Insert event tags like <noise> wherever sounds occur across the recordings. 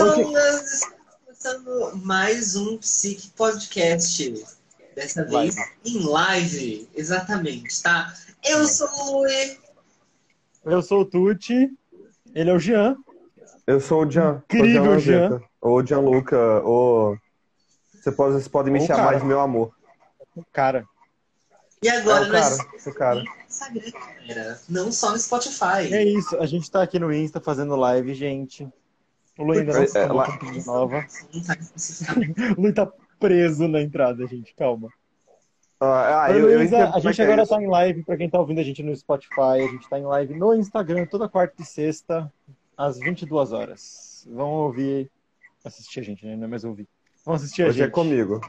Estamos começando mais um Psique Podcast. Dessa vez Live. em live, exatamente, tá? Eu sou o Luê. Eu sou o Tuti, ele é o Jean. Eu sou o Jean. Incrível, o Jean. Ou Gianluca, ou... Você pode, vocês podem me Ou chamar cara. de meu amor. Cara, E agora É o nós cara, estamos o cara. no Instagram, galera. Não só no Spotify. é isso. A gente tá aqui no Insta fazendo live, gente. O Lu ainda não É, é, com nova. Tá. O Lu tá preso na entrada, gente. Calma. Ah, ah, eu, eu Luísa, a é gente é agora isso. tá em live, pra quem tá ouvindo a gente no Spotify, a gente tá em live no Instagram toda quarta e sexta, às 22 horas. Vão ouvir, assistir a gente, né? Não é mais ouvir. Vão assistir a Hoje gente. é comigo.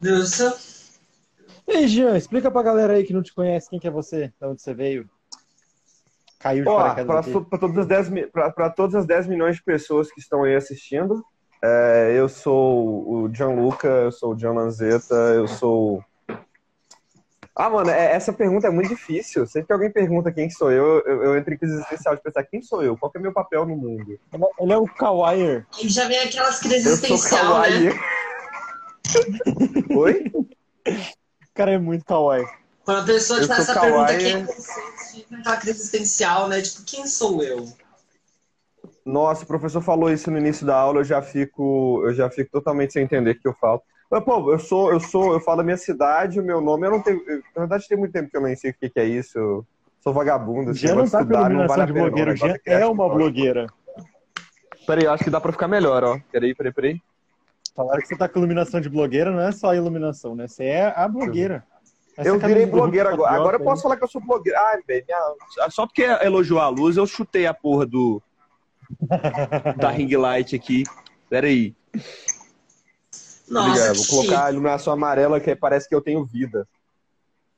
Eu sou... E aí, Jean, explica pra galera aí que não te conhece quem que é você, de onde você veio. Caiu de paraquedas para todas, as 10 mi- pra- pra todas as 10 milhões de pessoas que estão aí assistindo, é, eu sou o Gianluca, eu sou o Gian Lanzetta, eu sou... Ah, mano, é- essa pergunta é muito difícil. Sempre que alguém pergunta quem sou eu, eu, eu entro em crise existencial de pensar quem sou eu, qual que é meu papel no mundo. Ele é- Ele é o Kawaii. E já vem aquelas crises existencial, né? Oi? <laughs> O cara é muito kawaii. Quando a pessoa te Eu faz essa pergunta, kawaii. quem é você? Aquela crise existencial, né? Tipo, quem sou eu? Nossa, o professor falou isso no início da aula, eu já fico, eu já fico totalmente sem entender o que eu falo. Mas, pô, eu sou, eu sou, eu falo a minha cidade, o meu nome, eu não tenho, eu- na verdade tem muito tempo que eu nem sei o que, que é isso. Eu sou vagabundo, Jean não tá estudar, não iluminação vale a pena, blogueiro. não, é uma blogueira. Peraí, eu acho que dá pra ficar melhor, ó. Peraí, peraí, peraí. Falaram que você tá com iluminação de blogueira, não é só a iluminação, né? Você é a blogueira. Essa Eu virei blogueiro agora. Patriota Agora eu aí. posso falar que eu sou blogueiro. Ai, velho, minha- só porque elogiou a luz, eu chutei a porra do <laughs> da ring light aqui. Peraí. Nossa, Obrigado. que Vou colocar a iluminação amarela que parece que eu tenho vida.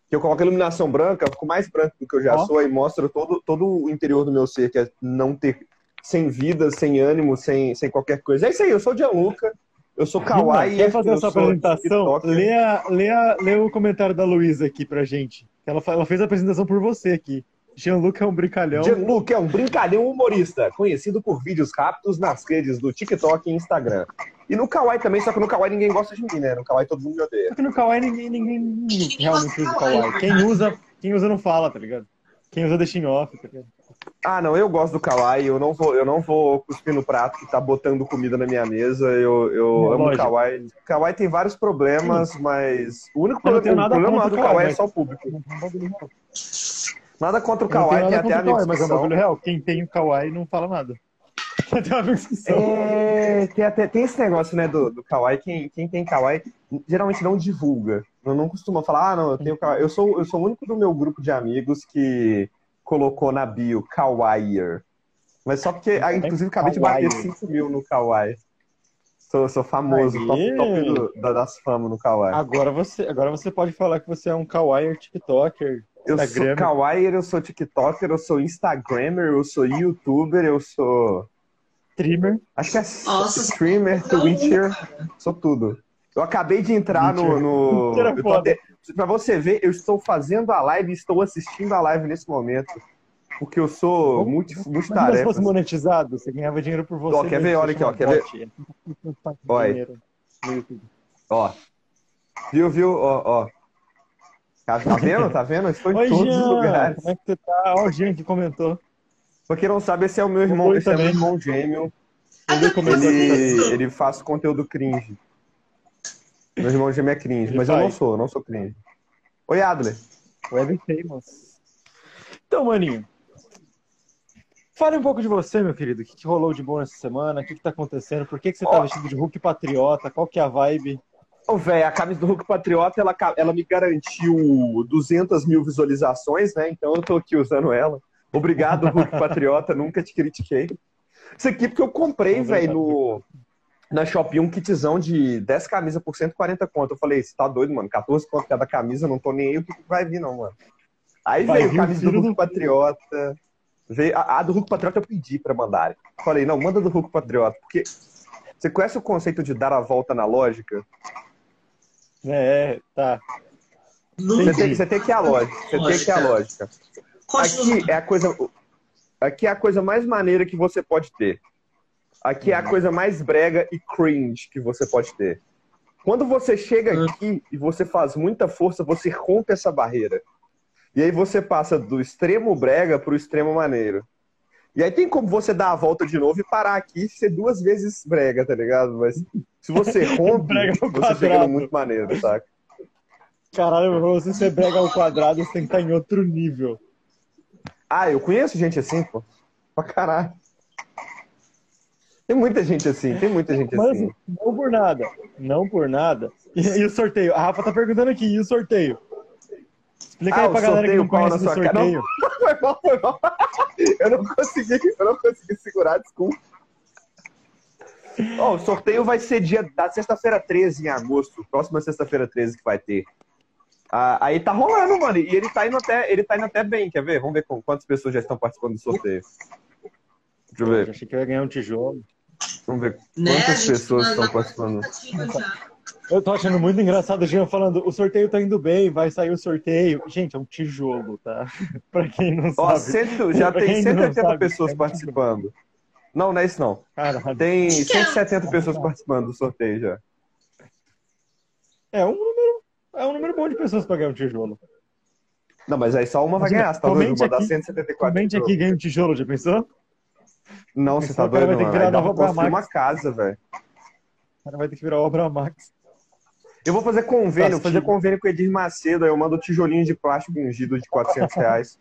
Que eu coloco a iluminação branca, eu fico mais branco do que eu já Ó. sou e mostra todo, todo o interior do meu ser, que é não ter sem vida, sem ânimo, sem, sem qualquer coisa. É isso aí, eu sou o Gianluca, eu sou kawaii. Quer fazer eu essa sou apresentação? Lê, a- lê, a- lê o comentário da Luísa aqui pra gente. Ela, ela fez a apresentação por você aqui. Jean-Luc é um brincalhão. Gianluca é um brincalhão humorista, conhecido por vídeos rápidos nas redes do TikTok e Instagram. E no Kawaii também, só que no Kawaii ninguém gosta de mim, né? No Kawaii todo mundo me odeia. Só que no Kawaii ninguém, ninguém, ninguém realmente usa o Kawaii. Quem usa, quem usa não fala, tá ligado? Quem usa deixa em off, tá ligado? Ah, não, eu gosto do Kawaii, eu não vou, eu não vou cuspir no prato que tá botando comida na minha mesa, eu, eu Não, amo o lógico. Kawaii tem vários problemas, mas o único problema, o problema do Kawaii é só o público. Nada contra o Kawaii, tem até a contra o Kawaii, mas é um bagulho real. Quem tem o Kawaii não fala nada. <laughs> Tem uma discussão. É, tem, até, tem esse negócio, né, do, do quem, quem tem Kawaii geralmente não divulga. Eu não costumo falar, ah, não, eu tenho Kawaii. Eu sou, eu sou o único do meu grupo de amigos que colocou na bio Kawaiier. Mas só porque, ah, inclusive, acabei de bater Kawaii. 5 mil no Kawaii. Sou, sou famoso, top, Aê! top do- da- das famas no Kawaii. Agora você, agora você pode falar que você é um Kawaii TikToker. Eu sou. Kawaiier, eu sou TikToker, eu sou Instagrammer, eu sou YouTuber, eu sou. Streamer. Acho que é Nossa, streamer, Twitcher, sou tudo. Eu acabei de entrar no. Twitcher. no... É eu tô até- Pra você ver, eu estou fazendo a live e estou assistindo a live nesse momento. Porque eu sou multi, Imagina se multitarefas. fosse monetizado, você ganhava dinheiro por você. Ó, quer ver? Olha aqui, ó, quer ver? É YouTube. Ó. Viu, viu? Ó, ó. Tá, tá vendo? Tá vendo? Eu estou em <laughs> Oi, todos os Jean! lugares. Como é que você tá? Ó, o Jean que comentou. Pra quem não sabe, esse é o meu irmão, esse é meu também. irmão gêmeo. Ele comentou Ele, ele faz conteúdo cringe. Meu irmão gêmeo é cringe, Ele mas eu não sou, eu não sou cringe. Oi, Adler. Web famous. Então, maninho. Fale um pouco de você, meu querido. O que, que rolou de bom essa semana? O que, que tá acontecendo? Por que, que você tá Ó. vestido de Hulk Patriota? Qual que é a vibe? Ô, velho, a camisa do Hulk Patriota, ela, ela me garantiu 200 mil visualizações, né? Então eu tô aqui usando ela. Obrigado, Hulk <laughs> Patriota, nunca te critiquei. Isso aqui porque eu comprei, Obrigado. velho, no na Shopee um kitzão de 10 camisas por 140 conto. Eu falei, você tá doido, mano? 14 conto cada camisa, não tô nem aí o que vai vir, não, mano. Aí Vai veio a camisa do Hulk do- Patriota. Veio, a, a do Hulk Patriota eu pedi pra mandarem. Falei, não, manda do Hulk Patriota, porque você conhece o conceito de dar a volta na lógica? É, tá. Não Você tem, você tem que ir a lógica. Você tem que ir a lógica. Aqui é a coisa. Aqui é a coisa mais maneira que você pode ter. Aqui é a coisa mais brega e cringe que você pode ter. Quando você chega aqui e você faz muita força, você rompe essa barreira. E aí você passa do extremo brega pro extremo maneiro. E aí tem como você dar a volta de novo e parar aqui e ser duas vezes brega, tá ligado? Mas se você <laughs> rompe, você chega no muito maneiro, saca? Caralho, você ser brega ao quadrado, você tem que estar em outro nível. Ah, eu conheço gente assim, pô. Pra caralho. Tem muita gente assim, tem muita gente Mas assim. não por nada. Não por nada. E, e o sorteio? A Rafa tá perguntando aqui, e o sorteio? Explica Ah, aí pra galera que não conhece na o sua cara. sorteio. Foi mal, foi mal. <laughs> Eu não consegui, eu não consegui segurar, desculpa. Ó, o sorteio vai ser dia da sexta-feira 13 em agosto. Próxima sexta-feira 13 que vai ter. Ah, aí tá rolando, mano. E ele tá indo até, ele tá indo até bem, quer ver? Vamos ver quantas pessoas já estão participando do sorteio. Deixa eu Eu ver. achei que eu ia ganhar um tijolo. Vamos ver Né? Quantas gente pessoas estão participando. Eu tô achando muito engraçado o Jean falando, o sorteio tá indo bem, vai sair o sorteio. Gente, é um tijolo, tá? <laughs> pra quem não Ó, sabe. cento, já tem quem não 180 sabe, pessoas é participando. Não, não é isso não. Caralho. Tem 170 pessoas participando do sorteio já. É um número, é um número bom de pessoas pra ganhar um tijolo. Não, mas aí só uma vai ganhar, você tá doido? mandar aqui- 174. Comente aqui ganha um tijolo, já pensou? Não, você tá o cara vai doido, ter que mano. dá nova pra construir Bramax. uma casa, velho. O cara vai ter que virar obra Max. Eu vou fazer convênio, Tá, vou fazer convênio com o Edir Macedo, aí eu mando tijolinho de plástico ungido de 400 reais.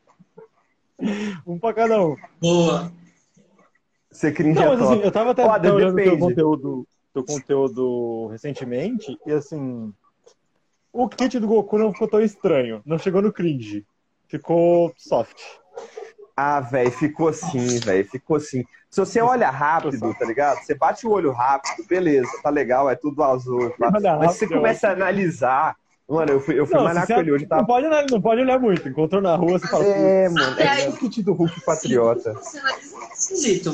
<laughs> Um pra cada um. Boa. Você cringe Não, mas assim, eu tava até até olhando teu depende. conteúdo, teu conteúdo recentemente, e assim. O kit do Goku não ficou tão estranho. Não chegou no cringe. Ficou soft. Ah, velho, ficou assim, velho, ficou assim. Se você olha rápido, tá ligado? Você bate o olho rápido, beleza, tá legal, é tudo azul. tá? Mas se você começa a analisar. Mano, eu fui, eu fui Não, malhar com ele hoje, tá? não, pode olhar, não pode olhar muito. Encontrou na rua, você fala. É, mano, é aí- o kit do Hulk Patriota. Esquisito.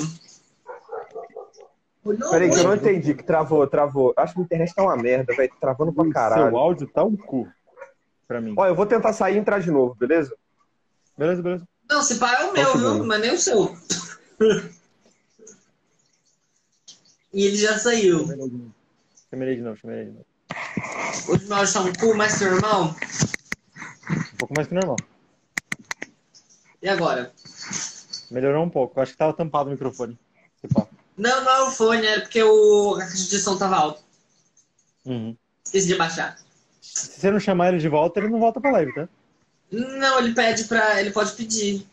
Peraí, que eu não entendi, que travou, travou. Acho que a internet tá uma merda, velho, travando pra "Seu caralho. áudio tá um cu. Pra mim. Ó, eu vou tentar sair e entrar de novo, beleza? Beleza, beleza. Não, se pá é o meu, um viu? Mas nem o seu. e ele já saiu. Chamei de novo, chamei de novo. Os meus são um cu mais que normal. Um pouco mais que normal. E agora? Melhorou um pouco. Acho que tava tampado o microfone. Não, não é o fone, era porque o... a caixa de som tava alta. Uhum. Esqueci de baixar. Se você não chamar ele de volta, ele não volta pra live, tá? Não, ele pede pra. Ele pode pedir.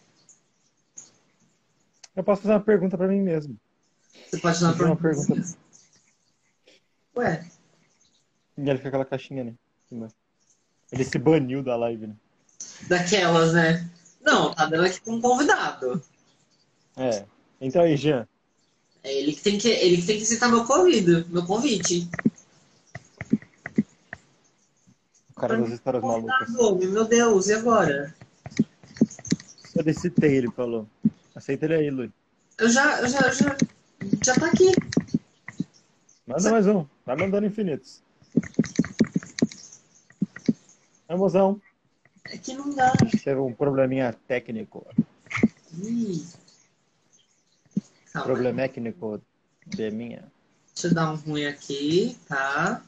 Eu posso fazer uma pergunta pra mim mesmo. Você pode dar Eu tenho uma uma pergunta. pergunta. Ué, E ele fica aquela caixinha, né? Ele se baniu da live, né? daquelas, né? Não, tá dando aqui com um convidado. É. Então aí, Jean. É ele que tem que, ele que tem que aceitar meu convite, meu convite. O cara das histórias malucas. Meu Deus, e agora? Eu decitei, ele falou. Aceita ele aí, Luiz. Eu já, eu já, já, já tá aqui. Manda mais um. Vai mandando infinitos. É, mozão. É que não dá. Teve um probleminha técnico. Ih. Calma, Problemécnico de minha. deixa eu dar um ruim aqui, tá?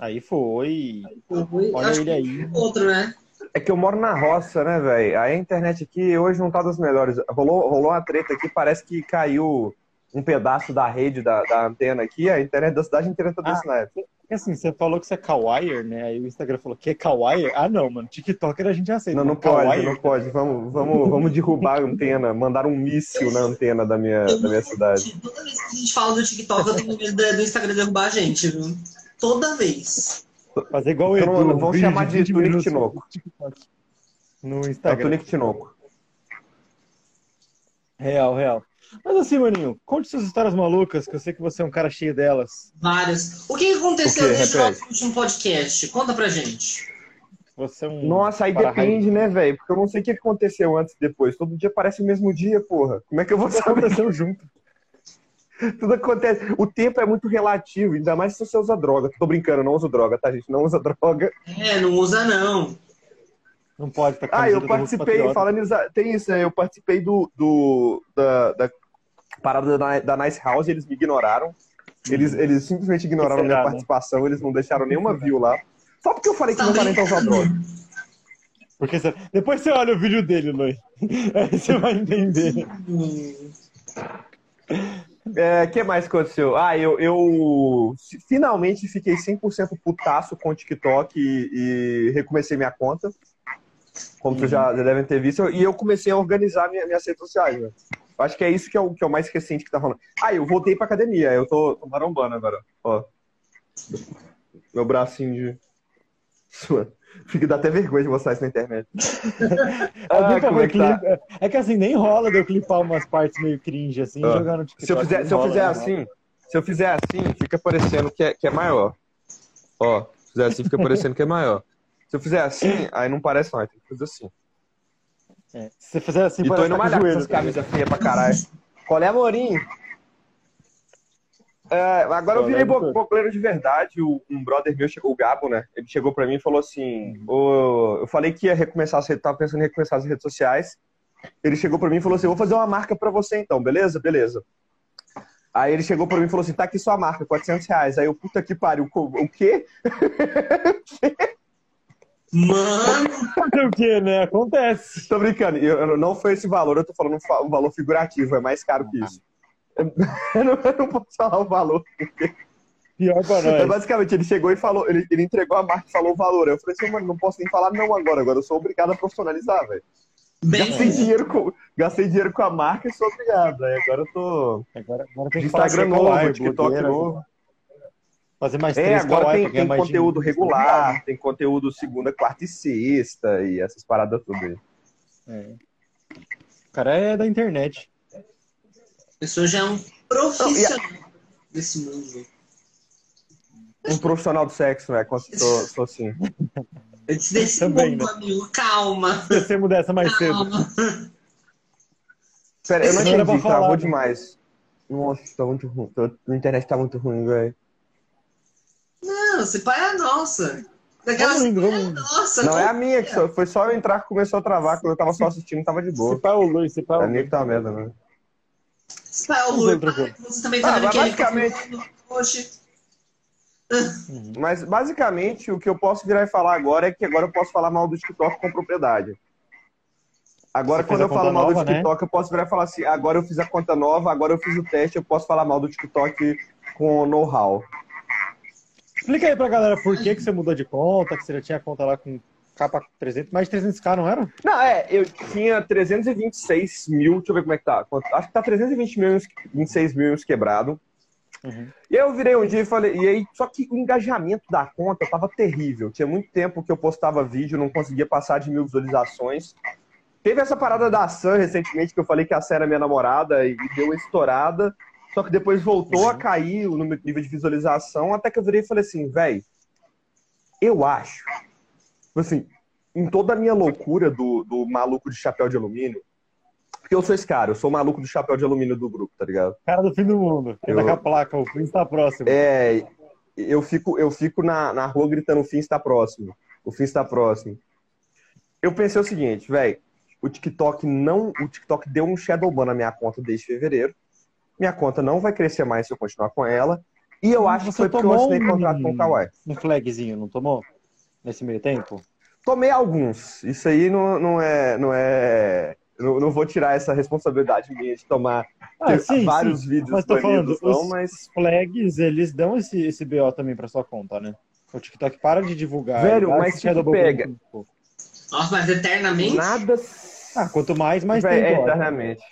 Aí foi. Um ruim. Olha Acho ele que aí. Outro, né? É que eu moro na roça, né, velho? Aí a internet aqui hoje não tá das melhores. Rolou, rolou uma treta aqui, parece que caiu um pedaço da rede da, da antena aqui, a internet da cidade inteira tá desse naipe. Porque assim, você falou que você é kawaii, né? Aí o Instagram falou que é kawaii. Ah, não, mano. TikToker a gente aceita. Não, não pode, kawaii- não pode. Vamos, vamos, vamos derrubar a antena, mandar um míssil na antena da minha, da minha cidade. Toda vez que a gente fala do TikTok, eu tenho medo do do Instagram derrubar a gente, viu? Toda vez. Fazer igual o Então, Edu. vamos chamar de 20 Tunic Tinoco. no. No É o Instagram. Tunic Tinoco. Real, real. Mas assim, maninho, conte suas histórias malucas, que eu sei que você é um cara cheio delas. Várias. O que aconteceu O quê? desde o Repete. nosso último podcast? Conta pra gente. Você é um. Nossa, aí depende, né, velho? Porque eu não sei o que aconteceu antes e depois. Todo dia parece o mesmo dia, porra. Como é que eu vou Tudo saber? aconteceu junto. Tudo acontece. O tempo é muito relativo, ainda mais se você usa droga. Tô brincando, não uso droga, tá, gente? Não usa droga. É, não usa não. Não pode estar Ah, eu participei, falando nisso, tem isso, né? Eu participei do, do da, da parada da, da Nice House, eles me ignoraram. Eles, eles simplesmente ignoraram minha participação, eles não deixaram nenhuma view lá. Só porque eu falei que Tá meu usar brincando. droga. Porque você- Depois você olha o vídeo dele, Loi. <laughs> Aí você vai entender. Hum. É, o que mais aconteceu? Ah, eu, eu fi- finalmente fiquei 100% putaço com o TikTok e, e recomecei minha conta. Como vocês já, devem ter visto. E eu comecei a organizar minha, minhas redes sociais. Né? Acho que é isso que é, o, que é o mais recente que tá rolando. Ah, eu voltei pra academia. Eu tô, tô marombando agora. Ó. Meu bracinho de. <laughs> Fica dá até vergonha de mostrar isso na internet. <laughs> Ah, como é que tá? é que assim, nem rola de eu clipar umas partes meio cringe assim Ah. jogar no TikTok. Se eu fizer, se eu fizer rola. assim, se eu fizer assim, fica parecendo que é, que é maior. Ó, se fizer assim, fica parecendo que é maior. Se eu fizer assim, aí não parece não, aí tem que fazer assim. É. Se você fizer assim, e tô indo tá malhar com essas camisas feias pra caralho. Qual é, Amorim? É, agora eu virei bo- bocoleiro de verdade. O- Um brother meu chegou, o Gabo, né? Ele chegou pra mim e falou assim: "Ô, Eu falei que ia recomeçar as redes, tava pensando em recomeçar as redes sociais. Ele chegou pra mim e falou assim: Vou fazer uma marca pra você então, beleza? Beleza. Aí ele chegou pra mim e falou assim: Tá aqui sua marca, 400 reais. Aí eu, puta que pariu, o quê? Mano, Fazer o quê, né? Acontece. Tô brincando, eu, eu- não foi esse valor, eu tô falando um, fa- um valor figurativo, é mais caro que isso. <laughs> Eu não, eu não posso falar o valor. Pior pra Mas nós. basicamente, ele chegou e falou, ele, ele entregou a marca e falou o valor. Aí Eu falei assim, mano, não posso nem falar não agora, agora eu sou obrigado a profissionalizar, velho. Gastei dinheiro, com, gastei dinheiro com a marca e sou obrigado. Aí agora eu tô Agora, agora tem Instagram é novo, TikTok blogueira, novo. Fazer mais É, três agora kawaii tem, ganhar tem mais conteúdo dinheiro. regular, tem conteúdo segunda, quarta e sexta e essas paradas tudo aí. É. O cara é da internet. A pessoa já é um profissional desse mundo. Um profissional do sexo, né? Quando Sou, <laughs> sou assim. Eu disse desse Também, mundo, né? amigo. Calma. Esquecemos dessa mais cedo. Calma. Pera, eu não Não entendi, travou falar, né? demais. Nossa, tá muito ruim. A internet tá muito ruim, velho. Não, se pai é a nossa. Daquelas... Vamos indo, vamos indo. Nossa, Não é a minha, que só- foi só eu entrar que começou a travar. Quando eu tava só assistindo, tava de Se boa. pá o Luiz, se pá o A minha Luiz. que tá uma merda, né? É você também tá Ah, vendo mas que ele basicamente-. Uhum. Mas basicamente o que eu posso virar e falar agora é que agora eu posso falar mal do TikTok com propriedade. Agora, Você quando eu falo mal do né? TikTok, eu posso virar e falar assim: agora eu fiz a conta nova, agora eu fiz o teste, eu posso falar mal do TikTok com know-how. Explica aí pra galera por que, que você mudou de conta, que você já tinha conta lá com capa 300, mais de 300k, não era? Não, é, eu tinha 326 mil, deixa eu ver como é que tá. Acho que tá 320 mil, 26 mil quebrado. Uhum. E aí eu virei um dia e falei, e aí, só que o engajamento da conta tava terrível. Tinha muito tempo que eu postava vídeo, não conseguia passar de mil visualizações. Teve essa parada da Sam recentemente, que eu falei que a Sam era minha namorada e deu uma estourada. Só que depois voltou a cair o nível de visualização, até que eu virei e falei assim, velho, eu acho, assim, em toda a minha loucura do, do maluco de chapéu de alumínio, porque eu sou esse cara, eu sou o maluco do chapéu de alumínio do grupo, tá ligado? Cara do fim do mundo. Eu- com a placa, o fim está próximo. É, eu fico, eu fico na, na rua gritando: o fim está próximo. O fim está próximo. Eu pensei o seguinte, velho. O TikTok não. O TikTok deu um shadow ban na minha conta desde fevereiro. Minha conta não vai crescer mais se eu continuar com ela. E eu acho que você foi porque eu assinei um- contrato com o Kawaii. Um flagzinho, não tomou? Nesse meio tempo? Tomei alguns. Isso aí não, não é. Não é. Não, não vou tirar essa responsabilidade minha de tomar Ah, sim, vários sim. vídeos Mas tô falando, não, os mas. flags, eles dão esse, esse BO também pra sua conta, né? O TikTok para de divulgar. Velho, mas shadow ban pega-. Nossa, mas eternamente? Nada. Ah, quanto mais, mais Véi, é, tempo. ó. eternamente.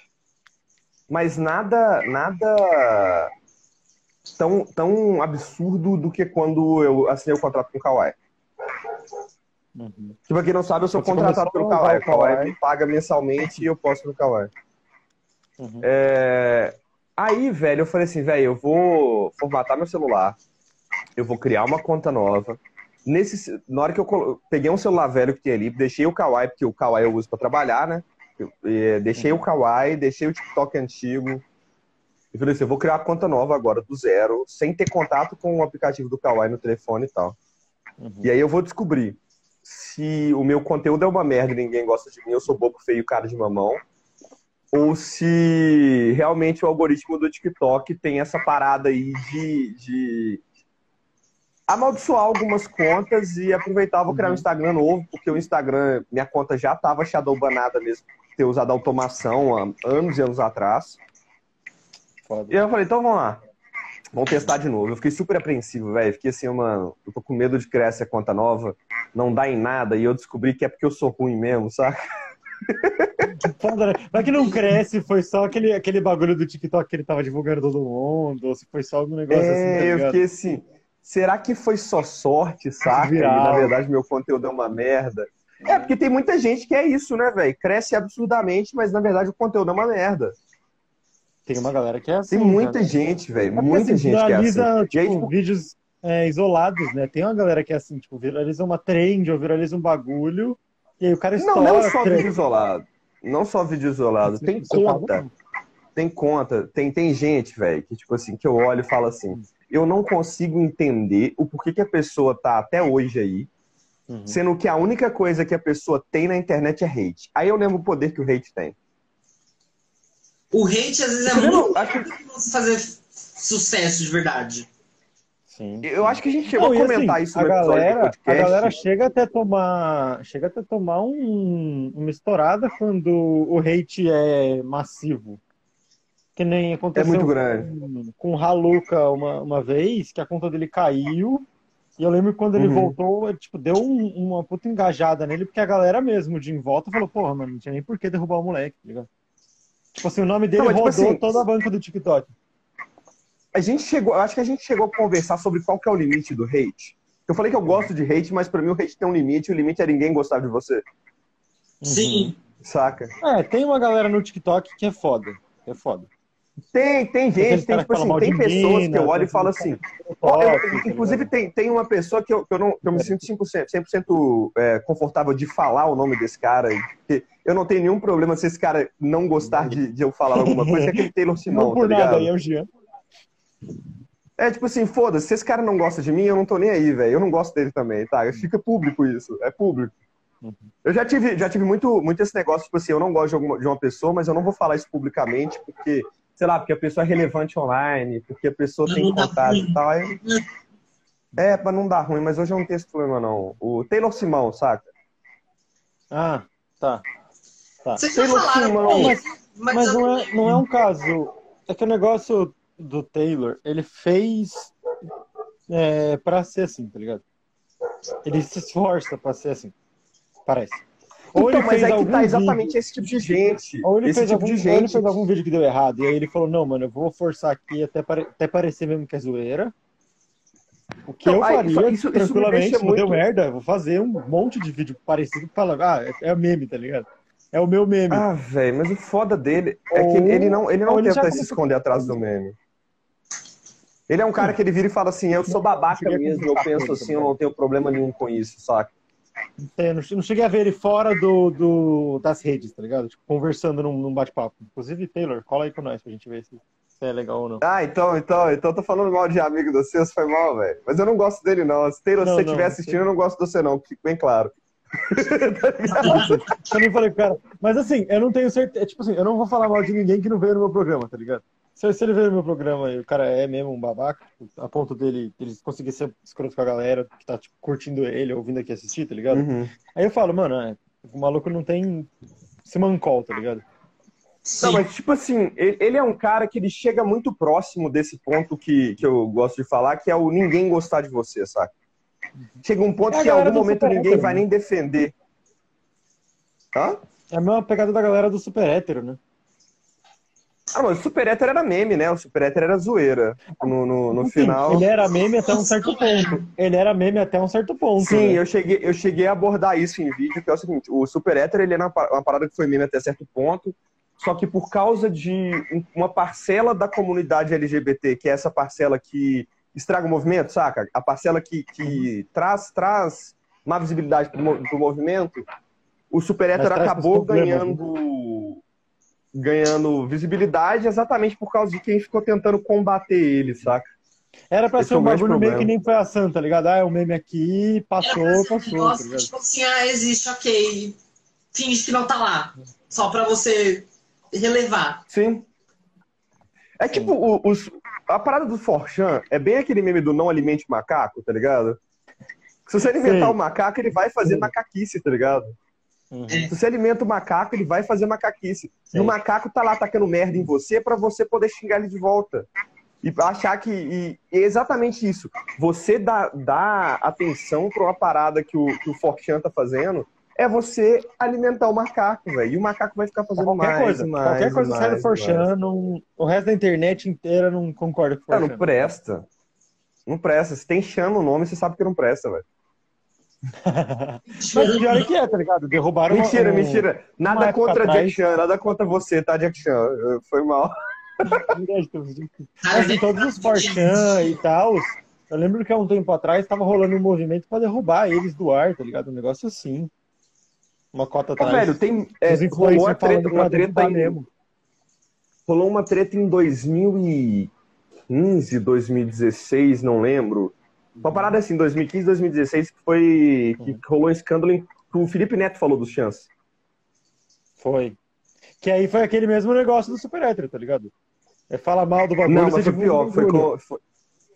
Mas nada, nada tão, tão absurdo do que quando eu assinei o contrato com o Kawaii. Uhum. Pra quem não sabe, eu sou Você contratado pelo Kawaii. o Kawaii me paga mensalmente e eu posto no Kawaii. Uhum. É, Aí, velho, eu falei assim, velho, eu vou formatar meu celular, eu vou criar uma conta nova. Nesse, na hora que eu colo- peguei um celular velho que tinha ali, deixei o Kawaii, porque o Kawaii eu uso pra trabalhar, né? Eu- eh, deixei o Kawaii, deixei o TikTok antigo. E falei assim, eu vou criar uma conta nova agora, do zero, sem ter contato com o aplicativo do Kawaii no telefone e tal. Uhum. E aí eu vou descobrir se o meu conteúdo é uma merda e ninguém gosta de mim, eu sou bobo, feio, cara de mamão. ou se realmente o algoritmo do TikTok tem essa parada aí de, de amaldiçoar algumas contas e aproveitar, vou criar um Instagram novo, porque o Instagram, minha conta já estava shadowbanada mesmo, ter usado automação há anos e anos atrás. Foda. E eu falei, então vamos lá. Vamos testar de novo. Eu fiquei super apreensivo, velho. Fiquei assim, mano, eu tô com medo de criar essa conta nova, não dá em nada, e eu descobri que é porque eu sou ruim mesmo, saca? <laughs> Que foda, né? Mas que não cresce, foi só aquele, aquele bagulho do TikTok que ele tava divulgando todo mundo, ou se foi só algum negócio assim, tá É, eu fiquei assim, será que foi só sorte, saca? E na verdade meu conteúdo é uma merda. É, porque tem muita gente que é isso, né, velho? Cresce absurdamente, mas na verdade o conteúdo é uma merda. Tem uma galera que é assim. Tem muita cara. gente, velho. É Muita assim, gente que é assim. aí, tipo, tipo, vídeos é, isolados, né? Tem uma galera que é assim, tipo, viraliza uma trend ou viraliza um bagulho, e aí o cara não, estoura. não só tre- vídeo isolado. Não só vídeo isolado. Tem Você tá conta. Tem conta. Tem, tem gente, velho, que tipo assim, que eu olho e falo assim, eu não consigo entender o porquê que a pessoa tá até hoje aí, Uhum. sendo que a única coisa que a pessoa tem na internet é hate. Aí eu lembro o poder que o hate tem. O hate às vezes é Você muito Acho que- fazer sucesso de verdade. Sim. Eu acho que a gente chegou Não, a comentar assim, isso a galera, a galera chega até tomar, chega até tomar um, uma estourada quando o hate é massivo. Que nem É aconteceu muito grande. com, com o Haluka uma, uma vez, que a conta dele caiu. E eu lembro que quando ele Uhum. voltou, ele, tipo, deu um- uma puta engajada nele, porque a galera mesmo de em volta falou, porra, mano, não tinha nem por que derrubar o moleque, tá ligado? Tipo assim, o nome dele Não, mas, tipo rodou assim, toda a banca do TikTok. A gente chegou, eu acho que a gente chegou a conversar sobre qual que é o limite do hate. Eu falei que eu gosto de hate, mas pra mim o hate tem um limite, e o limite é ninguém gostar de você, Sim. saca? É, tem uma galera no TikTok que é foda. que É foda. Tem, tem gente, tem tipo que assim, tem pessoas que mina, eu olho e falo assim, Ó, eu- tá inclusive, tem, tem uma pessoa que eu, que eu, não, que eu me sinto 100%, 100% é, confortável de falar o nome desse cara. Porque eu não tenho nenhum problema se esse cara não gostar de, de eu falar alguma coisa, que é aquele Taylor Simão, <laughs> Não por tá nada, aí é o Jean. É tipo assim, foda-se, se esse cara não gosta de mim, eu não tô nem aí, velho. Eu não gosto dele também, tá? Fica público isso, é público. Uhum. Eu já tive, já tive muito, muito esse negócio, tipo assim, eu não gosto de, alguma, de uma pessoa, mas eu não vou falar isso publicamente, porque, sei lá, porque a pessoa é relevante online, porque a pessoa tem contato ruim. e tal. aí- É, pra não dar ruim, mas hoje eu não tenho esse problema, não. O Taylor Simão, saca? Ah, tá. Vocês já Taylor falaram, Simão. Mas, mas, mas eu- não, é, não é um caso. É que o negócio do Taylor, ele fez é, pra ser assim, tá ligado? Ele se esforça pra ser assim. Parece. Ou então, ele mas fez aí que algum tá vídeo- exatamente esse tipo de gente. Ou ele, esse fez tipo algum, de ou ele gente. fez algum vídeo que deu errado. E aí ele falou, não, mano, eu vou forçar aqui até, pare- até parecer mesmo que é zoeira. O que Não, eu aí, faria, isso- isso me tranquilamente, se não deu muito- merda, eu vou fazer um monte de vídeo parecido pra falar, ah, é, é meme, tá ligado? É o meu meme. Ah, velho, mas o foda dele é que Ou- ele não, ele não ele tenta se esconder atrás do meme. Ele é um cara que ele vira e fala assim, eu sou babaca a mesmo, eu penso ele assim, eu não tenho problema nenhum com isso, saca? É, não, não cheguei a ver ele fora do, do- das redes, tá ligado? Tipo, conversando num, num bate-papo. Inclusive, Taylor, cola aí com nós pra gente ver se, se é legal ou não. Ah, então, então, então tô falando mal de amigo de vocês, foi mal, velho. Mas eu não gosto dele, não. Se Taylor, se Não, você não, estiver assistindo, sei. eu não gosto de você, não, fique bem claro. <laughs> Eu nem falei, cara. Mas assim, eu não tenho certeza. Tipo assim, eu não vou falar mal de ninguém que não veio no meu programa, tá ligado? Se, se ele no meu programa e o cara é mesmo um babaca, a ponto dele, dele conseguir ser escroto com a galera que tá, tipo, curtindo ele, ouvindo aqui assistir, tá ligado? Uhum. Aí eu falo, mano, é, o maluco não tem simancol, tá ligado? Sim. Não, mas tipo assim, ele é um cara que ele chega muito próximo desse ponto que, que eu gosto de falar, que é o ninguém gostar de você, saca? Chega um ponto É a que em algum momento ninguém hétero, vai né? nem defender. Hã? É a mesma pegada da galera do super hétero, né? Ah, mas o Super Hétero era meme, né? O Super Hétero era zoeira. No, no, no Enfim, final. Ele era meme até um certo ponto. Ele era meme até um certo ponto. Sim, né? eu cheguei, eu cheguei a abordar isso em vídeo, que é o seguinte, o Super Hétero, ele é uma pa- uma parada que foi meme até certo ponto, só que por causa de um- uma parcela da comunidade LGBT, que é essa parcela que estraga o movimento, saca? A parcela que, que traz, traz má visibilidade pro, pro movimento, o Super Hétero acabou problemas, né? ganhando ganhando visibilidade exatamente por causa de quem ficou tentando combater ele, saca? Era pra Esse ser é um bagulho meio que nem foi a Santa, tá ligado? Ah, é um meme aqui, Era passou, pra ser um passou, tá negócio, ligado? tipo assim, ah, existe, ok. Finge que não tá lá. Só pra você relevar. Sim. É tipo, o- os, a parada do Forchan é bem aquele meme do não alimente macaco, tá ligado? Se você alimentar Sim. o macaco, ele vai fazer Sim. macaquice, tá ligado? Uhum. Se você alimenta o macaco, ele vai fazer macaquice. E Sim. o macaco tá lá atacando merda em você pra você poder xingar ele de volta. E achar que. E, é exatamente isso. Você dá, dá atenção pra uma parada que o, que o Forchan tá fazendo, é você alimentar o macaco, velho. E o macaco vai ficar fazendo Qualquer mais, coisa. e mais. qualquer coisa e que sai do mais, e mais. Forchan, não- o resto da internet inteira não concorda com o Ah, não Forchan. presta. Não presta. Se tem Chan no nome, você sabe que não presta, velho. Mas o pior é que é, tá ligado? Derrubaram Mentira, um- mentira. uma Nada contra atrás- Jack Chan, nada contra você, tá, Jack Chan? Foi mal. Assim, né? todos os Forchan e tal. Eu lembro que há um tempo atrás tava rolando um movimento pra derrubar eles do ar, tá ligado? Um negócio assim. Uma cota Ô, atrás. velho, tem. É, rolou uma treta, uma treta em, mesmo. rolou uma treta em 2015, 2016, não lembro. Uma parada assim, 2015, 2016, que foi. que Uhum. rolou um escândalo em, que o Felipe Neto falou dos chance. Foi. Que aí foi aquele mesmo negócio do super hétero, tá ligado? É fala mal do bagulho, Não, mas foi pior. Foi, com- foi,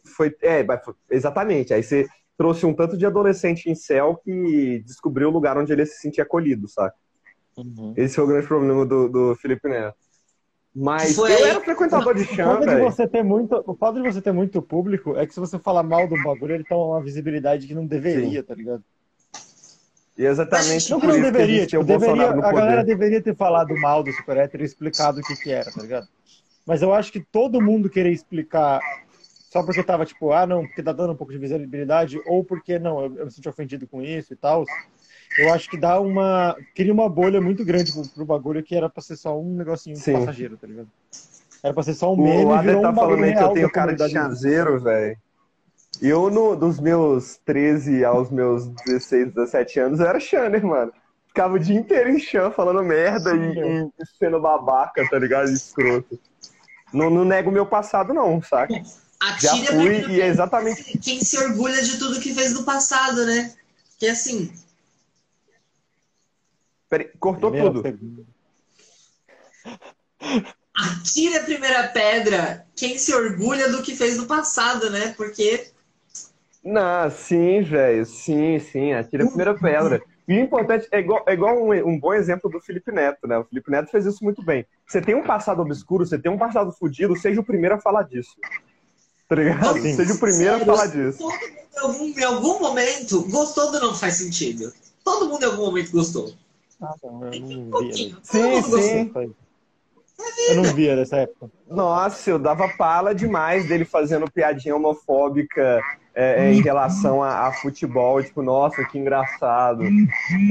foi- é, foi- exatamente. Aí você trouxe um tanto de adolescente em céu que descobriu o lugar onde ele se sentia acolhido, saca? Uhum. Esse foi o grande problema do, do Felipe Neto. Mas Foi eu aí- era frequentador de O chão, fato de você ter muito, o fato de você ter muito público é que se você falar mal do bagulho, ele toma uma visibilidade que não deveria, tá ligado? E exatamente Não que por não isso que a deveria, tipo, o Bolsonaro deveria, no a poder. galera deveria ter falado mal do super hétero e explicado o que que era, tá ligado? Mas eu acho que todo mundo querer explicar só porque tava tipo, ah, não, porque tá dando um pouco de visibilidade, ou porque não, eu, eu me senti ofendido com isso e tal. Eu acho que dá uma. Cria uma bolha muito grande pro, pro bagulho que era pra ser só um negocinho Sim. passageiro, tá ligado? Era pra ser só um meme O e virou tá um falando aí que eu tenho cara de chazeiro, velho. E eu, no, dos meus 13 aos meus 16, 17 anos, eu era Xaner, mano. Ficava o dia inteiro em chão falando merda e, Sim, e sendo babaca, tá ligado? Escroto. Não, não nego o meu passado, não, saca? Já fui e é exatamente. quem se orgulha de tudo que fez no passado, né? Que assim, Peraí, cortou Primeira tudo. pergunta. <laughs> atire a primeira pedra quem se orgulha do que fez no passado, né? Porque Não, sim, velho. Sim, sim. Atira a primeira pedra. E o importante é igual, é igual um, um bom exemplo do Felipe Neto, né? O Felipe Neto fez isso muito bem. Você tem um passado obscuro, você tem um passado fudido, seja o primeiro a falar disso. Tá ligado? Sim. Seja o primeiro a Sério? falar disso. todo mundo em algum, em algum momento gostou do Não Faz Sentido. Todo mundo em algum momento gostou. Ah, não, eu Um não via. Sim, sim. Eu não via dessa época. Nossa, eu dava pala demais dele fazendo piadinha homofóbica é, é, em relação a, a futebol. Tipo, nossa, que engraçado.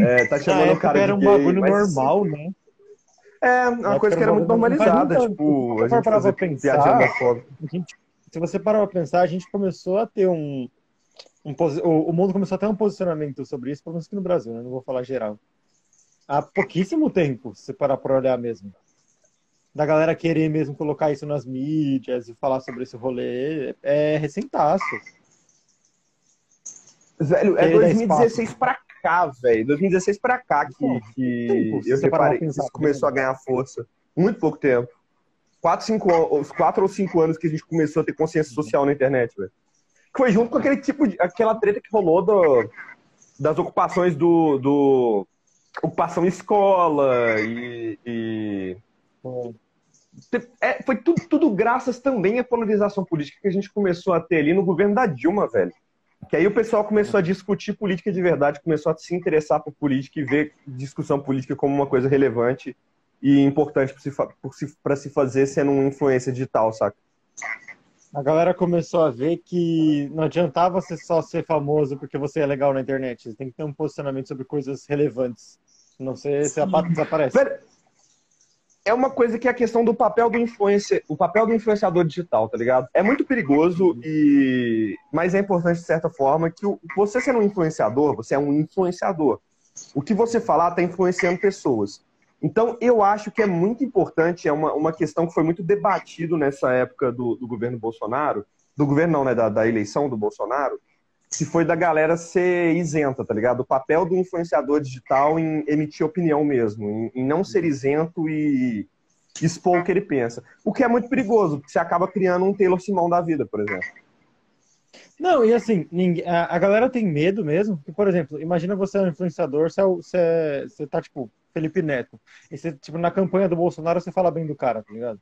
É, tá chamando o cara era de um gay. bagulho mas- normal, né? É, uma coisa que era muito normalizada. Então, Tipo, se a gente parar fazer pra piadinha pensar, homofóbica. A gente- se você parar pra pensar, a gente começou a ter um. um o, o mundo começou a ter um posicionamento sobre isso, pelo menos aqui no Brasil, né? Não vou falar geral. Há pouquíssimo tempo, se parar pra olhar mesmo. Da galera querer mesmo colocar isso nas mídias e falar sobre esse rolê, é recentaço. Velho, é Ele dá 2016 pra cá, velho. 2016 pra cá que, Pô, que tempo, eu reparei que isso começou a ganhar força. Muito pouco tempo. Quatro, cinco, os quatro ou cinco anos que a gente começou a ter consciência social na internet, velho. Que foi junto com aquele tipo de. aquela treta que rolou do, das ocupações do. do ocupação escola e. e- é, foi tudo, tudo graças também à polarização política que a gente começou a ter ali no governo da Dilma, velho. Que aí o pessoal começou a discutir política de verdade, começou a se interessar por política e ver discussão política como uma coisa relevante e importante para se, se, se fazer sendo uma influência digital, saca? A galera começou a ver que não adiantava você só ser famoso porque você é legal na internet. Você tem que ter um posicionamento sobre coisas relevantes. Senão você, você apa- desaparece. É uma coisa que é a questão do papel do influencer, o papel do influenciador digital, tá ligado? É muito perigoso e mas é importante de certa forma que o- você sendo um influenciador, você é um influenciador. O que você falar está influenciando pessoas. Então, eu acho que é muito importante, é uma, uma questão que foi muito debatido nessa época do, do governo Bolsonaro, do governo não, né, da, da eleição do Bolsonaro, que foi da galera ser isenta, tá ligado? O papel do influenciador digital em emitir opinião mesmo, em, em não ser isento e, expor o que ele pensa. O que é muito perigoso, porque você acaba criando um Taylor Simão da vida, por exemplo. Não, e assim, ninguém, a, galera tem medo mesmo. Que, por exemplo, imagina você é um influenciador, você, é, você, é- você tá, tipo, Felipe Neto. E você, tipo, na campanha do Bolsonaro, você fala bem do cara, tá ligado?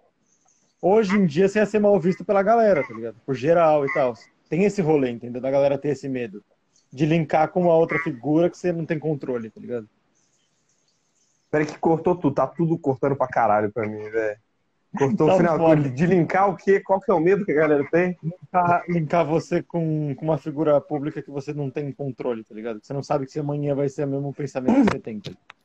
Hoje em dia, você ia ser mal visto pela galera, tá ligado? Por geral e tal. Tem esse rolê, entendeu? Da galera ter esse medo. De linkar com uma outra figura que você não tem controle, tá ligado? Peraí que cortou tudo, tá tudo cortando pra caralho pra mim, velho. Cortou Tá o final foda. de linkar o quê? Qual que é o medo que a galera tem? Linkar, linkar você com, com uma figura pública que você não tem controle, tá ligado? Você não sabe que se amanhã vai ser o mesmo pensamento que você tem, tá ligado?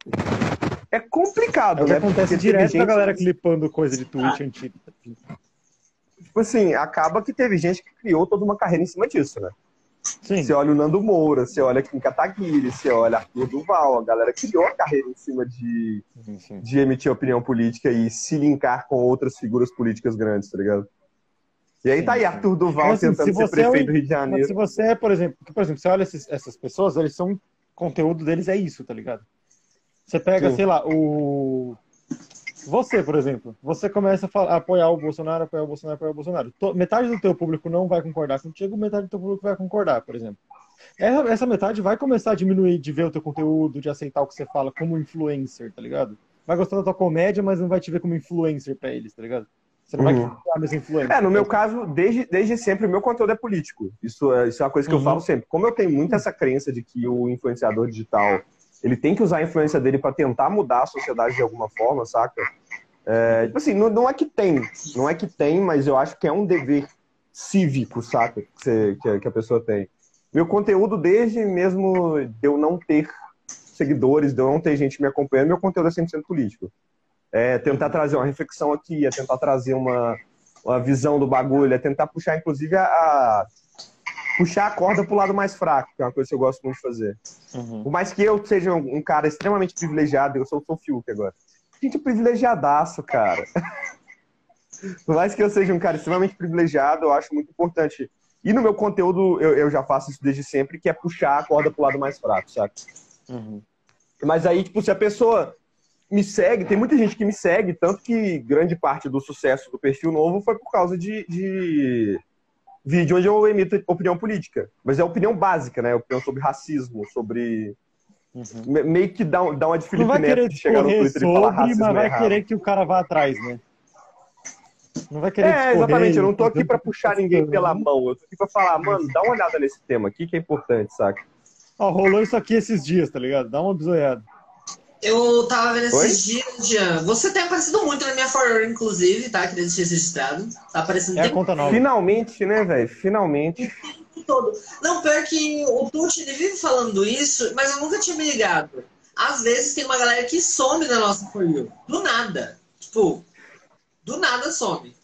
É complicado, É o que né? acontece Porque direto com a gente- galera clipando coisa de tweet tá ligado? Tipo assim, acaba que teve gente que criou toda uma carreira em cima disso, né? Sim. Você olha o Nando Moura, você olha Kim Kataguiri, você olha Arthur Duval, a galera criou a carreira em cima de, Sim, sim. de emitir opinião política e se linkar com outras figuras políticas grandes, tá ligado? E aí Sim, tá aí. Arthur Duval Mas, assim, tentando se ser é prefeito um- do Rio de Mas Janeiro. se você é, por exemplo, por exemplo, você olha esses- essas pessoas, eles são. Conteúdo deles é isso, tá ligado? Você pega, Sim. sei lá, o. Você, por exemplo, você começa a, falar- a apoiar o Bolsonaro, apoiar o Bolsonaro, apoiar o Bolsonaro. Metade do teu público não vai concordar contigo, metade do teu público vai concordar, por exemplo. Essa, essa metade vai começar a diminuir de ver o teu conteúdo, de aceitar o que você fala como influencer, tá ligado? Vai gostar da tua comédia, mas não vai te ver como influencer pra eles, tá ligado? Você não Uhum. vai criar mesmo influencer. É, no meu caso, desde, desde sempre, o meu conteúdo é político. Isso é, isso é uma coisa que Uhum. eu falo sempre. Como eu tenho muito essa crença de que o influenciador digital ele tem que usar a influência dele para tentar mudar a sociedade de alguma forma, saca? É, tipo assim, não, não é que tem, não é que tem, mas eu acho que é um dever cívico, saca? Que, que a- que a pessoa tem. Meu conteúdo, desde mesmo de eu não ter seguidores, de eu não ter gente me acompanhando, meu conteúdo é 100% político. É tentar trazer uma reflexão aqui, é tentar trazer uma, uma visão do bagulho, é tentar puxar, inclusive, a, a- puxar a corda pro lado mais fraco, que é uma coisa que eu gosto muito de fazer. Uhum. Por mais que eu seja um, um cara extremamente privilegiado, eu sou o Fiuk agora. Gente, privilegiadaço, cara. <laughs> Por mais que eu seja um cara extremamente privilegiado, eu acho muito importante. E no meu conteúdo, eu, eu já faço isso desde sempre, que é puxar a corda pro lado mais fraco, sabe? Uhum. Mas aí, tipo, se a pessoa me segue, tem muita gente que me segue, tanto que grande parte do sucesso do perfil novo foi por causa de, de vídeo onde eu emito opinião política. Mas é opinião básica, né? Opinião sobre racismo, sobre. Uhum. me- Meio que dá, dá uma de Felipe vai Neto de chegar no Twitter e falar sobre, racismo mas vai errado. querer que o cara vá atrás, né? Não vai querer É, exatamente. Eu não tô aqui pra o que puxar ninguém pela mão. Eu tô aqui pra falar, mano, dá uma olhada nesse tema aqui que é importante, saca? Ó, rolou isso aqui esses dias, tá ligado? Dá uma bisoiada. Eu tava vendo Oi? esses dias, Jean. Você tem aparecido muito na minha For inclusive, tá? Queria deixar registrado. Tá aparecendo É a conta nova. Finalmente, né, velho? Finalmente. todo. Não, pior que o Tuti, ele vive falando isso, mas eu nunca tinha me ligado. Às vezes tem uma galera que some da nossa For You. Do nada. Tipo, do nada some.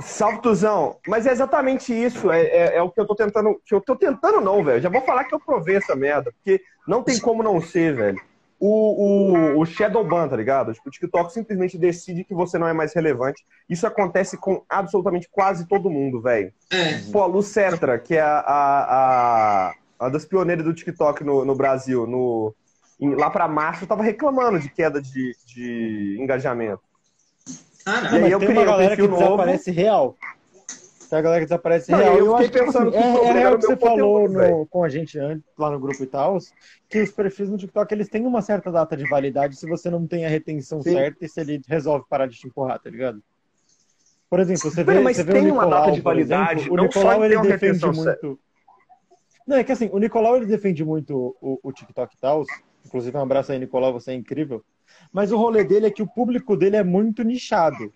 Salve, Tuzão. Mas é exatamente isso. É, é- é o que eu tô tentando. Que eu tô tentando, não, velho. Já vou falar que eu provei essa merda. Porque não tem como não ser, velho. O, o, o Shadowban, tá ligado? Tipo, o TikTok simplesmente decide que você não é mais relevante. Isso acontece com absolutamente quase todo mundo, velho. É. Pô, a Lucetra, que é a, a, a, a das pioneiras do TikTok no, no Brasil, no, em- lá pra março, tava reclamando de queda de, de engajamento. Caralho. E aí Mas eu tem criei uma um galera que perfil novo. desaparece real. Tem a galera que desaparece Não, real. eu Eu acho que, pensando assim, que o é, é real era que o você falou no- com a gente antes, lá no grupo e tal, que os perfis no TikTok eles têm uma certa data de validade se você não tem a retenção Sim. certa e se ele resolve parar de te empurrar, tá ligado? Por exemplo, você vê, mas você vê tem o uma Nicolau, data de validade, exemplo, o não Nicolau ele uma defende muito. Não, é que assim, o Nicolau ele defende muito o, o TikTok e tal. Inclusive, um abraço aí, Nicolau, você é incrível. Mas o rolê dele é que o público dele é muito nichado.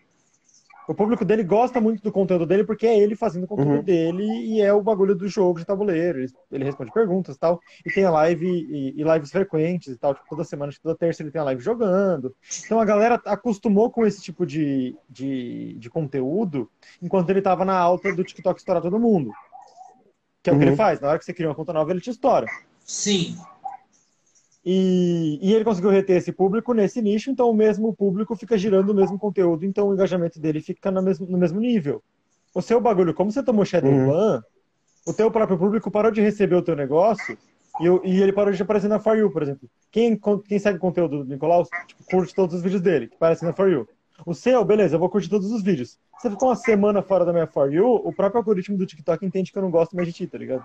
O público dele gosta muito do conteúdo dele porque é ele fazendo o conteúdo Uhum. dele e é o bagulho do jogo de tabuleiro. Ele, ele responde perguntas e tal. E tem a live e, e lives frequentes e tal. Tipo, toda semana, acho que toda terça ele tem a live jogando. Então a galera acostumou com esse tipo de, de, de conteúdo enquanto ele tava na alta do TikTok estourar todo mundo. Que é o que Uhum. ele faz. Na hora que você cria uma conta nova, ele te estoura. Sim. E, e ele conseguiu reter esse público nesse nicho, então o mesmo público fica girando o mesmo conteúdo, então o engajamento dele fica no mesmo, no mesmo nível. O seu bagulho, como você tomou shadow Uhum. ban, o teu próprio público parou de receber o teu negócio e, e ele parou de aparecer na For You, por exemplo. Quem, quem segue o conteúdo do Nicolau, tipo, curte todos os vídeos dele, que aparecem na For You. O seu, beleza, eu vou curtir todos os vídeos. Você ficou uma semana fora da minha For You, o próprio algoritmo do TikTok entende que eu não gosto mais de ti, tá ligado?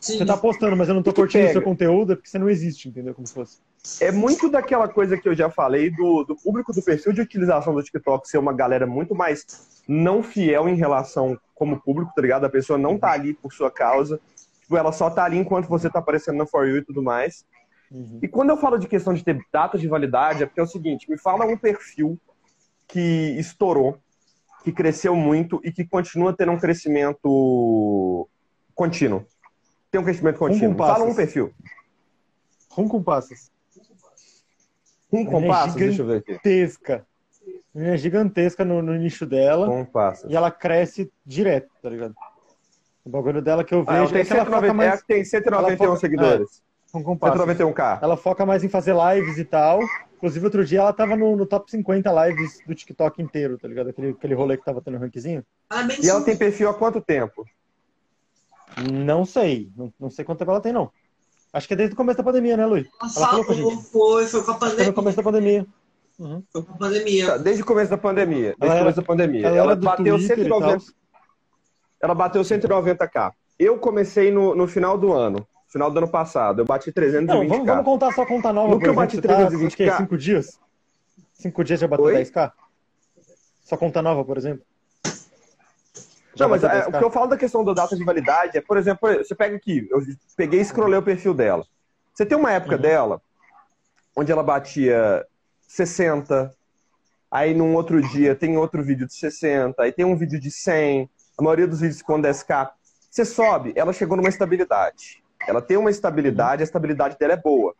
Sim. Você tá postando, mas eu não tô curtindo o seu conteúdo, é porque você não existe, entendeu? Como se fosse. É muito daquela coisa que eu já falei do, do público do perfil de utilização do TikTok ser uma galera muito mais não fiel em relação como público, tá ligado? A pessoa não tá ali por sua causa. Tipo, ela só tá ali enquanto você tá aparecendo na For You e tudo mais. Uhum. E quando eu falo de questão de ter datas de validade, é porque é o seguinte, me fala um perfil que estourou, que cresceu muito e que continua tendo um crescimento contínuo. Tem um crescimento contínuo. com. Fala um perfil. Rum com passas. Um é compasso, gigante. deixa eu ver aqui. Gigantesca. Ela é gigantesca no, no nicho dela. Compasso. E ela cresce direto, tá ligado? O bagulho dela que eu Ah, ela vejo tem, é que ela foca 190, mais é, tem 191 ela foca- seguidores. com compassos. 191k. Ela foca mais em fazer lives e tal. Inclusive, outro dia ela tava no, no top 50 lives do TikTok inteiro, tá ligado? Aquele, aquele rolê que tava tendo rankzinho. Parabéns. E ela tem perfil há quanto tempo? Não sei. Não, não sei quanto tempo ela tem, não. Acho que é desde o começo da pandemia, né, Luiz? Ela Ela falou foi, foi com a Foi no pandemia. começo da pandemia. Uhum. Foi com a pandemia. Tá, Desde o começo da pandemia. Desde Ela o começo da pandemia. Ela, Ela, bateu Twitter e 190, tal. ela bateu 190k. Eu comecei no, no final do ano. Final do ano passado. Eu bati 320k. Não, vamos, vamos contar só conta nova. Que eu bati você tá, 320K. acho que é cinco dias? Cinco dias já bateu Oi? 10k? Só conta nova, por exemplo? Já Não, mas é, 10K? o que eu falo da questão da data de validade é, por exemplo, você pega aqui, eu peguei e scrollei o perfil dela. Você tem uma época Uhum. dela onde ela batia 60, aí num outro dia tem outro vídeo de 60, aí tem um vídeo de 100, a maioria dos vídeos com 10k. Você sobe, ela chegou numa estabilidade. Ela tem uma estabilidade, a estabilidade dela é boa.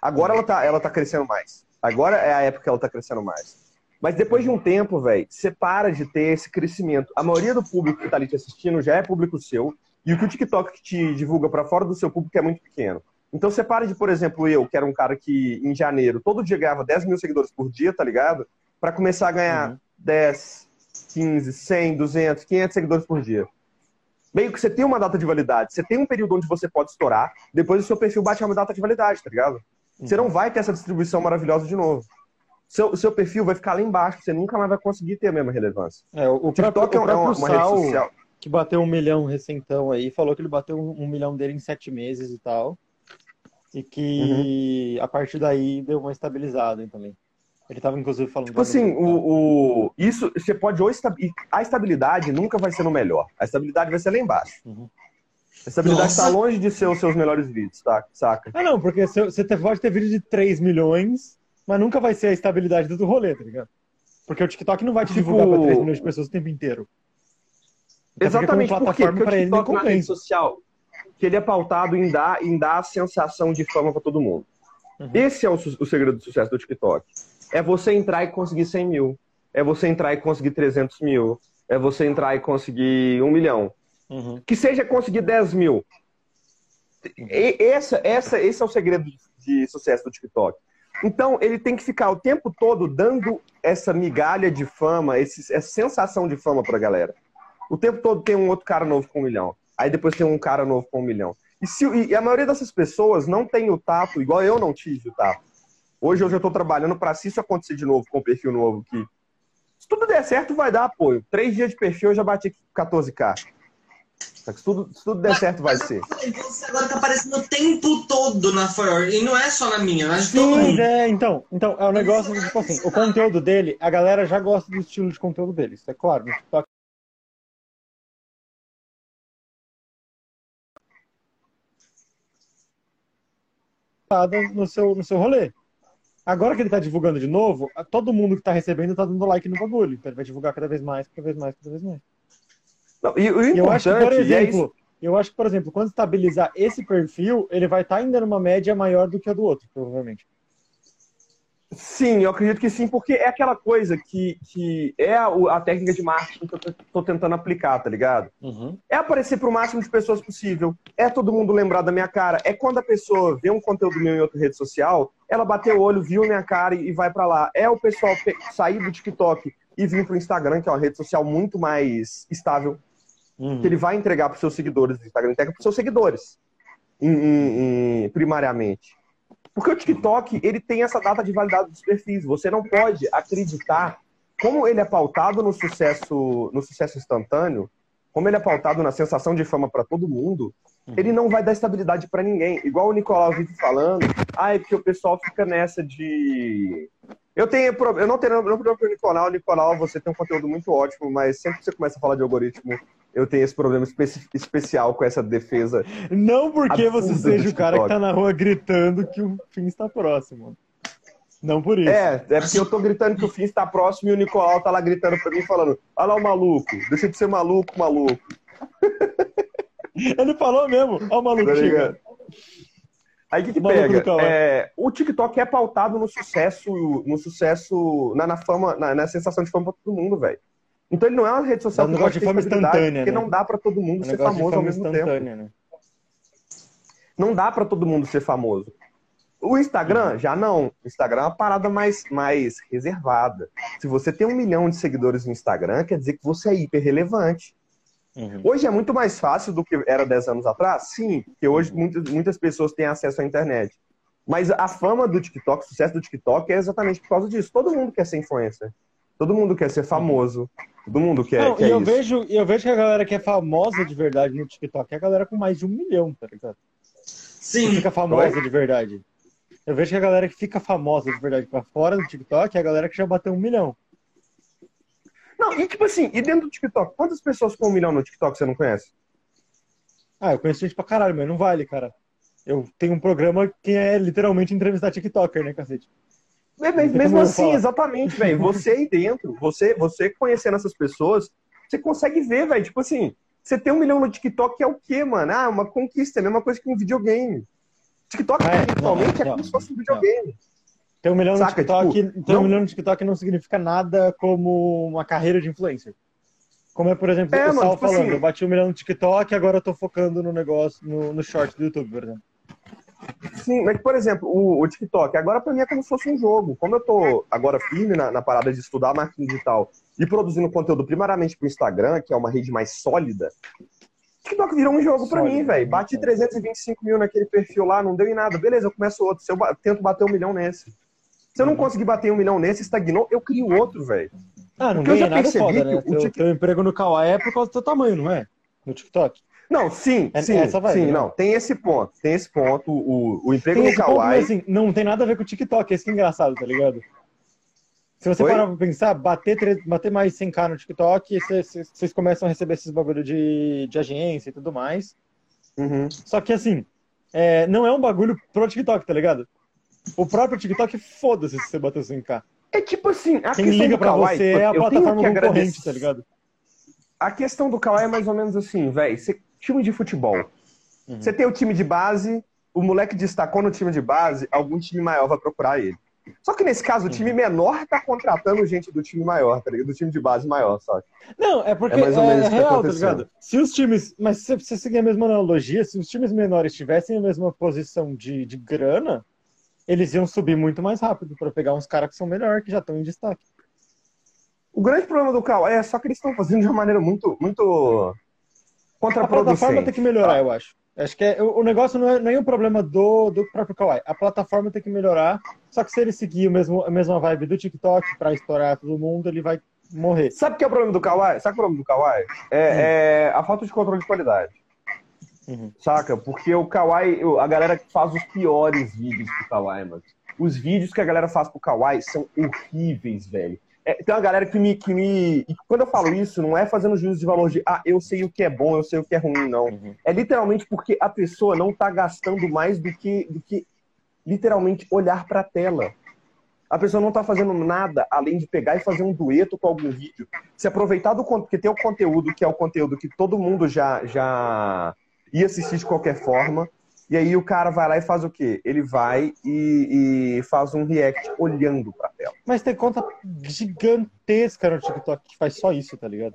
Agora ela tá, ela tá crescendo mais. Agora é a época que ela tá crescendo mais. Mas depois de um tempo, velho, você para de ter esse crescimento. A maioria do público que tá ali te assistindo já é público seu. E o que o TikTok te divulga para fora do seu público é muito pequeno. Então você para de, por exemplo, eu, que era um cara que em janeiro todo dia ganhava 10 mil seguidores por dia, tá ligado? Para começar a ganhar Uhum. 10, 15, 100, 200, 500 seguidores por dia. Meio que você tem uma data de validade, você tem um período onde você pode estourar, depois o seu perfil bate a uma data de validade, tá ligado? Você Uhum. não vai ter essa distribuição maravilhosa de novo. Seu, seu perfil vai ficar lá embaixo, você nunca mais vai conseguir ter a mesma relevância. É, o, TikTok próprio, é o uma, é uma, próprio uma rede Sal, social. que bateu um milhão recentão aí, falou que ele bateu um, um milhão dele em sete meses e tal. E que Uhum. a partir daí deu uma estabilizada também. Ele tava, inclusive, falando... Tipo assim, o, o- isso você pode ou esta- a estabilidade nunca vai ser no melhor. A estabilidade vai ser lá embaixo. Uhum. A estabilidade Nossa. está longe de ser os seus melhores vídeos, tá? Saca? Ah, não, porque você pode ter vídeo de 3 milhões, mas nunca vai ser a estabilidade do rolê, tá ligado? Porque o TikTok não vai te Tipo- divulgar pra 3 milhões de pessoas o tempo inteiro. Até Exatamente porque como por quê? plataforma Porque o TikTok na rede compensa. social, que ele é pautado em dar, em dar a sensação de fama para todo mundo. Uhum. Esse é o, o segredo do sucesso do TikTok. É você entrar e conseguir 100 mil. É você entrar e conseguir 300 mil. É você entrar e conseguir um milhão. Uhum. Que seja conseguir 10 mil. E- essa, essa, esse é o segredo de sucesso do TikTok. Então, ele tem que ficar o tempo todo dando essa migalha de fama, esse- essa sensação de fama pra galera. O tempo todo tem um outro cara novo com um milhão. Aí depois tem um cara novo com um milhão. E, se, e a maioria dessas pessoas não tem o tato, igual eu não tive o tato. Hoje eu já estou trabalhando para se isso acontecer de novo com um perfil novo que se tudo der certo, vai dar apoio. Três dias de perfil eu já bati 14k. Só que Se tudo, se tudo der certo, vai ser. Então você agora tá aparecendo o tempo todo na For You. E não é só na minha, mas de todo Sim, mundo. é, então, então, é um negócio, de, tipo assim, o conteúdo dele, a galera já gosta do estilo de conteúdo dele, isso é claro, no TikTok. no seu, no seu rolê. Agora que ele tá divulgando de novo, todo mundo que tá recebendo tá dando like no bagulho. Então ele vai divulgar cada vez mais, cada vez mais, cada vez mais. Não, e o E eu acho que, por importante é isso. exemplo, eu acho que, por exemplo, quando estabilizar esse perfil, ele vai estar ainda numa média maior do que a do outro, provavelmente. Sim, eu acredito que sim, porque é aquela coisa que, que é a, a técnica de marketing que eu tô, tô tentando aplicar, tá ligado? Uhum. É aparecer para o máximo de pessoas possível, é todo mundo lembrar da minha cara, é quando a pessoa vê um conteúdo meu em outra rede social, ela bateu o olho, viu minha cara e, e vai para lá. É o pessoal pe- sair do TikTok e vir pro Instagram, que é uma rede social muito mais estável, Uhum. que ele vai entregar para seus seguidores do Instagram, entrega para seus seguidores, em- em- em- primariamente. Porque o TikTok, ele tem essa data de validade dos perfis. Você não pode acreditar como ele é pautado no sucesso, no sucesso instantâneo, como ele é pautado na sensação de fama para todo mundo, uhum. ele não vai dar estabilidade para ninguém. Igual o Nicolau vive falando, ah, é porque o pessoal fica nessa de. Eu tenho eu não tenho problema com o Nicolau. Nicolau, você tem um conteúdo muito ótimo, mas sempre que você começa a falar de algoritmo, eu tenho esse problema especi especial com essa defesa. Não porque você seja o cara que tá na rua gritando que o fim está próximo. Não por isso. É, é porque eu tô gritando que o fim está próximo e o Nicolau tá lá gritando pra mim, falando: Olha lá o maluco, deixa de ser maluco, maluco. Ele falou mesmo, olha o maluco, tá chega. Aí o que, que pega? É, o TikTok é pautado no sucesso, no sucesso, na, na fama, na, na sensação de fama pra todo mundo, velho. Então ele não é uma rede social é um que negócio de fama instantânea, porque né? não dá para todo mundo é ser famoso ao mesmo tempo. Né? Não dá para todo mundo ser famoso. O Instagram, uhum. já não. O Instagram é uma parada mais, mais reservada. Se você tem um milhão de seguidores no Instagram, quer dizer que você é hiper relevante. Uhum. Hoje é muito mais fácil do que era 10 anos atrás? Sim, porque hoje uhum. muitas, muitas pessoas têm acesso à internet. Mas a fama do TikTok, o sucesso do TikTok é exatamente por causa disso. Todo mundo quer ser influencer. Todo mundo quer ser famoso. Todo mundo quer, Não, quer eu isso. Vejo, eu vejo que a galera que é famosa de verdade no TikTok é a galera com mais de um milhão, tá ligado? Sim. Que fica famosa de verdade. Eu vejo que a galera que fica famosa de verdade pra fora do TikTok é a galera que já bateu um milhão. Não, e tipo assim, e dentro do TikTok, quantas pessoas com um milhão no TikTok você não conhece? Ah, eu conheço gente pra caralho, mas não vale, cara. Eu tenho um programa que é literalmente entrevistar TikToker, né, cacete? É, mas mesmo assim, exatamente, velho. Você aí dentro, você, você conhecendo essas pessoas, você consegue ver, velho. Tipo assim, você tem um milhão no TikTok é o quê, mano? Ah, uma conquista, é a mesma coisa que um videogame. TikTok, é, principalmente, é como se fosse um videogame. Ter um milhão Saca, no TikTok, tipo, ter um milhão no TikTok não significa nada como uma carreira de influencer. Como é, por exemplo, é, o Sal tipo falando, assim... eu bati um milhão no TikTok, agora eu tô focando no negócio, no, no short do YouTube, por exemplo. Sim, mas, por exemplo, o, o, TikTok, agora pra mim é como se fosse um jogo. Como eu tô agora firme na, na parada de estudar marketing digital e produzindo conteúdo primariamente pro Instagram, que é uma rede mais sólida, TikTok virou um jogo para mim, velho. Bati 325 mil naquele perfil lá, não deu em nada. Beleza, eu começo outro. Se eu tento bater um milhão nesse. Se eu não conseguir bater um milhão nesse, estagnou, eu crio outro, velho. Ah, não Porque ganha nada foda, né? Teu, tic... teu, emprego no Kawaii é por causa do teu tamanho, não é? No TikTok. Não, sim, é, sim, vai, sim, né? não. Tem esse ponto, tem esse ponto. O, o emprego tem no Kawaii... Ponto, assim, não tem nada a ver com o TikTok, esse que é engraçado, tá ligado? Se você Oi? parar pra pensar, bater, bater mais 100k no TikTok, vocês começam a receber esses bagulho de, de agência e tudo mais. Uhum. Só que assim, é, não é um bagulho pro TikTok, tá ligado? O próprio TikTok, foda-se se você bater 100k. É tipo assim, a Quem liga pra Kawaii, você é a plataforma concorrente, tá ligado? A questão do Kawaii é mais ou menos assim, velho. Time de futebol. Uhum. Você tem o time de base, o moleque destacou no time de base, algum time maior vai procurar ele. Só que nesse caso, o time uhum. menor tá contratando gente do time maior, tá ligado? Do time de base maior, sabe? Não, é porque é, mais ou é, menos é real, tá ligado? Se os times. Mas se você seguir a mesma analogia, se os times menores tivessem a mesma posição de, de grana, eles iam subir muito mais rápido para pegar uns caras que são melhores, que já estão em destaque. O grande problema do Cal é só que eles estão fazendo de uma maneira muito, muito contraproducente. A plataforma tem que melhorar, tá? eu acho. Acho que é, o, negócio não é nem um problema do, do próprio Kawaii. A plataforma tem que melhorar. Só que se ele seguir o mesmo, a mesma vibe do TikTok para estourar todo mundo, ele vai morrer. Sabe o que é o problema do Kawaii? Sabe o problema do Kawaii? É, hum. é a falta de controle de qualidade. Uhum. Saca? Porque o Kawaii, a galera faz os piores vídeos pro Kawaii, mano. Os vídeos que a galera faz pro Kawaii são horríveis, velho. É, tem uma galera que me, que me. E quando eu falo isso, não é fazendo juízo de valor de ah, eu sei o que é bom, eu sei o que é ruim, não. Uhum. É literalmente porque a pessoa não tá gastando mais do que, do que literalmente olhar pra tela. A pessoa não tá fazendo nada além de pegar e fazer um dueto com algum vídeo. Se aproveitar do porque tem o conteúdo que é o conteúdo que todo mundo já, já ia assistir de qualquer forma. E aí o cara vai lá e faz o quê? Ele vai e, e faz um react olhando pra tela. Mas tem conta gigantesca no TikTok que faz só isso, tá ligado?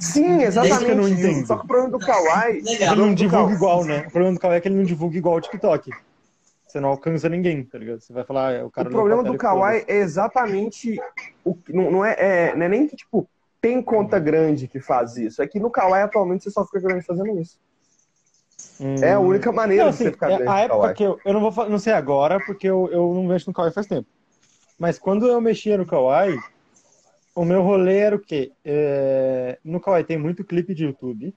Sim, exatamente. Que eu não entendo. Só que o problema do Kawaii. Ele não divulga igual, né? O problema do Kawaii é que ele não divulga igual o TikTok. Você não alcança ninguém, tá ligado? Você vai falar, ah, o cara. O problema do Kawaii é exatamente. O, não, não, é, é, não é nem que, tipo, tem conta grande que faz isso. É que no Kawaii atualmente você só fica grande fazendo isso. Hum. É a única maneira não, assim, de você ficar grande. A época que eu. Eu não vou não sei agora, porque eu, eu não mexo no Kawaii faz tempo. Mas quando eu mexia no Kawaii, o meu rolê era o quê? É, no Kawaii tem muito clipe de YouTube.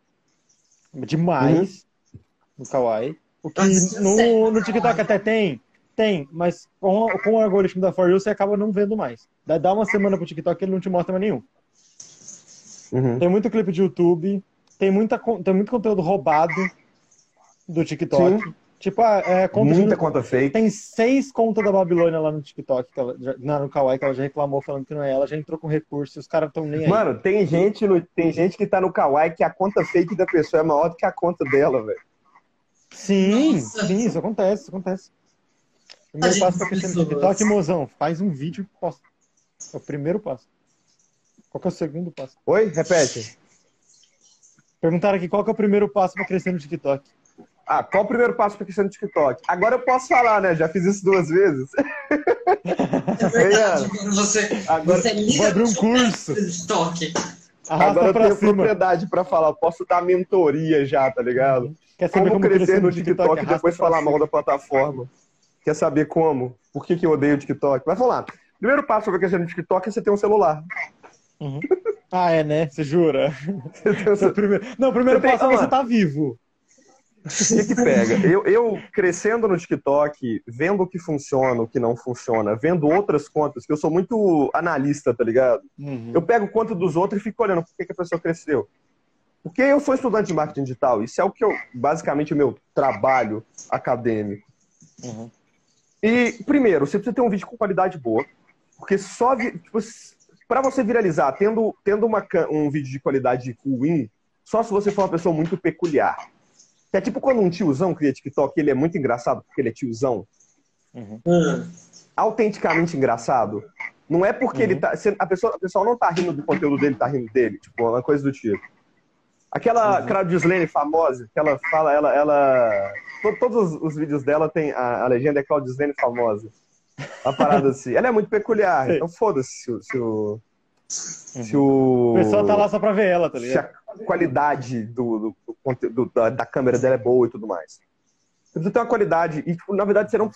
Demais. No Kawaii. O que no, sério, no TikTok até tem. Tem, mas com, com o algoritmo da For You você acaba não vendo mais. Dá dá uma semana pro TikTok ele não te mostra mais nenhum. Uhum. Tem muito clipe de YouTube, tem, muita, tem muito conteúdo roubado do TikTok. Tipo, ah, é, conta de- Muita conta fake. tem seis contas da Babilônia lá no TikTok, que ela, já, não, no Kawaii, que ela já reclamou falando que não é ela, já entrou com recurso e os caras estão nem aí. Mano, tem gente, no, tem gente que tá no Kawaii que a conta fake da pessoa é maior do que a conta dela, velho. sim, Nossa. sim, isso acontece, isso acontece. Primeiro passo pra crescer no. TikTok, mozão, faz um vídeo e posta. É o primeiro passo. Qual que é o segundo passo? Oi? Repete. Perguntaram aqui qual que é o primeiro passo pra crescer no TikTok. Ah, qual o primeiro passo pra crescer no TikTok? Agora eu posso falar, né? Já fiz isso duas vezes. É verdade. Quando você, Agora- você liga vou abrir um curso. <laughs> TikTok. Arrasta Agora eu tenho cima. propriedade pra falar. Posso dar mentoria já, tá ligado? Quer saber Como, como, crescer no TikTok, e Arrasta depois falar cima. mal da plataforma. Quer saber como? Por que, que eu odeio o TikTok? Vai falar. Primeiro passo pra crescer no TikTok é você ter um celular. <laughs> Ah, é, né? Você jura? Você tem é primeiro... Não, o primeiro Você tem- passo é Olha você tá vivo. O que, que pega? Eu, eu crescendo no TikTok, vendo o que funciona, o que não funciona, vendo outras contas, que eu sou muito analista, tá ligado? Uhum. Eu pego conta dos outros e fico olhando por que, que a pessoa cresceu. Porque eu sou estudante de marketing digital, isso é o que eu, basicamente, o meu trabalho acadêmico. Uhum. E, primeiro, você precisa ter um vídeo com qualidade boa, porque só, tipo, para você viralizar, tendo, tendo uma, um vídeo de qualidade ruim, só se você for uma pessoa muito peculiar. Que é tipo quando um tiozão cria TikTok, ele é muito engraçado porque ele é tiozão, Uhum. Hum. autenticamente engraçado. Não é porque Uhum. ele tá. A pessoa, a pessoa não tá rindo do conteúdo dele, tá rindo dele. Tipo, uma coisa do tipo. Aquela Uhum. Claudia Slane famosa, que ela fala, ela. ela to- todos os, os vídeos dela tem. A, a legenda é Claudia Slane famosa. Uma parada assim. Ela é muito peculiar, Sei. então foda-se se, o- se o. Se O o. pessoal tá lá só pra ver ela, tá se ligado? a qualidade do, do, do da, da câmera dela é boa e tudo mais. Você precisa ter uma qualidade, e tipo, na verdade você não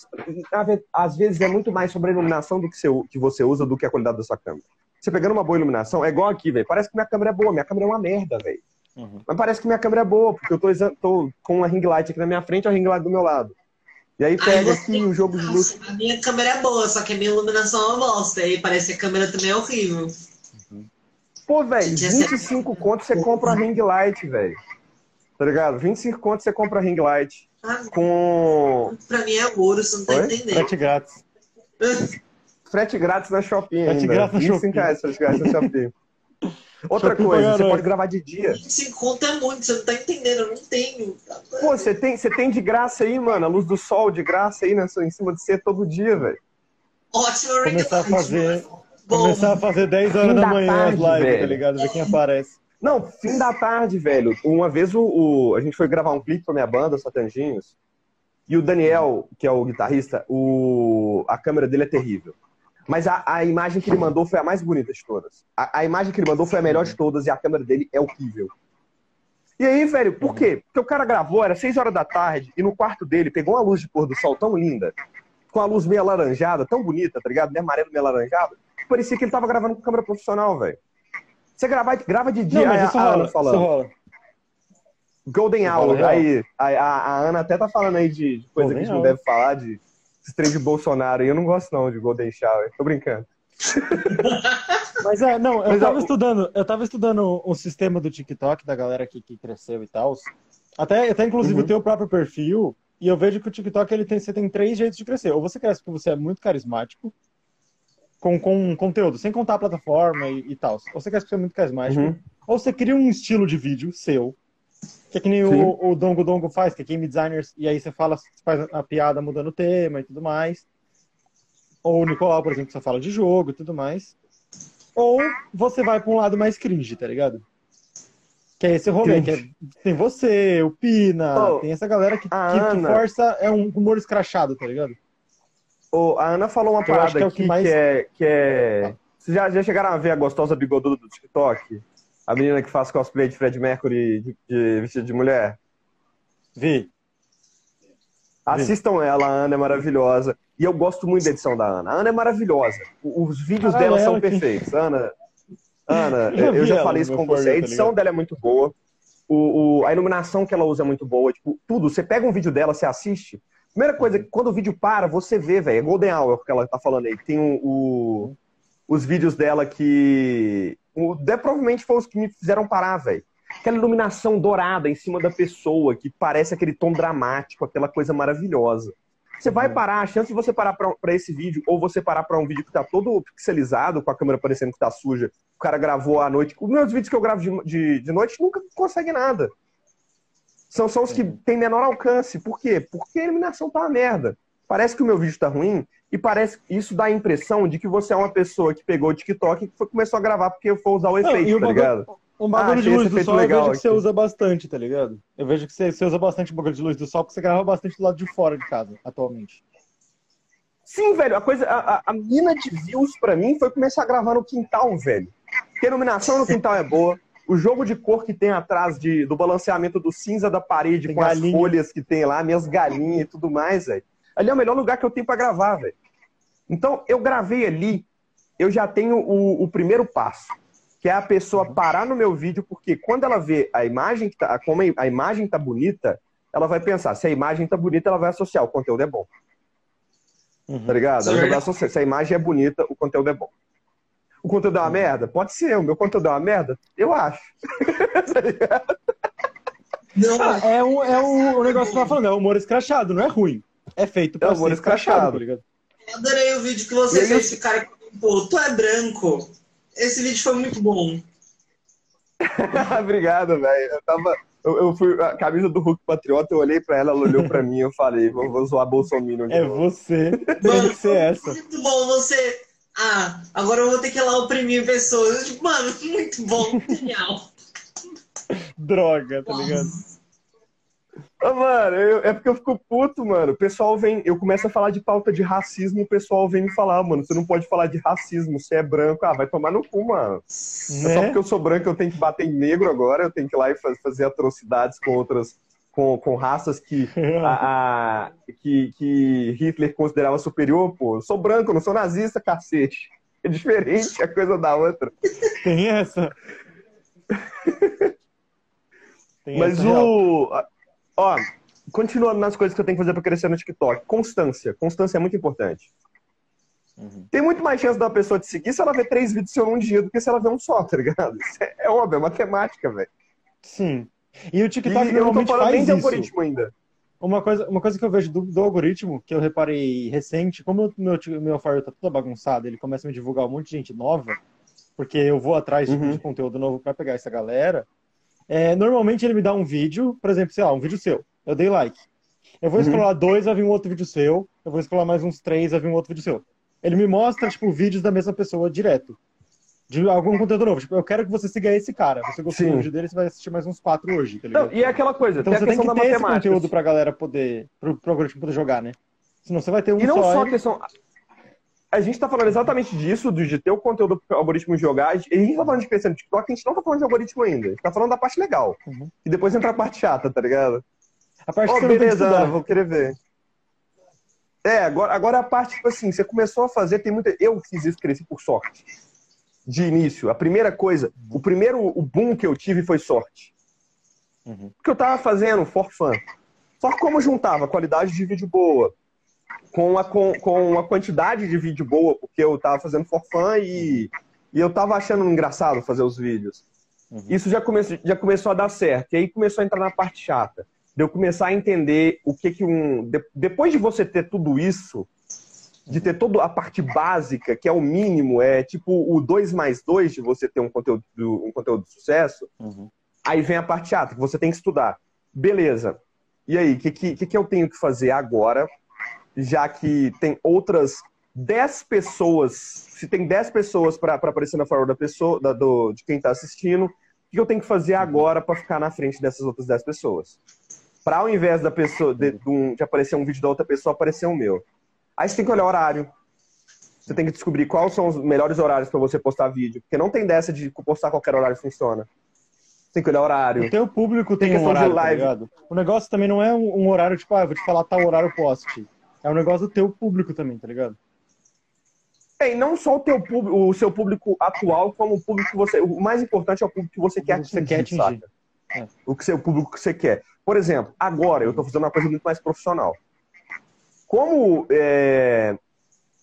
ve- às vezes é muito mais sobre a iluminação do que, você, que você usa do que a qualidade da sua câmera. Você pegando uma boa iluminação, é igual aqui, velho. Parece que minha câmera é boa, minha câmera é uma merda, velho. Uhum. Mas parece que minha câmera é boa, porque eu tô, tô com uma ring light aqui na minha frente e a ring light do meu lado. E aí pega aqui o jogo de luz. A minha câmera é boa, só que a minha iluminação é uma bosta. E parece que a câmera também é horrível. Pô, velho, Tinha que ser- 25 contos você compra uma ring light, velho. Tá ligado? 25 contos você compra a ring light. Ah, Com pra mim é ouro, você não tá Oi? entendendo. Frete grátis. <laughs> frete grátis na Shopping Frete ainda. grátis na 25 Shopee. reais frete grátis na Shopping. <laughs> Outra Shopping coisa, você pode gravar de dia. 25 conto é muito, você não tá entendendo, eu não tenho. Pô, você tem, você tem de graça aí, mano, a luz do sol de graça aí nessa, em cima de você todo dia, velho. Ótimo, Começar a fazer. Bom, Começar a fazer 10 horas da da manhã as tarde, lives, velho. tá ligado? Ver quem aparece. Não, fim da tarde, velho. Uma vez o, o- a gente foi gravar um clipe pra minha banda, Satanjinhos, e o Daniel, que é o guitarrista, o, a câmera dele é terrível. Mas a, a imagem que ele mandou foi a mais bonita de todas. A, a imagem que ele mandou foi a melhor de todas e a câmera dele é horrível. E aí, velho, por quê? Porque o cara gravou, era 6 horas da tarde, e no quarto dele pegou uma luz de pôr do sol tão linda, com a luz meio alaranjada, tão bonita, tá ligado? Meio amarelo, meio alaranjado, que parecia que ele tava gravando com câmera profissional, velho. Você grava, grava de dia, Não, mas a- isso a Ana rola. Isso falando. rola. Golden Isso rola Hour, real. aí, a, a- a Ana até tá falando aí de, de coisa Golden que a gente não Hour. deve falar, de esses três de Bolsonaro, e eu não gosto não de Golden Shower, tô brincando. <laughs> Mas é, não, eu Mas, tava ó, estudando, eu tava estudando o sistema do TikTok, da galera que, que cresceu e tal. Até, até inclusive Uhum. o teu próprio perfil, e eu vejo que o TikTok ele tem, você tem três jeitos de crescer. Ou você cresce porque você é muito carismático, com, com conteúdo, sem contar a plataforma e, e tal. Ou você cresce porque você é muito carismático. Uhum. Ou você cria um estilo de vídeo seu, que é que nem Sim. o, o Dongo Dongo faz, que é game designers, e aí você fala, faz a piada mudando o tema e tudo mais. Ou o Nicolau, por exemplo, que só fala de jogo e tudo mais. Ou você vai pra um lado mais cringe, tá ligado? Que é esse rolê, que é, tem você, o Pina, Oh, tem essa galera que, que, que força é um humor escrachado, tá ligado? Ô, a Ana falou uma acho parada que é o aqui que que, mais- é, que é... Vocês já, já chegaram a ver a gostosa bigoduda do TikTok? A menina que faz cosplay de Fred Mercury de, de vestido de mulher? Vi. Assistam ela, a Ana é maravilhosa. E eu gosto muito da edição da Ana. A Ana é maravilhosa. Os vídeos Ah, dela ela são que- perfeitos. Ana, Ana, Eu <laughs> já eu, vi já ela falei isso com você. A tá edição ligado? dela é muito boa. O, o- a iluminação que ela usa é muito boa. Tipo, tudo. Você pega um vídeo dela, você assiste. Primeira coisa, quando o vídeo para, você vê, velho. É Golden Hour que ela tá falando aí. Tem o, o- os vídeos dela que. O, de- provavelmente foram os que me fizeram parar, velho. Aquela iluminação dourada em cima da pessoa, que parece aquele tom dramático, aquela coisa maravilhosa. Você vai Uhum. parar, a chance de você parar pra, pra esse vídeo, ou você parar pra um vídeo que tá todo pixelizado, com a câmera parecendo que tá suja, o cara gravou à noite. Os meus vídeos que eu gravo de, de, de noite nunca consegue nada. São, são os que têm menor alcance. Por quê? Porque a iluminação tá uma merda. Parece que o meu vídeo tá ruim e parece isso dá a impressão de que você é uma pessoa que pegou o TikTok e foi- começou a gravar porque foi usar o Não, efeito, e o tá bagulho- ligado? Um bagulho Ah, de luz do efeito sol eu legal vejo que você usa bastante, tá ligado? Eu vejo que você, você usa bastante bagulho de luz do sol porque você grava bastante do lado de fora de casa, atualmente. Sim, velho, a coisa, a, a- a mina de views pra mim foi começar a gravar no quintal, velho. Porque a iluminação no quintal é boa, o jogo de cor que tem atrás de, do balanceamento do cinza da parede Tem com galinha. as folhas que tem lá, minhas galinhas e tudo mais, velho. Ali é o melhor lugar que eu tenho pra gravar, velho. Então, eu gravei ali, eu já tenho o, o primeiro passo, que é a pessoa parar no meu vídeo, porque quando ela vê a imagem que tá, como a imagem tá bonita, ela vai pensar, se a imagem tá bonita, ela vai associar, o conteúdo é bom. Uhum. Tá ligado? Isso Ela vai verdade. associar, se a imagem é bonita, o conteúdo é bom. O conteúdo é uma merda? Pode ser. O meu conteúdo é uma merda? Eu acho. <laughs> Tá ligado? Não, é um, é um, o negócio que eu tava falando, é humor escrachado, não é ruim. É feito pra É escrachado, tá eu adorei o vídeo que você E fez, esse cara comentou, tu é branco. Esse vídeo foi muito bom. <laughs> Obrigado, velho. Eu tava. Eu, eu fui. A camisa do Hulk Patriota, eu olhei pra ela, ela olhou pra mim eu falei, vou, vou zoar Bolsonaro É novo. você. <laughs> Tem que ser essa. Muito bom você. Ah, agora eu vou ter que ir lá oprimir pessoas. Eu, tipo, mano, <laughs> muito bom, genial. Droga, tá ligado? Ô, mano, eu- é porque eu fico puto, mano. O pessoal vem. Eu começo a falar de pauta de racismo, o pessoal vem me falar, mano, você não pode falar de racismo, você é branco. Ah, vai tomar no cu, mano. É só Né? porque eu sou branco eu tenho que bater em negro agora, eu tenho que ir lá e faz- fazer atrocidades com outras. Com, com raças que, a, a- que, que Hitler considerava superior, pô. Eu sou branco, não sou nazista, cacete. É diferente a coisa da outra. Tem essa. <laughs> Tem Mas essa real. Ó, continuando nas coisas que eu tenho que fazer pra crescer no TikTok. Constância. Constância é muito importante. Uhum. Tem muito mais chance da pessoa te seguir se ela ver três vídeos seu num dia do que se ela ver um só, tá ligado? <laughs> Isso é, é óbvio, é matemática, velho. Sim. E o E TikTok eu não tô normalmente faz de isso. algoritmo ainda. Uma coisa, uma coisa que eu vejo do, do algoritmo, que eu reparei recente, como o meu, meu You tá todo bagunçado, ele começa a me divulgar um monte de gente nova, porque eu vou atrás de, Uhum. de conteúdo novo pra pegar essa galera. É, normalmente ele me dá um vídeo, por exemplo, sei lá, um vídeo seu. Eu dei like. Eu vou Uhum. scrollar dois, vai vir um outro vídeo seu. Eu vou scrollar mais uns três, vai vir um outro vídeo seu. Ele me mostra, tipo, vídeos da mesma pessoa direto. De algum conteúdo novo. Tipo, eu quero que você siga esse cara. Você gostou do vídeo dele, você vai assistir mais uns quatro hoje, tá? Não, e é aquela coisa, Então tem você a tem que ter esse conteúdo pra galera poder, pro, pro algoritmo poder jogar, né? Senão você vai ter um E não só a e- questão. A gente tá falando exatamente disso, de ter o conteúdo pro algoritmo jogar. E a gente tá falando de crescer no TikTok, a gente não tá falando de algoritmo ainda. A gente tá falando da parte legal. Uhum. E depois entra a parte chata, tá ligado? A parte Ó, que que beleza, estudar. vou querer ver. É, agora, agora a parte, tipo assim, você começou a fazer, tem muita. Eu fiz isso crescer por sorte. De início. A primeira coisa, o primeiro o boom que eu tive foi sorte. Uhum. Porque eu tava fazendo for fun. Só que como eu juntava qualidade de vídeo boa com a, com, com a quantidade de vídeo boa, porque eu tava fazendo for fun e, e eu tava achando engraçado fazer os vídeos. Uhum. Isso já, come, já começou a dar certo. E aí começou a entrar na parte chata. De eu começar a entender o que que um... de- depois de você ter tudo isso, de ter toda a parte básica, que é o mínimo, é tipo o 2 mais 2 de você ter um conteúdo, um conteúdo de sucesso, Uhum. Aí vem a parte chata, que você tem que estudar. Beleza. E aí, o que, que, que eu tenho que fazer agora, já que tem outras 10 pessoas, se tem 10 pessoas para aparecer na favor da pessoa, da- do, de quem está assistindo, o que eu tenho que fazer agora para ficar na frente dessas outras 10 pessoas? Para ao invés da pessoa de, de um- de aparecer um vídeo da outra pessoa, aparecer o meu. Aí você tem que olhar o horário. Você tem que descobrir quais são os melhores horários para você postar vídeo. Porque não tem dessa de postar qualquer horário funciona. Você tem que olhar o horário. O teu público tem, Tem um horário, tá live. ligado? O negócio também não é um, horário, tipo, ah, eu vou te falar tal horário poste. É um negócio do teu público também, tá ligado? É, e não só o, teu público, o seu público atual, como o público que você. O mais importante é o público que você quer Você atingir, quer atingir. É. O, que você, o público que você quer. Por exemplo, agora eu tô fazendo uma coisa muito mais profissional. Como é,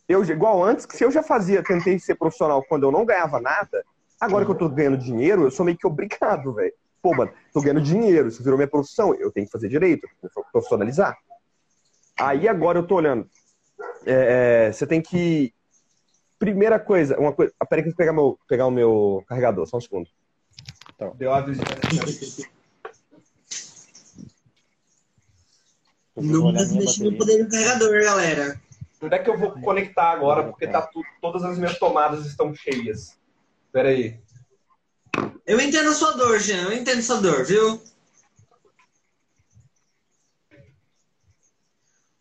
eu, igual antes, que se eu já fazia, tentei ser profissional quando eu não ganhava nada, agora que eu tô ganhando dinheiro, eu sou meio que obrigado, velho. Pô, mano, tô ganhando dinheiro, isso virou minha profissão, eu tenho que fazer direito, eu tenho que profissionalizar. Aí agora eu tô olhando. é, é, você tem que. Primeira coisa, uma coisa. Ah, peraí que eu vou pegar, meu, pegar o meu carregador, só um segundo. Tá. Deu aviso. Não no bateria. poder do carregador, galera. Onde é que eu vou conectar agora? Porque tá tu- todas as minhas tomadas estão cheias. Pera aí. Eu entendo a sua dor, Jean. Eu entendo a sua dor, viu?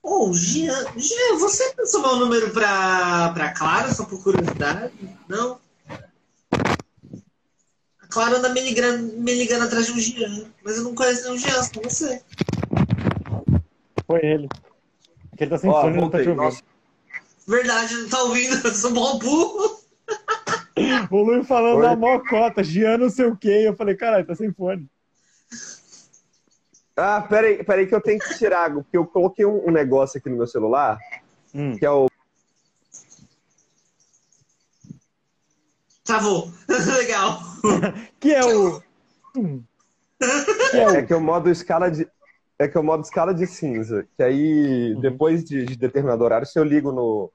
Ô, Jean, Jean, você passou meu número pra, pra Clara, só por curiosidade? Não? A Clara anda me ligando, me ligando atrás de um Jean, mas eu não conheço nenhum Jean, só você. Foi ele. Porque ele tá sem Ó, fone não tá te ouvindo. Nossa, Verdade, não tá ouvindo, eu sou mó burro. <laughs> O Luiz falando Oi. na mó cota, Gian não sei o quê. Eu falei, caralho, tá sem fone. Ah, peraí, peraí que eu tenho que tirar, porque eu coloquei um, um negócio aqui no meu celular, Hum. que é o. Travou. <laughs> Legal. <laughs> Que é o. Hum. Que é É o. que é o modo escala de. É que é o modo escala de cinza. Que aí, Uhum. depois de, de determinado horário, se eu ligo no.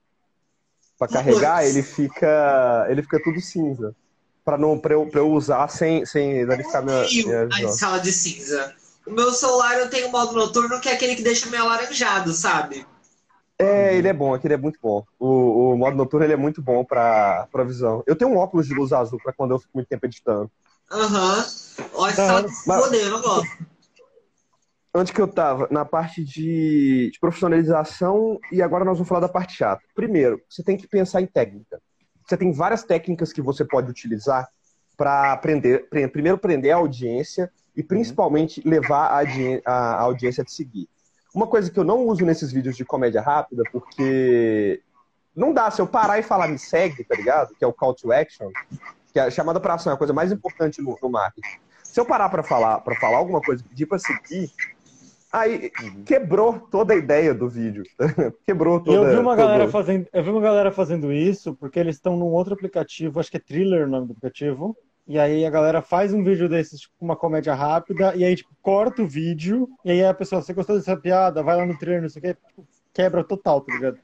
Pra carregar, ele fica. Ele fica tudo cinza. Pra, não, pra, eu, pra eu usar sem, sem danificar minha, minha a escala de cinza. O meu celular eu tenho modo noturno, que é aquele que deixa meio alaranjado, sabe? É, ele é bom, aquele é muito bom. O, o modo noturno ele é muito bom pra, pra visão. Eu tenho um óculos de luz azul pra quando eu fico muito tempo editando. Aham. Olha, escala hora. de Mas- foder, eu não gosto. Onde que eu tava? Na parte de, de profissionalização e agora nós vamos falar da parte chata. Primeiro, você tem que pensar em técnica. Você tem várias técnicas que você pode utilizar para aprender, pre- primeiro prender a audiência e principalmente levar a, a audiência a te seguir. Uma coisa que eu não uso nesses vídeos de comédia rápida, porque não dá, se eu parar e falar me segue, tá ligado? Que é o call to action, que é a chamada para ação, é a coisa mais importante no, no marketing. Se eu parar para falar, para falar alguma coisa, pedir para seguir, aí quebrou toda a ideia do vídeo. <laughs> quebrou toda. eu vi uma galera fazendo, eu vi uma galera fazendo isso porque eles estão num outro aplicativo, acho que é Thriller o nome do aplicativo. E aí a galera faz um vídeo desses, tipo, uma comédia rápida, e aí, tipo, corta o vídeo, e aí a pessoa, você gostou dessa piada? Vai lá no Thriller, não sei o quê, tipo, quebra total, tá ligado?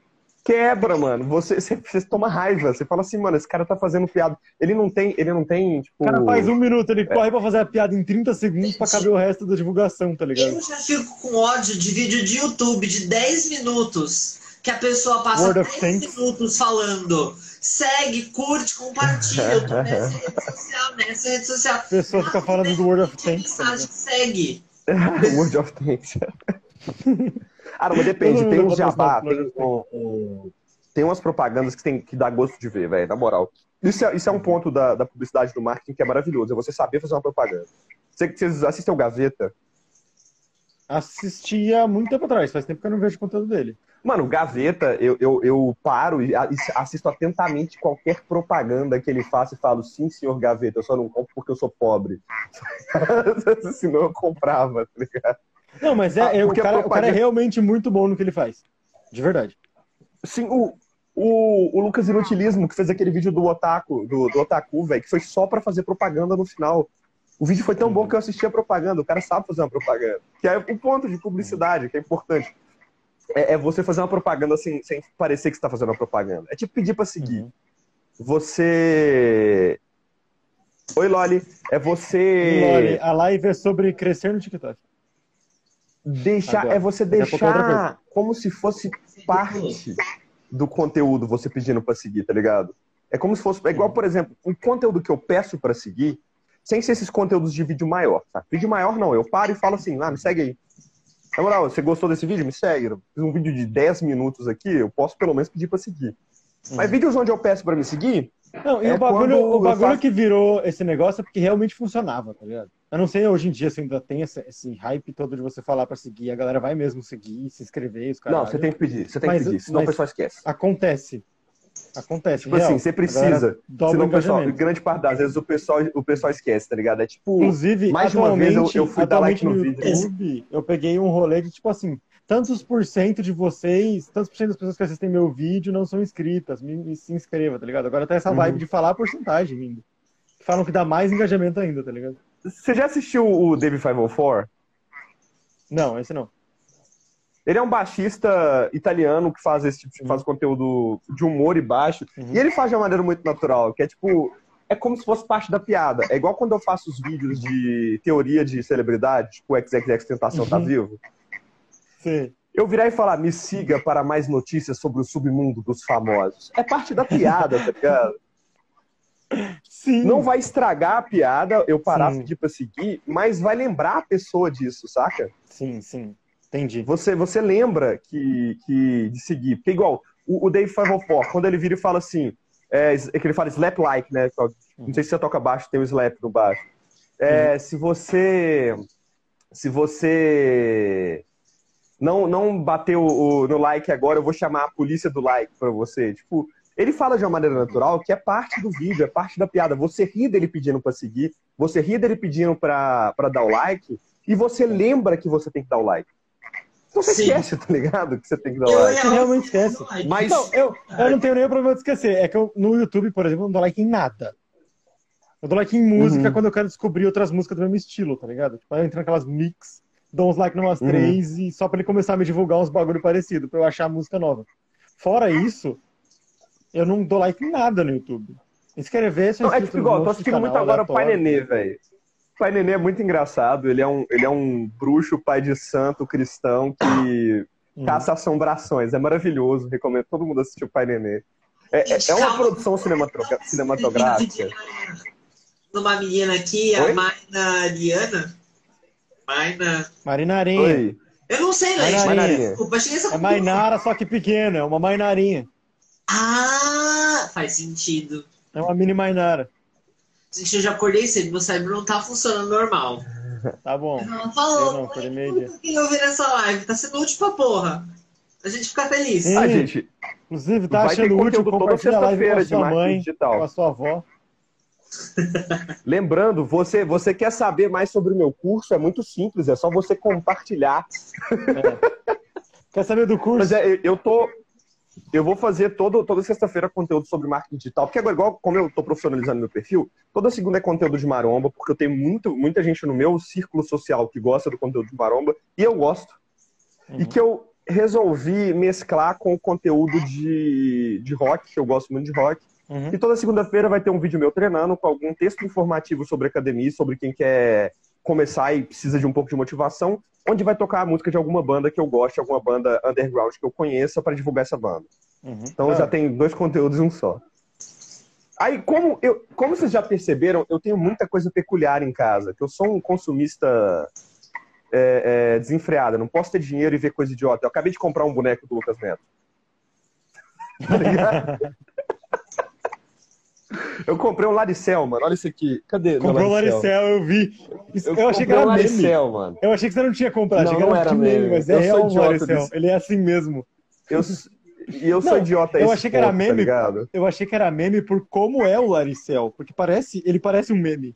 Quebra, mano. Você, você, você toma raiva. Você fala assim, mano, esse cara tá fazendo piada. Ele não tem, ele não tem, tipo. O cara faz um minuto, ele corre pra fazer a piada em 30 segundos pra caber o resto da divulgação, tá ligado? Eu já fico com ódio de vídeo de YouTube de 10 minutos que a pessoa passa Word of 10 thanks. minutos falando. Segue, curte, compartilha. Eu tô nessa <laughs> rede social, nessa rede social. A pessoa fica falando do Word of tá mensagem, segue. <laughs> Word of Thanks. ah, <laughs> não, mas depende. Tem um jabá, tem, um- um- tem umas propagandas que, tem, que dá gosto de ver, velho, na moral. Isso é, isso é um ponto da, da publicidade do marketing que é maravilhoso, é você saber fazer uma propaganda. Você- Vocês assistem o Gaveta? Assistia há muito tempo atrás, faz tempo que eu não vejo o conteúdo dele. Mano, Gaveta, eu, eu, eu paro e assisto atentamente qualquer propaganda que ele faça e falo, sim, senhor Gaveta, eu só não compro porque eu sou pobre. <laughs> Senão eu comprava, tá ligado? Não, mas é, Ah, é- o, cara, o cara é propaganda- realmente muito bom no que ele faz. De verdade. Sim, o, o, o Lucas Inutilismo, que fez aquele vídeo do Otaku, do, do Otaku, velho, que foi só pra fazer propaganda no final. O vídeo foi tão bom que eu assisti a propaganda. O cara sabe fazer uma propaganda. Que é o ponto de publicidade, que é importante. É, é você fazer uma propaganda sem, sem parecer que você tá fazendo uma propaganda. É tipo pedir pra seguir. Uhum. Você. Oi, Loli. É você. Loli, a live é sobre crescer no TikTok. Deixar, Agora. é você é deixar como se fosse parte do conteúdo você pedindo pra seguir, tá ligado? É como se fosse, é igual, por exemplo, um conteúdo que eu peço pra seguir, sem ser esses conteúdos de vídeo maior, tá? Vídeo maior não, eu paro e falo assim, ah, me segue aí. Na moral, você gostou desse vídeo? Me segue. Eu fiz um vídeo de 10 minutos aqui, eu posso pelo menos pedir pra seguir. Mas vídeos onde eu peço pra me seguir, Não, e É o bagulho, o eu bagulho faço- que virou esse negócio é porque realmente funcionava, tá ligado? Eu não sei hoje em dia se ainda tem esse, esse hype todo de você falar pra seguir, a galera vai mesmo seguir, se inscrever, os caras. não, você tem que pedir, você tem Mas- que pedir, senão mas- o pessoal esquece. Acontece. Acontece. Tipo real. assim, você precisa. Senão o pessoal, grande parte das vezes o pessoal, o pessoal esquece, tá ligado? É tipo, Inclusive, mais de uma vez eu, eu fui dar like no no vídeo. YouTube, eu peguei um rolê de tipo assim, tantos por cento de vocês, tantos por cento das pessoas que assistem meu vídeo não são inscritas, me, me- se inscreva, tá ligado? Agora tá essa Uhum. vibe de falar a porcentagem ainda. Falam que dá mais engajamento ainda, tá ligado? Você já assistiu o Dave 504? Não, esse não. Ele é um baixista italiano que faz esse tipo de Uhum. faz conteúdo de humor e baixo. Uhum. E ele faz de uma maneira muito natural, que é tipo. É como se fosse parte da piada. É igual quando eu faço os vídeos de teoria de celebridade, tipo o XXX Tentação Tá Uhum. Vivo. Sim. Eu virar e falar, me siga para mais notícias sobre o submundo dos famosos. É parte da piada, tá ligado? Sim. Não vai estragar a piada eu parar Sim. pedir pra seguir, mas vai lembrar a pessoa disso, saca? Sim, sim. Entendi. Você, você lembra que, que de seguir. Porque igual, o, o Dave 504, quando ele vira e fala assim, é, é que ele fala slap like, né? Não sei se você toca baixo, tem o slap no baixo. É, Se você. Se você não, não bater o, o- no like agora, eu vou chamar a polícia do like pra você. Tipo, ele fala de uma maneira natural que é parte do vídeo, é parte da piada. Você ri dele pedindo pra seguir, você ri dele pedindo pra, pra dar o like, e você lembra que você tem que dar o like. Então você Sim. esquece, tá ligado? Que você tem que dar Eu like. Você realmente esquece. Mas Então, eu, eu não tenho nenhum problema de esquecer. É que eu, no YouTube, por exemplo, eu não dou like em nada. Eu dou like em música Uhum. quando eu quero descobrir outras músicas do mesmo estilo, tá ligado? Tipo, eu entro naquelas mix, dou uns like numas Uhum. três e só pra ele começar a me divulgar uns bagulho parecido, pra eu achar música nova. Fora isso, eu não dou like em nada no YouTube. Inscrever, só Não, é tipo igual, tô assistindo muito agora o Pai. Nenê, velho. O Pai Nenê é muito engraçado, ele é um, ele é um bruxo, pai de santo, cristão, que Uhum. caça assombrações. É maravilhoso, recomendo todo mundo assistir o Pai Nenê. É, é- uma produção cinematográfica. Numa menina aqui, Oi? a Maina Liana. Maina. Marina Arinha. Oi, Eu não sei, Mainarinha. né? Mainarinha. Desculpa, achei essa É Mainara, só que pequena, é uma Mainarinha. Ah, faz sentido. É uma mini Mainara. Gente, eu já acordei cedo, meu cérebro não tá funcionando normal. Tá bom. Ela Eu falou, não, acordei meio-dia. quem ouvir essa live, tá sendo útil pra porra. A gente fica feliz. Sim. Ah, gente, Inclusive, tá achando útil compartilhar a live com sexta-feira a de sua mãe, com digital. a sua avó. Lembrando, você, você quer saber mais sobre o meu curso? É muito simples, é só você compartilhar. Quer saber do curso? Mas é, eu- eu tô. Eu vou fazer todo, toda sexta-feira conteúdo sobre marketing digital, porque agora, igual como eu tô profissionalizando meu perfil, toda segunda é conteúdo de maromba, porque eu tenho muito, muita gente no meu círculo social que gosta do conteúdo de maromba, e eu gosto. E Uhum. que eu resolvi mesclar com o conteúdo de, de rock, que eu gosto muito de rock. Uhum. E toda segunda-feira vai ter um vídeo meu treinando com algum texto informativo sobre academia, sobre quem quer começar e precisa de um pouco de motivação, onde vai tocar a música de alguma banda que eu goste, alguma banda underground que eu conheça para divulgar essa banda. Uhum. Então Ah, já tem dois conteúdos em um só. Aí, como, eu, como vocês já perceberam, eu tenho muita coisa peculiar em casa, que eu sou um consumista é, é, desenfreado, não posso ter dinheiro e ver coisa idiota. Eu acabei de comprar um boneco do Lucas Neto. <laughs> Tá ligado? Eu comprei um Laricel, mano. Olha isso aqui. Cadê? Comprou o Laricel, eu vi. Isso- eu achei que era um meme. Laricel, mano. Eu achei que você não tinha comprado, Não, achei que não era, era de meme, meme. mas Eu é sou real o idiota Laricel. desse- Ele é assim mesmo. Eu, e eu sou Não, idiota a eu achei que era ponto, meme. Tá? Eu achei que era meme por como é o Laricel, porque parece, ele parece um meme.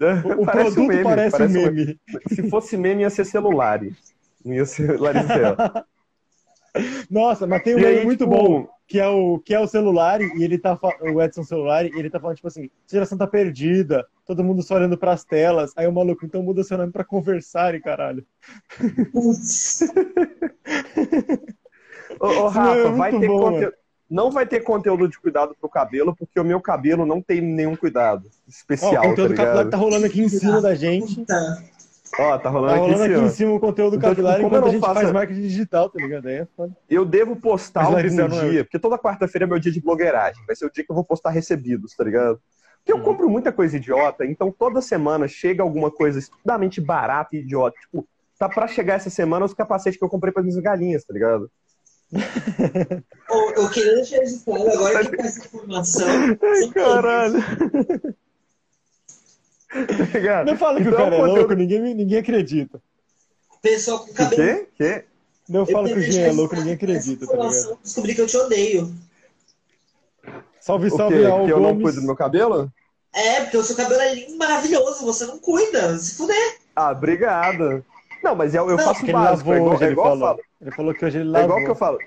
O, o Parece produto um meme, parece, parece um um- meme. Se fosse meme, ia ser celular. Não ia ser Laricel. <laughs> Nossa, mas tem um meme muito tipo, bom, que é o que é o celular e ele tá o Edson celular e ele tá falando tipo assim, a geração tá perdida, todo mundo só olhando pras telas. Aí o maluco então muda seu nome pra conversar, caralho. Putz. Ô, Rafa, é vai ter bom, conteúdo. Não vai ter conteúdo de cuidado pro cabelo, porque o meu cabelo não tem nenhum cuidado Ó, especial, o conteúdo tá capilar tá rolando aqui em cima da gente. Puta. Ó, tá rolando Tá aqui rolando em aqui em cima. o conteúdo Então, capilar tipo, como eu enquanto a não gente faço- faz marketing digital, tá ligado? Aí é foda. Eu devo postar algum não é dia, porque toda quarta-feira é meu dia de blogueiragem. Vai ser o dia que eu vou postar recebidos, tá ligado? Porque eu Uhum. compro muita coisa idiota, então toda semana chega alguma coisa estupidamente barata e idiota. Tipo, tá pra chegar essa semana os capacetes que eu comprei para minhas galinhas, tá ligado? <laughs> Eu queria deixar registrado agora que com essa informação. Ai, caralho. Tá? Não fala que o Então, cara é conteúdo- louco, ninguém, ninguém acredita. Pessoal com O cabelo. quê? Quê? Não Eu fala que o Jean é louco, ninguém acredita, tá ligado? Descobri que eu te odeio. Salve, O salve Que eu não cuido do meu cabelo? É, porque o seu cabelo é lindo, maravilhoso, você não cuida. Se fuder. Ah, obrigado. Não, mas eu, eu Não, faço o ele básico. lavou É igual, hoje, é ele igual eu falou. falo. Ele falou que hoje ele É lavou. igual que eu falo.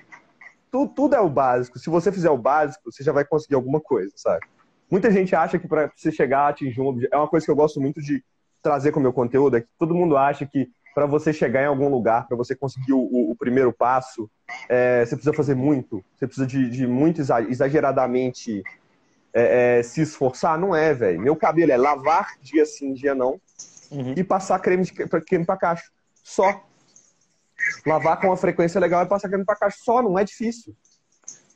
Tu- tudo é o básico. Se você fizer o básico, você já vai conseguir alguma coisa, sabe? Muita gente acha que para você chegar a atingir um objetivo. É uma coisa que eu gosto muito de trazer com o meu conteúdo, é que todo mundo acha que para você chegar em algum lugar, para você conseguir o, o- o primeiro passo, é, você precisa fazer muito. Você precisa de, de muito exa- exageradamente é, é, se esforçar. Não é, velho. Meu cabelo é lavar dia sim, dia não Uhum. e passar creme, de, creme pra cacho. Só. Lavar com uma frequência legal e passar creme pra cacho. Só, não é difícil.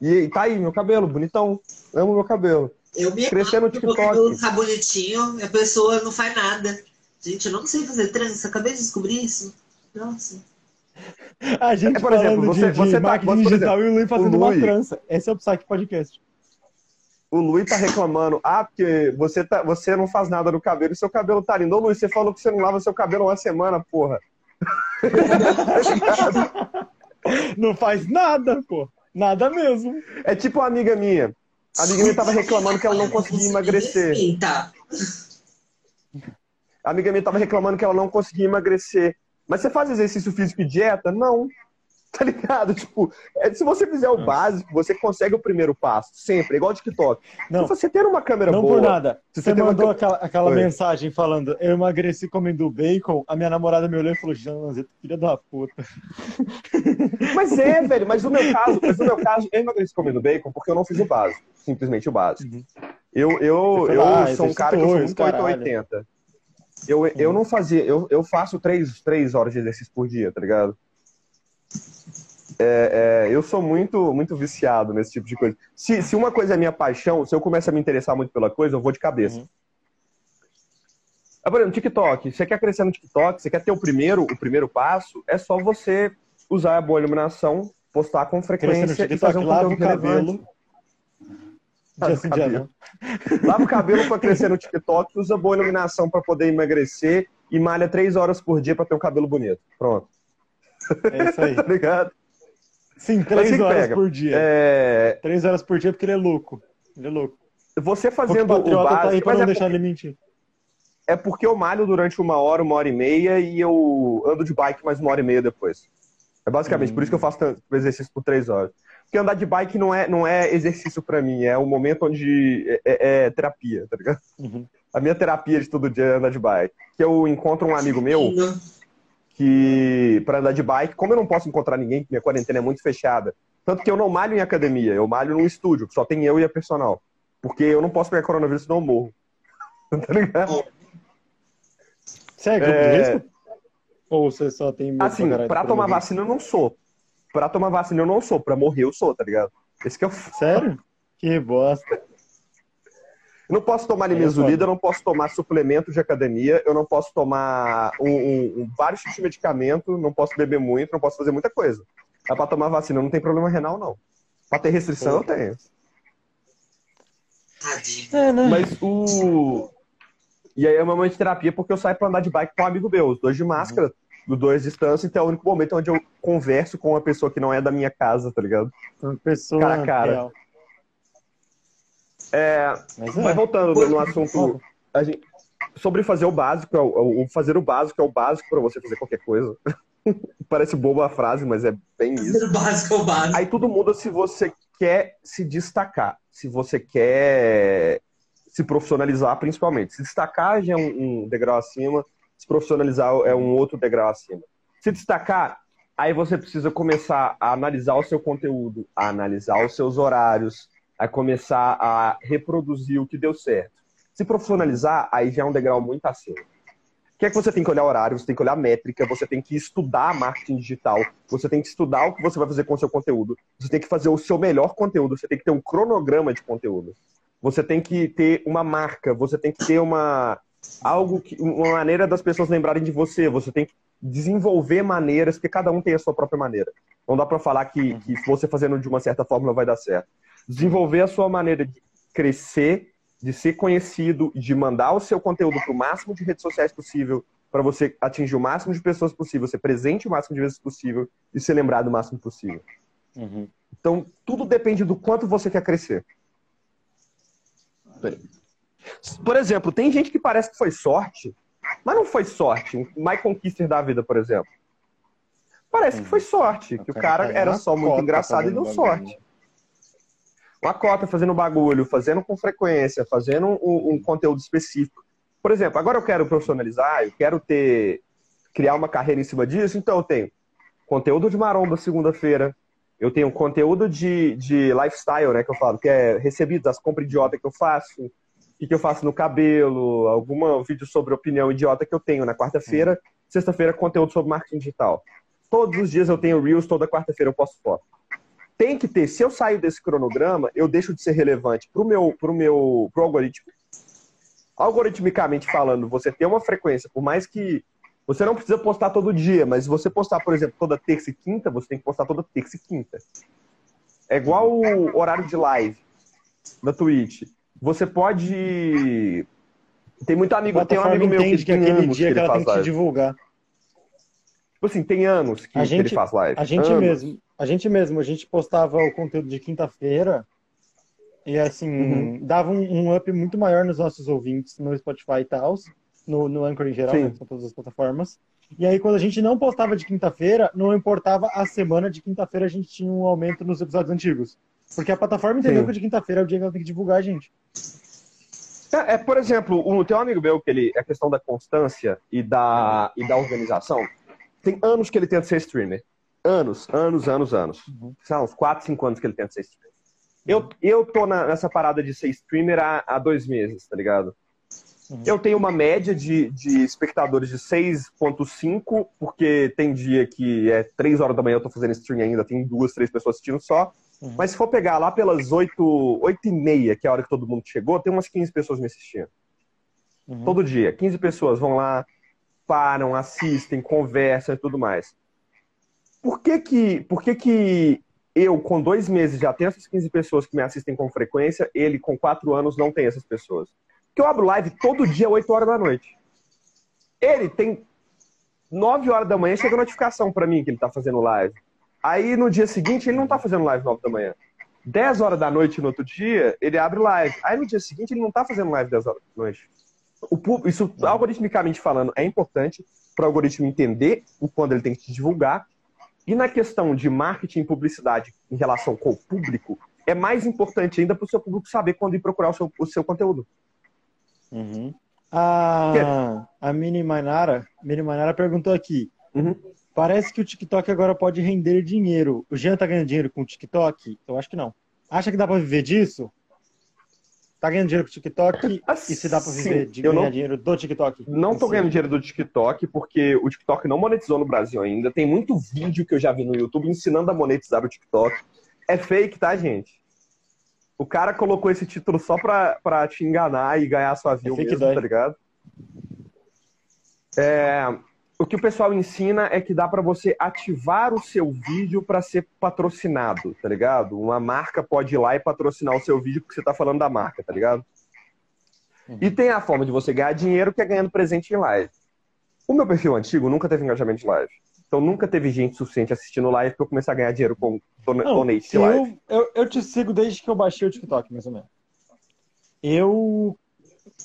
E, e tá aí, meu cabelo, bonitão. Amo meu cabelo. Eu me Crescer no meu TikTok. cabelo ficar bonitinho e a pessoa não faz nada. Gente, eu não sei fazer trança, acabei de descobrir isso. Nossa. A gente É, por exemplo, falando você- de, você de tá- por digital e o Luiz fazendo uma Luiz- trança. Esse é o Psyche Podcast. O Luiz tá reclamando. Ah, porque você, tá, você não faz nada no cabelo e seu cabelo tá lindo. Ô, Luiz, você falou que você não lava seu cabelo uma semana, porra. <laughs> Não faz nada, pô. Nada mesmo. É tipo uma amiga minha. A amiga minha tava reclamando que ela não conseguia emagrecer. A amiga minha tava reclamando que ela não conseguia emagrecer. Mas você faz exercício físico e dieta? Não. <laughs> Tá ligado? Tipo, é, se você fizer o básico, você consegue o primeiro passo. Sempre. Igual o TikTok. Não, Se você ter uma câmera não boa. por nada. se Você você uma mandou cam- aquela, aquela Oi. mensagem falando eu emagreci comendo bacon, a minha namorada me olhou e falou, Janzeta, filha da puta. <laughs> Mas é, velho. Mas no meu caso, mas no meu caso, eu emagreci comendo bacon porque eu não fiz o básico. Simplesmente o básico. Uhum. Eu, eu, eu lá, sou um cara que eu sou muito caralho. 880. Eu, eu não fazia, eu, eu faço três, três horas de exercício por dia, tá ligado? É, é, eu sou muito, muito viciado nesse tipo de coisa. Se, se uma coisa é minha paixão, se eu começo a me interessar muito pela coisa, eu vou de cabeça. Uhum. Ah, Por exemplo, TikTok. Você quer crescer no TikTok, você quer ter o primeiro, o primeiro passo, é só você usar a boa iluminação, postar com frequência e TikTok, fazer um lava o cabelo. Lava o cabelo. <laughs> Lava o cabelo pra crescer no TikTok, usa boa iluminação pra poder emagrecer e malha três horas por dia pra ter um cabelo bonito. Pronto, É isso aí. <laughs> tá ligado? Sim, três horas pega. por dia. É, Três horas por dia porque ele é louco. Ele é louco. Você o fazendo o patriota tá aí básico, pra não é, deixar ele mentir. é porque eu malho durante uma hora, uma hora e meia e eu ando de bike mais uma hora e meia depois. É basicamente Hum. por isso que eu faço tanto exercício por três horas. Porque andar de bike não é, não é exercício pra mim, é um momento onde é, é- é terapia, tá ligado? Uhum. A minha terapia de todo dia é andar de bike. Que eu encontro um amigo meu. Que para andar de bike, como eu não posso encontrar ninguém, minha quarentena é muito fechada, tanto que eu não malho em academia, eu malho num estúdio, que só tem eu e a personal. Porque eu não posso pegar coronavírus senão eu morro. <laughs> tá ligado? Você é grupo É. de risco? Ou você só tem medo Assim, pra do tomar vacina eu não sou. Pra tomar vacina eu não sou, pra morrer eu sou, tá ligado? Esse que é o... Sério? Que bosta. Eu não posso tomar Aí é eu não posso tomar suplemento de academia, eu não posso tomar um, um- um- vários tipos de medicamento, não posso beber muito, não posso fazer muita coisa. Dá pra tomar vacina, não tem problema renal, não. Pra ter restrição, eu tenho. É, né? Mas o. E aí é uma momento de terapia porque eu saio pra andar de bike com um amigo meu, os dois de máscara, os dois de distância, então é o único momento onde eu converso com uma pessoa que não é da minha casa, tá ligado? Uma pessoa cara a cara. real. É, Mas é. mas voltando no, no assunto a gente- sobre fazer o básico, é o, o fazer o básico é o básico pra você fazer qualquer coisa. <laughs> Parece boba a frase, mas é bem isso. O básico é o básico. Aí tudo muda se você quer se destacar, se você quer se profissionalizar, principalmente. Se destacar já é um, um degrau acima, se profissionalizar é um outro degrau acima. Se destacar, aí você precisa começar a analisar o seu conteúdo, a analisar os seus horários, a começar a reproduzir o que deu certo. Se profissionalizar, aí já é um degrau muito acima. O que é que você tem que olhar horário, você tem que olhar métrica, você tem que estudar marketing digital, você tem que estudar o que você vai fazer com o seu conteúdo, você tem que fazer o seu melhor conteúdo, você tem que ter um cronograma de conteúdo. Você tem que ter uma marca, você tem que ter uma algo que uma maneira das pessoas lembrarem de você, você tem que desenvolver maneiras, porque cada um tem a sua própria maneira. Não dá para falar que, que você fazendo de uma certa forma vai dar certo. Desenvolver a sua maneira de crescer, de ser conhecido, de mandar o seu conteúdo para o máximo de redes sociais possível, para você atingir o máximo de pessoas possível, ser presente o máximo de vezes possível e ser lembrado o máximo possível. Uhum. Então, tudo depende do quanto você quer crescer. Por exemplo, tem gente que parece que foi sorte, mas não foi sorte. Um Michael Kister da vida, por exemplo. Parece que foi sorte, que o cara tá era só muito cota engraçado e deu sorte. Uma cota fazendo bagulho, fazendo com frequência, fazendo um, um conteúdo específico. Por exemplo, agora eu quero profissionalizar, eu quero ter criar uma carreira em cima disso, então eu tenho conteúdo de maromba segunda-feira, eu tenho conteúdo de, de lifestyle, né, que eu falo, que é recebido as compras idiota que eu faço, o que, que eu faço no cabelo, algum vídeo sobre opinião idiota que eu tenho na quarta-feira, sexta-feira conteúdo sobre marketing digital. Todos os dias eu tenho Reels, toda quarta-feira eu posto foto. Tem que ter, se eu sair desse cronograma, eu deixo de ser relevante pro meu, pro meu pro algoritmo. Algoritmicamente falando, você tem uma frequência, por mais que você não precisa postar todo dia, mas se você postar, por exemplo, toda terça e quinta, você tem que postar toda terça e quinta. É igual o horário de live na Twitch. Você pode. Tem muito amigo, tem um amigo meu que entende que, aquele anos dia que ele ela tem que te live. divulgar. Tipo assim, tem anos que, A que gente- ele faz live. A gente Anos. mesmo, a gente mesmo, a gente postava o conteúdo de quinta-feira e assim, Uhum. dava um, um up muito maior nos nossos ouvintes no Spotify e tal, no, no Anchor em geral, Sim. né, que são todas as plataformas. E aí, quando a gente não postava de quinta-feira, não importava a semana de quinta-feira, a gente tinha um aumento nos episódios antigos. Porque a plataforma entendeu Sim. que de quinta-feira é o dia que ela tem que divulgar a gente. É, é, por exemplo, tem um amigo meu que ele é a questão da constância e da, e da organização. Tem anos que ele tenta ser streamer. Anos, anos, anos, anos. Uhum. Lá, uns 4, 5 anos que ele tenta ser streamer. Eu, eu tô na- nessa parada de ser streamer há, há dois meses, tá ligado? Uhum. Eu tenho uma média de, de espectadores de 6.5, porque tem dia que é 3 horas da manhã eu tô fazendo stream ainda, tem duas, três pessoas assistindo só. Uhum. Mas se for pegar lá pelas 8, 8 e meia, que é a hora que todo mundo chegou, tem umas 15 pessoas me assistindo. Uhum. Todo dia. 15 pessoas vão lá, param, assistem, conversam e tudo mais. Por que que, por que que eu, com dois meses, já tenho essas 15 pessoas que me assistem com frequência, ele, com quatro anos, não tem essas pessoas? Porque eu abro live todo dia, 8 horas da noite. Ele tem 9 horas da manhã, chega notificação pra mim que ele tá fazendo live. Aí, no dia seguinte, ele não tá fazendo live 9 da manhã. 10 horas da noite no outro dia, ele abre live. Aí, no dia seguinte, ele não tá fazendo live 10 horas da noite. O isso, algoritmicamente falando, é importante para o algoritmo entender o quando ele tem que te divulgar. E na questão de marketing e publicidade em relação com o público, é mais importante ainda para o seu público saber quando ir procurar o seu, o seu conteúdo. Uhum. A, a Mini Mainara, Mini Mainara perguntou aqui. Uhum. Parece que o TikTok agora pode render dinheiro. O Jean tá ganhando dinheiro com o TikTok? Eu acho que não. Acha que dá pra viver disso? Tá ganhando dinheiro com o TikTok? E se dá pra viver de ganhar não- dinheiro do TikTok? Não tô Sim. ganhando dinheiro do TikTok, porque o TikTok não monetizou no Brasil ainda. Tem muito vídeo que eu já vi no YouTube ensinando a monetizar o TikTok. É fake, tá, gente? O cara colocou esse título só pra, pra te enganar e ganhar sua view É mesmo, tá ligado? É, o que o pessoal ensina é que dá pra você ativar o seu vídeo pra ser patrocinado, tá ligado? Uma marca pode ir lá e patrocinar o seu vídeo porque você tá falando da marca, tá ligado? E tem a forma de você ganhar dinheiro que é ganhando presente em live. O meu perfil antigo nunca teve engajamento de live. Então nunca teve gente suficiente assistindo live pra eu começar a ganhar dinheiro com donate de live. eu, eu, eu te sigo desde que eu baixei o TikTok, mais ou menos. Eu.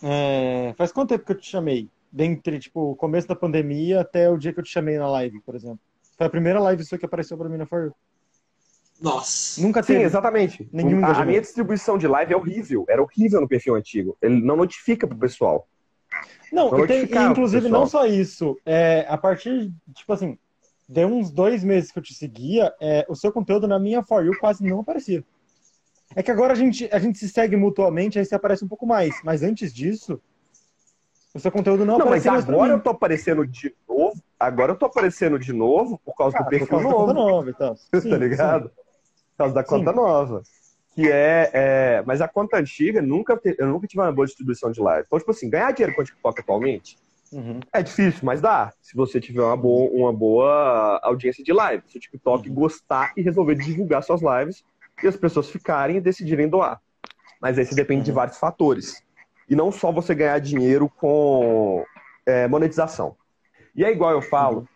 é, faz quanto tempo que eu te chamei? Dentre, tipo, o começo da pandemia até o dia que eu te chamei na live, por exemplo. Foi a primeira live sua que apareceu pra mim na For You. Nossa. Nunca Sim, teve. exatamente. Nenhum a, a minha distribuição de live é horrível. Era horrível no perfil antigo. Ele não notifica pro pessoal. Não, Não e tem, e, inclusive pessoal. não só isso. É, a partir, tipo assim, de uns dois meses que eu te seguia, é, o seu conteúdo na minha For You quase não aparecia. É que agora a gente, a gente se segue mutuamente, aí você aparece um pouco mais. Mas antes disso, o seu conteúdo não, Não, mas agora eu tô aparecendo de novo. Agora eu tô aparecendo de novo por causa Ah, do por perfil causa da novo. conta nova e tal. <laughs> tá Sim, ligado? Por causa da conta Sim. nova. Que é, é- Mas a conta antiga, nunca te- eu nunca tive uma boa distribuição de live. Então, tipo assim, ganhar dinheiro com o TikTok atualmente sim. Uhum. é difícil, mas dá. Se você tiver uma boa, uma boa audiência de live. Se o TikTok Uhum. gostar e resolver divulgar suas lives e as pessoas ficarem e decidirem doar. Mas aí você depende de Uhum. vários fatores. E não só você ganhar dinheiro com é, monetização. E é igual eu falo,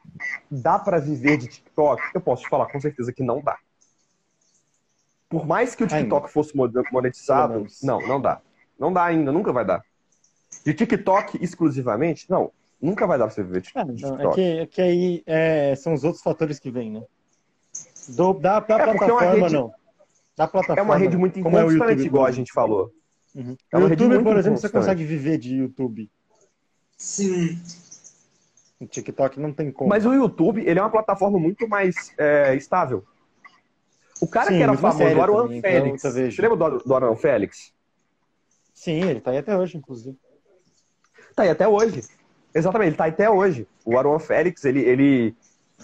dá pra viver de TikTok? Eu posso te falar com certeza que não dá. Por mais que o TikTok fosse monetizado, não, não dá. Não dá ainda, nunca vai dar. De TikTok exclusivamente, não. Nunca vai dar pra você viver de É, não, TikTok. é, que, é que aí é, são os outros fatores que vêm, né? Do, da, da É, é plataforma, rede- não. Da plataforma, É uma rede muito é inconstante, igual a gente falou. Uhum. É o YouTube, muito por exemplo, você consegue viver de YouTube. Sim. O TikTok não tem como. Mas o YouTube, ele é uma plataforma muito mais é, estável. O cara Sim, que era famoso, o sério Aruan também, então, Félix. você veja. Você lembra do, do Aruan Félix? Sim, ele tá aí até hoje, inclusive. Tá aí até hoje. Exatamente, ele tá aí até hoje. O Aruan Félix, ele, ele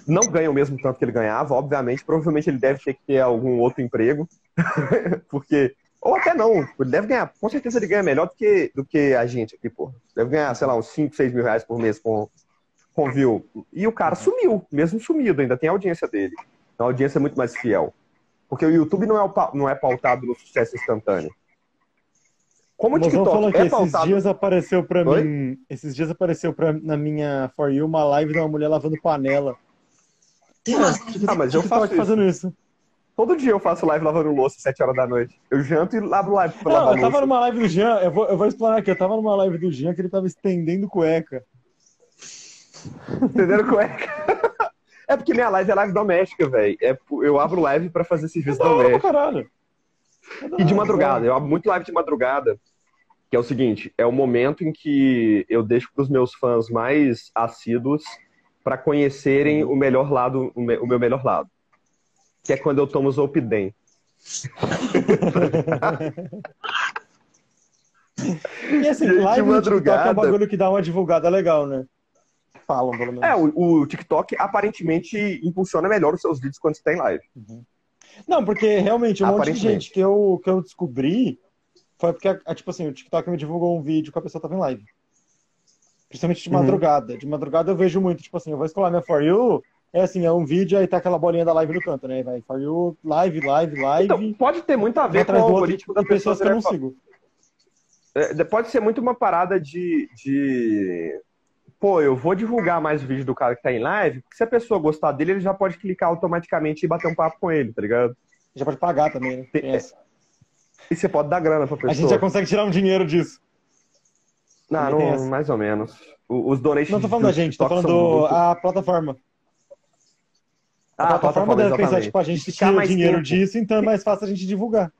não ganha o mesmo tanto que ele ganhava, obviamente. Provavelmente ele deve ter que ter algum outro emprego. <laughs> Porque. Ou até não. Ele deve ganhar. Com certeza ele ganha melhor do que, do que a gente aqui, pô. Deve ganhar, sei lá, uns 5, 6 mil reais por mês com, com view. E o cara sumiu, mesmo sumido, ainda tem a audiência dele. A audiência é muito mais fiel. Porque o YouTube não é, o não é pautado no sucesso instantâneo. Como o TikTok que é esses pautado. dias apareceu pra Oi? mim. Esses dias apareceu pra, na minha For You uma live de uma mulher lavando panela. Uma... Ah, mas eu TikTok faço isso. fazendo isso. Todo dia eu faço live lavando louça às 7 horas da noite. Eu janto e lavo live pra Não, lavar eu tava louça. numa live do Jean, eu vou, eu vou explanar aqui, eu tava numa live do Jean que ele tava estendendo cueca. Entendendo cueca? É porque minha live é live doméstica, velho. É, eu abro live pra fazer serviço doméstico. caralho. E de madrugada. Eu abro muito live de madrugada. Que é o seguinte, é o momento em que eu deixo pros meus fãs mais assíduos pra conhecerem o melhor lado, o meu melhor lado. Que é quando eu tomo Zolpidem. E assim, De live no TikTok é madrugada. um bagulho que dá uma divulgada legal, né? Falam, pelo menos. É, o, o TikTok aparentemente impulsiona melhor os seus vídeos quando você tem live. Não, porque realmente um monte de gente que eu, que eu descobri foi porque, a- tipo assim, o TikTok me divulgou um vídeo que a pessoa tava em live. Principalmente de Uhum. madrugada. De madrugada eu vejo muito, tipo assim, eu vou escolar minha For You, é assim, é um vídeo, aí tá aquela bolinha da live no canto, né? Vai For You, live, live, live, Então, pode ter muito a ver com atrás o algoritmo da de pessoas pessoa. que eu não sigo. É, pode ser muito uma parada de, de. Pô, eu vou divulgar mais o vídeo do cara que tá em live, porque se a pessoa gostar dele, ele já pode clicar automaticamente e bater um papo com ele, tá ligado? Já pode pagar também, né? Tem- essa. E você pode dar grana pra pessoa. A gente já consegue tirar um dinheiro disso. Não, não, mais ou menos. Os donations Não tô falando da gente, tô falando são do, muito- a plataforma. A Ah, plataforma deve pensar, tipo, a gente tira mais dinheiro tempo. disso, então é mais fácil a gente divulgar.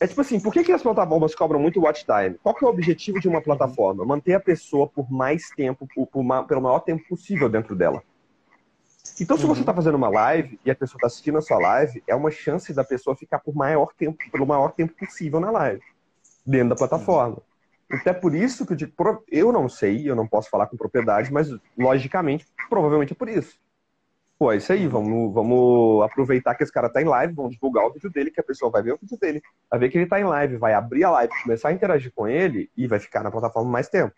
É tipo assim, por que, que as plataformas cobram muito watch time? Qual que é o objetivo de uma plataforma? Manter a pessoa por mais tempo, por, por ma- pelo maior tempo possível dentro dela. Então, se você Uhum. está fazendo uma live e a pessoa está assistindo a sua live, é uma chance da pessoa ficar por maior tempo, pelo maior tempo possível na live, dentro da plataforma. Então é por isso que eu digo, eu não sei, eu não posso falar com propriedade, mas logicamente, provavelmente é por isso. Pô, é isso aí, vamos, vamos aproveitar que esse cara tá em live, vamos divulgar o vídeo dele, que a pessoa vai ver o vídeo dele, vai ver que ele tá em live, vai abrir a live, começar a interagir com ele e vai ficar na plataforma mais tempo.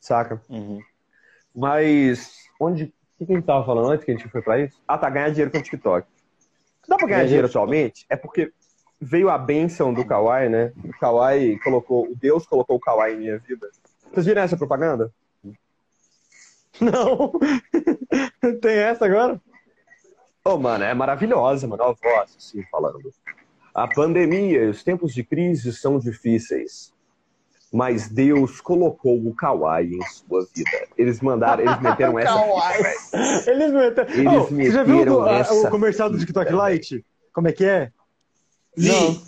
Saca? Mas onde. O que a gente tava falando antes que a gente foi pra isso? Ah, tá, ganhar dinheiro com o TikTok. Dá pra ganhar dinheiro atualmente? É porque veio a benção do Kawaii, né? O Kawaii colocou. O Deus colocou o Kawaii em minha vida. Vocês viram essa propaganda? Não. <laughs> Tem essa agora? Ô, mano, é maravilhosa, mano. A voz, assim, falando. A pandemia e os tempos de crise são difíceis. Mas Deus colocou o Kawaii em sua vida. Eles mandaram, eles meteram <laughs> essa. Kawaii. velho. Eles meteram. Eles Oh, você já viu meteram o, a- o comercial do TikTok Lite? Como é que é? Vi.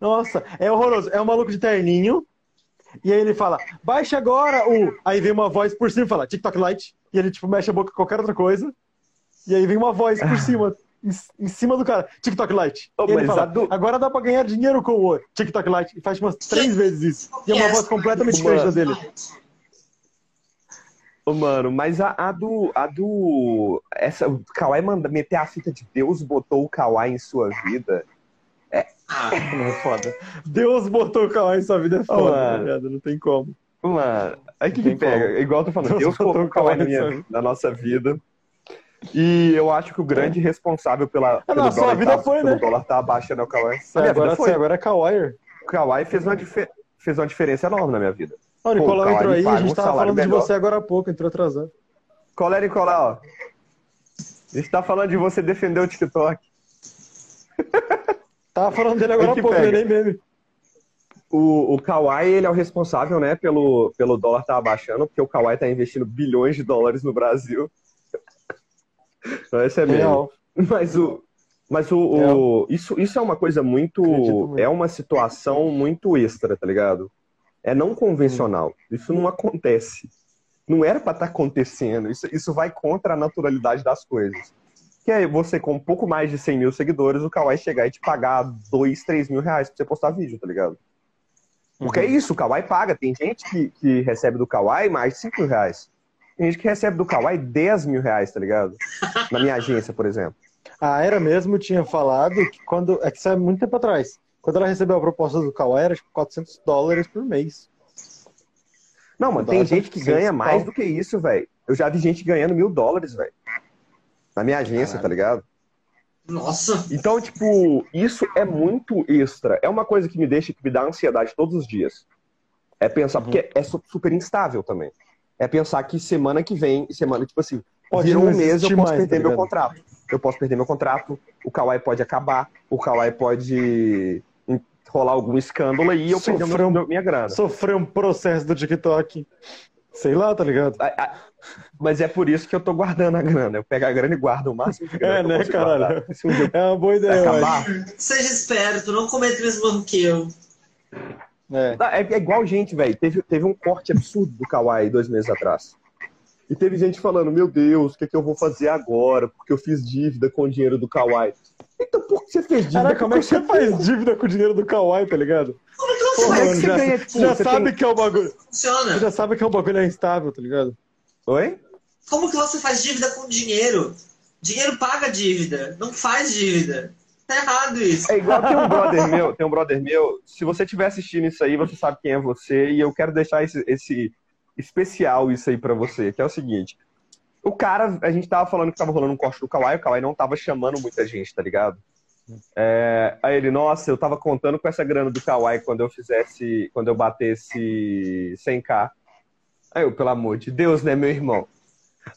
Nossa, é horroroso. É um maluco de terninho. E aí ele fala, baixa agora o. Aí vem uma voz por cima e fala, TikTok Lite. E ele, tipo, mexe a boca com qualquer outra coisa. E aí vem uma voz por cima, em, cima do cara, TikTok Lite. Oh, e ele fala, do- agora dá pra ganhar dinheiro com o TikTok Lite. E faz umas três vezes isso. E é uma voz completamente diferente da dele. Ô, Mano, mas a, a do. A do. Essa, o Kawaii manda meter a fita de Deus botou o Kawaii em sua vida. Ah, Não é foda. Deus botou o Kawaii em sua vida é foda, mano. tá ligado? Não tem como. Mano, aí que, que Tem pega? como. Igual eu tô falando, Deus Deus botou o Kawaii na, o minha, na nossa vida. E eu acho que o grande responsável pela, pelo na sua dólar vida tá, foi, pelo né? dólar tá abaixando é o minha agora, foi. agora é Kawaii. O Kawaii fez uma, fez uma diferença enorme na minha vida. Ó, o Nicolau o entrou aí, a gente um tava falando de melhor. você agora há pouco, entrou atrasado. Qual é, Nicolau? A gente tá falando de você defender o TikTok. <laughs> Tava falando dele agora há pouco, pega. ele nem meme. o, o Kawhi, ele é o responsável, né, pelo, pelo dólar estar tá abaixando, porque o Kawhi tá investindo bilhões de dólares no Brasil. Então, esse é mesmo. Mas o, mas o, o, isso, isso é uma coisa muito. É uma situação muito extra, tá ligado? É não convencional. Isso não acontece. Não era para estar tá acontecendo. Isso, isso vai contra a naturalidade das coisas. Que é você, com um pouco mais de 100 mil seguidores, o Kawaii chegar e te pagar 2, 3 mil reais pra você postar vídeo, tá ligado? Porque uhum. é isso, o Kawaii paga. Tem gente que, que recebe do Kawaii mais de 5 mil reais. Tem gente que recebe do Kawaii 10 mil reais, tá ligado? Na minha agência, por exemplo. <laughs> A Era mesmo tinha falado que quando. É que isso é muito tempo atrás. Quando ela recebeu a proposta do Kawaii, era tipo 400 dólares por mês. Não, mano, tem gente que ganha mais do que isso, velho. Eu já vi gente ganhando mil dólares, velho. Na minha agência, Caralho. tá ligado? Nossa! Então, tipo, isso é muito extra. É uma coisa que me deixa, que me dá ansiedade todos os dias. É pensar, uhum. porque é super instável também. É pensar que semana que vem, semana, tipo assim, pode vir um mês eu posso mais, perder tá meu contrato. Eu posso perder meu contrato, o Kawhi pode acabar, o Kawhi pode rolar algum escândalo aí e eu perder um, minha grana. Sofrer um processo do TikTok. Sei lá, tá ligado? Mas é por isso que eu tô guardando a grana. Eu pego a grana e guardo o máximo de grana. É, né, caralho? Um é uma boa ideia. Acabar... Seja esperto, não cometa o mesmo erro que eu. É. é, é igual gente, velho. Teve, teve um corte absurdo do Kawaii dois meses atrás. E teve gente falando, meu Deus, o que, é que eu vou fazer agora? Porque eu fiz dívida com o dinheiro do Kawaii. Então por que você fez dívida? Caraca, como é que você faz dívida com o dinheiro do Kawaii, tá ligado? Como que você faz? já, ganha, tipo, já sabe tem... que é o bagulho. Funciona. Você já sabe que é um bagulho é instável, tá ligado? Oi? Como que você faz dívida com dinheiro? Dinheiro paga dívida, não faz dívida. Tá errado isso. É igual tem um brother meu, tem um brother meu. Se você estiver assistindo isso aí, você sabe quem é você. E eu quero deixar esse, esse especial isso aí para você, que é o seguinte. O cara, a gente tava falando que tava rolando um corte do Kawhi, o Kawhi não tava chamando muita gente, tá ligado? É, aí ele, nossa, eu tava contando com essa grana do Kawhi quando eu fizesse, quando eu batesse 100k. Aí eu, pelo amor de Deus, né, meu irmão?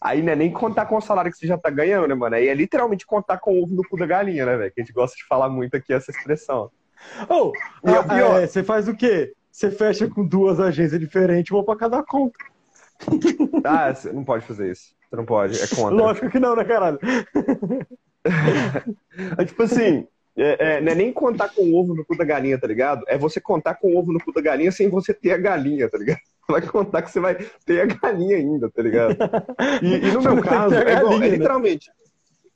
Aí não é nem contar com o salário que você já tá ganhando, né, mano? Aí é literalmente contar com o ovo no cu da galinha, né, velho? Que a gente gosta de falar muito aqui essa expressão. Oh, e é ah, é, você faz o quê? Você fecha com duas agências diferentes, uma pra cada conta. Ah, você não pode fazer isso. Você não pode, é contra. Lógico que não, né, caralho? <laughs> <laughs> é, tipo assim, é, é, não é nem contar com o ovo no cu da galinha, tá ligado? É você contar com o ovo no cu da galinha sem você ter a galinha, tá ligado? <laughs> Vai contar que você vai ter a galinha ainda, tá ligado? E, e no <laughs> meu caso, é, igual, é né? literalmente,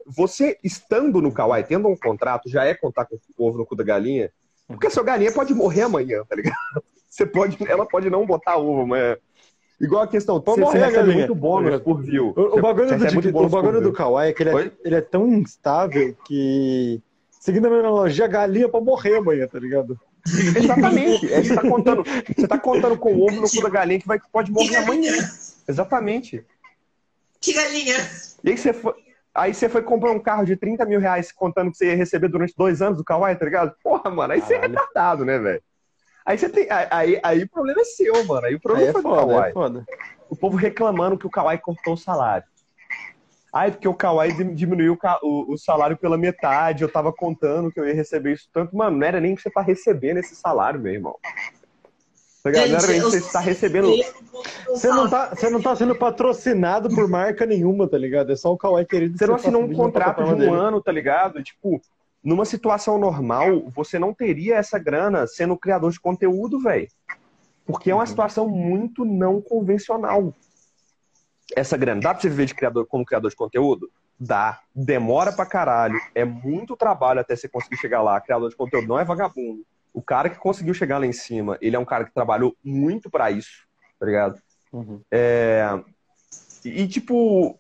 você estando no Kawaii, tendo um contrato, já é contar com o ovo no cu da galinha, porque a sua galinha pode morrer amanhã, tá ligado? Você pode, ela pode não botar ovo amanhã. Igual a questão, você, você recebe muito bônus por view. O, o bagulho, do, o bagulho do Kawaii é que ele é, ele é, tão instável que, seguindo a minha analogia, a galinha pode morrer amanhã, tá ligado? Exatamente. você, tá contando, você tá contando com o ovo no cu da galinha que, vai, que pode morrer amanhã. Exatamente. Que galinha? E aí você foi, aí você foi comprar um carro de 30 mil reais contando que você ia receber durante dois anos do Kawaii, tá ligado? Porra, mano, aí Caralho. você é retardado, né, velho? Aí você tem. Aí, aí o problema é seu, mano. Aí o problema aí é foi foda, do Kawaii. É foda. O povo reclamando que o Kawaii cortou o salário. Aí, porque o Kawaii diminuiu o, salário pela metade, eu tava contando que eu ia receber isso tanto. Mano, não era nem que você tá recebendo esse salário, meu irmão. Tá não era nem que você está recebendo. Você não, tá, você não tá sendo patrocinado por marca nenhuma, tá ligado? É só o Kawaii querido. Você não assinou um contrato de um dele. ano, tá ligado? Tipo, numa situação normal, você não teria essa grana sendo criador de conteúdo, velho. Porque é uma uhum. situação muito não convencional. Essa grana. Dá pra você viver de criador, como criador de conteúdo? Dá. Demora pra caralho. É muito trabalho até você conseguir chegar lá. Criador de conteúdo não é vagabundo. O cara que conseguiu chegar lá em cima, ele é um cara que trabalhou muito para isso, tá ligado? Uhum. É... E, tipo,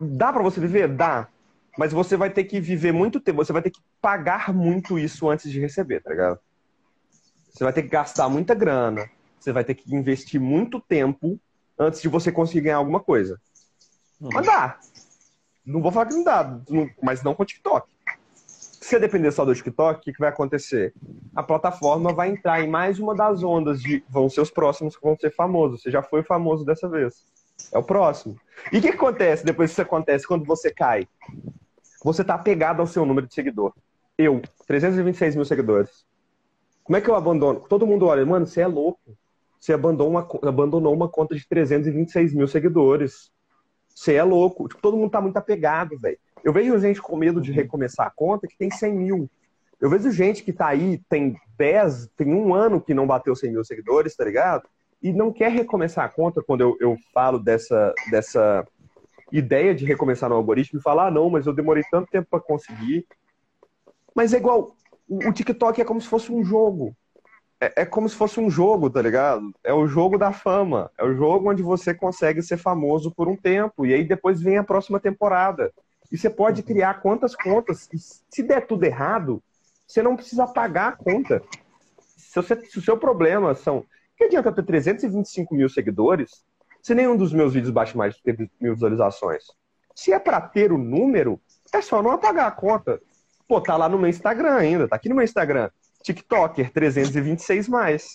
dá para você viver? Dá mas você vai ter que viver muito tempo, você vai ter que pagar muito isso antes de receber, tá ligado? Você vai ter que gastar muita grana, você vai ter que investir muito tempo antes de você conseguir ganhar alguma coisa. Uhum. Mas dá. Não vou falar que não dá, mas não com o TikTok. Se depender só do TikTok, o que, que vai acontecer? A plataforma vai entrar em mais uma das ondas de vão ser os próximos que vão ser famosos. Você já foi famoso dessa vez. É o próximo. E o que acontece depois que isso acontece quando você cai? Você está apegado ao seu número de seguidor. Eu, 326 mil seguidores. Como é que eu abandono? Todo mundo olha, mano, você é louco. Você abandonou uma, abandonou uma conta de 326 mil seguidores. Você é louco. Tipo, todo mundo tá muito apegado, velho. Eu vejo gente com medo de recomeçar a conta que tem 100 mil. Eu vejo gente que tá aí, tem 10, tem um ano que não bateu 100 mil seguidores, tá ligado? E não quer recomeçar a conta quando eu, eu falo dessa, dessa ideia de recomeçar no algoritmo e falar, ah, não, mas eu demorei tanto tempo para conseguir. Mas é igual, o TikTok é como se fosse um jogo. É, é, como se fosse um jogo, tá ligado? É o jogo da fama. É o jogo onde você consegue ser famoso por um tempo. E aí depois vem a próxima temporada. E você pode criar quantas contas. E se der tudo errado, você não precisa pagar a conta. Se, você, se o seu problema são. Que adianta ter 325 mil seguidores se nenhum dos meus vídeos bate mais de mil visualizações? Se é para ter o número, é só não apagar a conta. Pô, tá lá no meu Instagram ainda, tá aqui no meu Instagram. TikToker, 326 mais.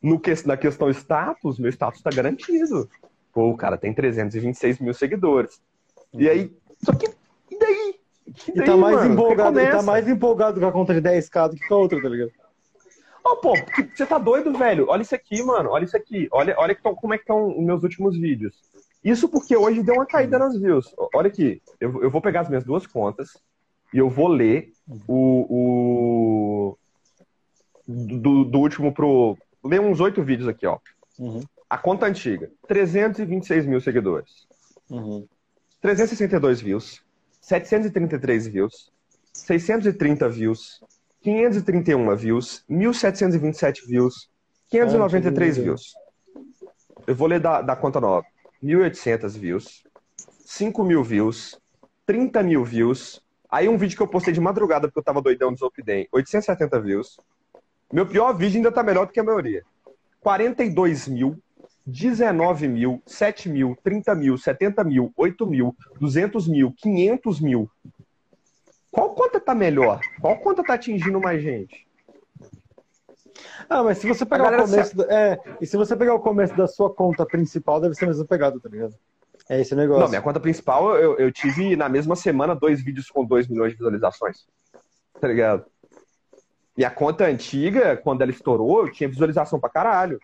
No que, na questão status, meu status tá garantido. Pô, o cara tem 326 mil seguidores. E aí, só que, e daí? E, daí, e tá mais mano? empolgado, tá mais empolgado com a conta de 10k do que com a outra, tá ligado? Oh, pô, você tá doido, velho? Olha isso aqui, mano. Olha isso aqui. Olha, olha como é que estão os meus últimos vídeos. Isso porque hoje deu uma caída nas views. Olha aqui. Eu, eu vou pegar as minhas duas contas e eu vou ler o. o do, do último pro. Ler uns oito vídeos aqui, ó. Uhum. A conta antiga: 326 mil seguidores. Uhum. 362 views. 733 views. 630 views. 531 views, 1.727 views, 593 ah, views. Eu vou ler da, da conta nova. 1.800 views, 5 mil views, 30 mil views. Aí um vídeo que eu postei de madrugada porque eu tava doidão no Zopidem, 870 views. Meu pior vídeo ainda tá melhor do que a maioria. 42 mil, 19 mil, 7 mil, 30 mil, 70 mil, 8 mil, 200 mil, 500 mil, qual conta tá melhor? Qual conta tá atingindo mais gente? Ah, mas se você pegar o começo. É, e se você pegar o começo da sua conta principal, deve ser a mesma pegada, tá ligado? É esse negócio. Não, minha conta principal, eu, eu tive na mesma semana dois vídeos com 2 milhões de visualizações. Tá ligado? E a conta antiga, quando ela estourou, eu tinha visualização pra caralho.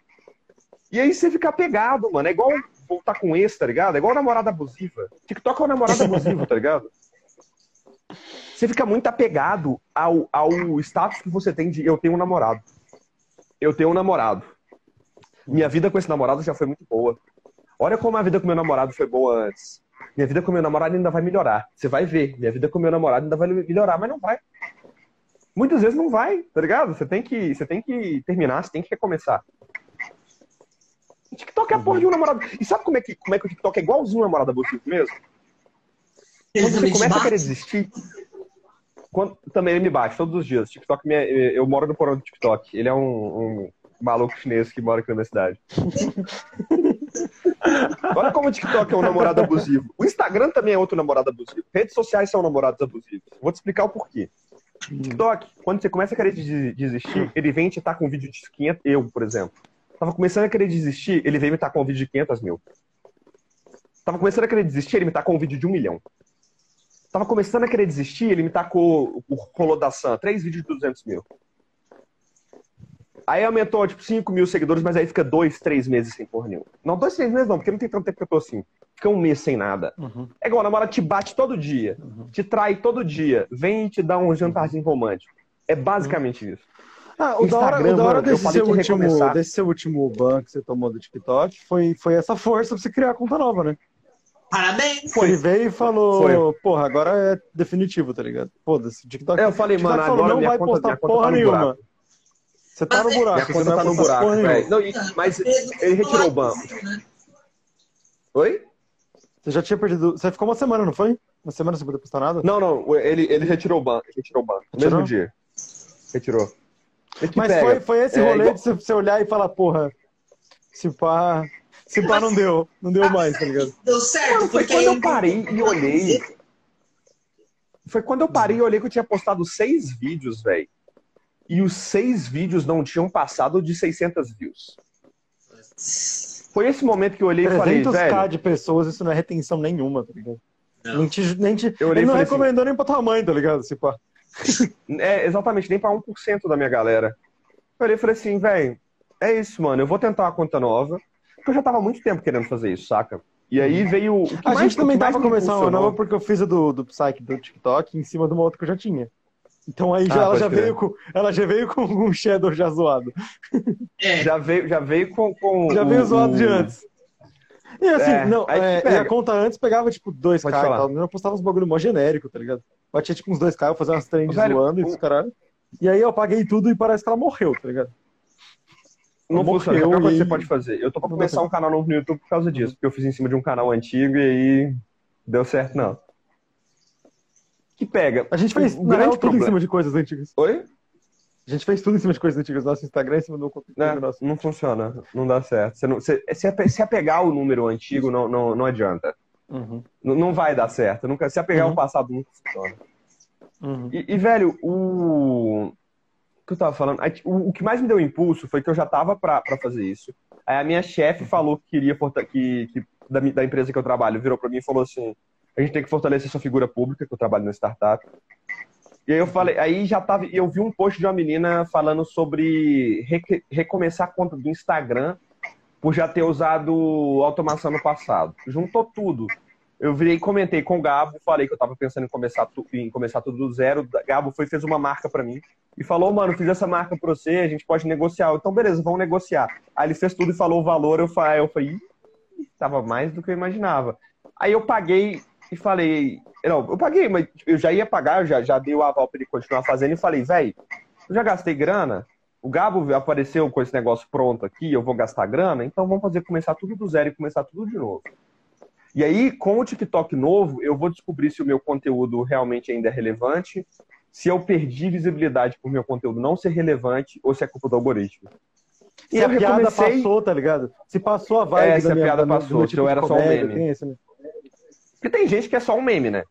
E aí você fica pegado, mano. É igual voltar com esse, tá ligado? É igual namorada abusiva. TikTok é uma namorada <laughs> abusiva, tá ligado? Você fica muito apegado ao, ao status que você tem de eu tenho um namorado. Eu tenho um namorado. Minha vida com esse namorado já foi muito boa. Olha como a vida com meu namorado foi boa antes. Minha vida com meu namorado ainda vai melhorar. Você vai ver. Minha vida com meu namorado ainda vai melhorar, mas não vai. Muitas vezes não vai, tá ligado? Você tem que, você tem que terminar, você tem que recomeçar. O TikTok é a porra de um namorado. E sabe como é que, como é que o TikTok é igualzinho um namorado abusivo mesmo? Quando você começa a querer desistir, quando, também ele me bate todos os dias. TikTok, me, eu moro no porão do TikTok. Ele é um, um maluco chinês que mora aqui na minha cidade. <laughs> Olha como o TikTok é um namorado abusivo. O Instagram também é outro namorado abusivo. Redes sociais são namorados abusivos. Vou te explicar o porquê. TikTok, quando você começa a querer desistir, ele vem te estar com um vídeo de 500... Eu, por exemplo. Tava começando a querer desistir, ele veio me estar com um vídeo de 500 mil. Tava começando a querer desistir, ele me tá com um vídeo de um milhão. Tava começando a querer desistir, ele me tacou o rolo da Sam, três vídeos de 200 mil. Aí aumentou, tipo, 5 mil seguidores, mas aí fica dois, três meses sem porra nenhuma. Não, dois, três meses não, porque não tem tanto tempo que eu tô assim. Fica um mês sem nada. Uhum. É igual, a namorada te bate todo dia, uhum. te trai todo dia, vem e te dá um jantarzinho romântico. É basicamente uhum. isso. Ah, o da hora, o da hora desse, seu último, desse seu último ban que você tomou do TikTok foi, foi essa força pra você criar a conta nova, né? Parabéns! Foi. Ele veio e falou, foi. porra, agora é definitivo, tá ligado? Foda-se, TikTok. Eu falei, TikTok mano, agora não vai conta, postar porra tá nenhuma. Você tá no é- buraco. Conta tá no buraco, velho. Não, mas ele retirou o banco. Né? Oi? Você já tinha perdido. Você ficou uma semana, não foi? Uma semana sem poder postar nada? Não, não. Ele, ele retirou o banco. Retirou o banco. No mesmo dia. Retirou. Mas foi, foi esse é, rolê igual... de você olhar e falar, porra, se pá. Se pá, não deu. Não deu mais, tá ligado? Deu certo, Mano, foi quando eu parei e olhei. Foi quando eu parei e olhei que eu tinha postado seis vídeos, velho. E os seis vídeos não tinham passado de 600 views. Foi esse momento que eu olhei e falei, velho... 300k de pessoas, isso não é retenção nenhuma, tá ligado? Não. Nem te, nem te, eu olhei ele não recomendou assim, nem pra tua mãe, tá ligado? Se pá. <laughs> É, exatamente, nem pra 1% da minha galera. Eu olhei e falei assim, velho, é isso, mano. Eu vou tentar uma conta nova. Porque eu já tava há muito tempo querendo fazer isso, saca? E aí veio. O que A mais- gente também tava me começando uma nova porque eu fiz a do, do Psyche do TikTok em cima de uma outra que eu já tinha. Então aí já, Ah, ela, já crer. veio com, ela já veio com um shadow já zoado. É, Já veio, já veio com. com Já o- veio zoado o- de antes. E assim, É, não, aí é, pega. e a conta antes pegava tipo 2k Pode e tal. Eu postava uns bagulho mó genérico, tá ligado? Batia tipo uns 2k, eu fazia umas trends Velho, zoando e o- os caralho. E aí eu apaguei tudo e parece que ela morreu, tá ligado? Não funciona. Coisa que e- você pode fazer. Eu tô pra começar um canal novo no YouTube por causa disso. Porque eu fiz em cima de um canal antigo e aí deu certo, não. Que pega. A gente fez real, grande tudo em cima de coisas antigas. Oi? A gente fez tudo em cima de coisas antigas. Nosso Instagram em cima do conteúdo nosso. não funciona. Não dá certo. Você não, você, se ape- se apegar o número antigo, não, não, não adianta. Uhum, Não, vai dar certo. Nunca, se apegar Uhum. o passado, não funciona. uhum. E, e, velho, o. O que eu tava falando? Aí, O, o que mais me deu impulso foi que eu já tava pra, pra fazer isso. Aí a minha chefe falou que queria que, que da, da empresa que eu trabalho, virou pra mim e falou assim: a gente tem que fortalecer sua figura pública, que eu trabalho na startup. E aí eu falei, aí já tava. e Eu vi um post de uma menina falando sobre reque- recomeçar a conta do Instagram por já ter usado automação no passado. Juntou tudo. Eu virei comentei com o Gabo, falei que eu tava pensando em começar, em começar tudo do zero. Gabo foi fez uma marca pra mim e falou, mano, fiz essa marca pra você, a gente pode negociar. Eu, Então, beleza, vamos negociar. Aí ele fez tudo e falou o valor, eu falei, eu falei, "Ih, tava mais do que eu imaginava. Aí eu paguei e falei, não, eu paguei, mas eu já ia pagar, eu já, já dei o aval pra ele continuar fazendo e falei, velho, eu já gastei grana, o Gabo apareceu com esse negócio pronto aqui, eu vou gastar grana, então vamos fazer começar tudo do zero e começar tudo de novo. E aí, com o TikTok novo, eu vou descobrir se o meu conteúdo realmente ainda é relevante, se eu perdi visibilidade por meu conteúdo não ser relevante ou se é culpa do algoritmo. Se E a piada passou, tá ligado? Se passou a vibe É, se a minha, piada da do passou, meu se tipo eu era só um meme. tem esse, né? Porque tem gente que é só um meme, né?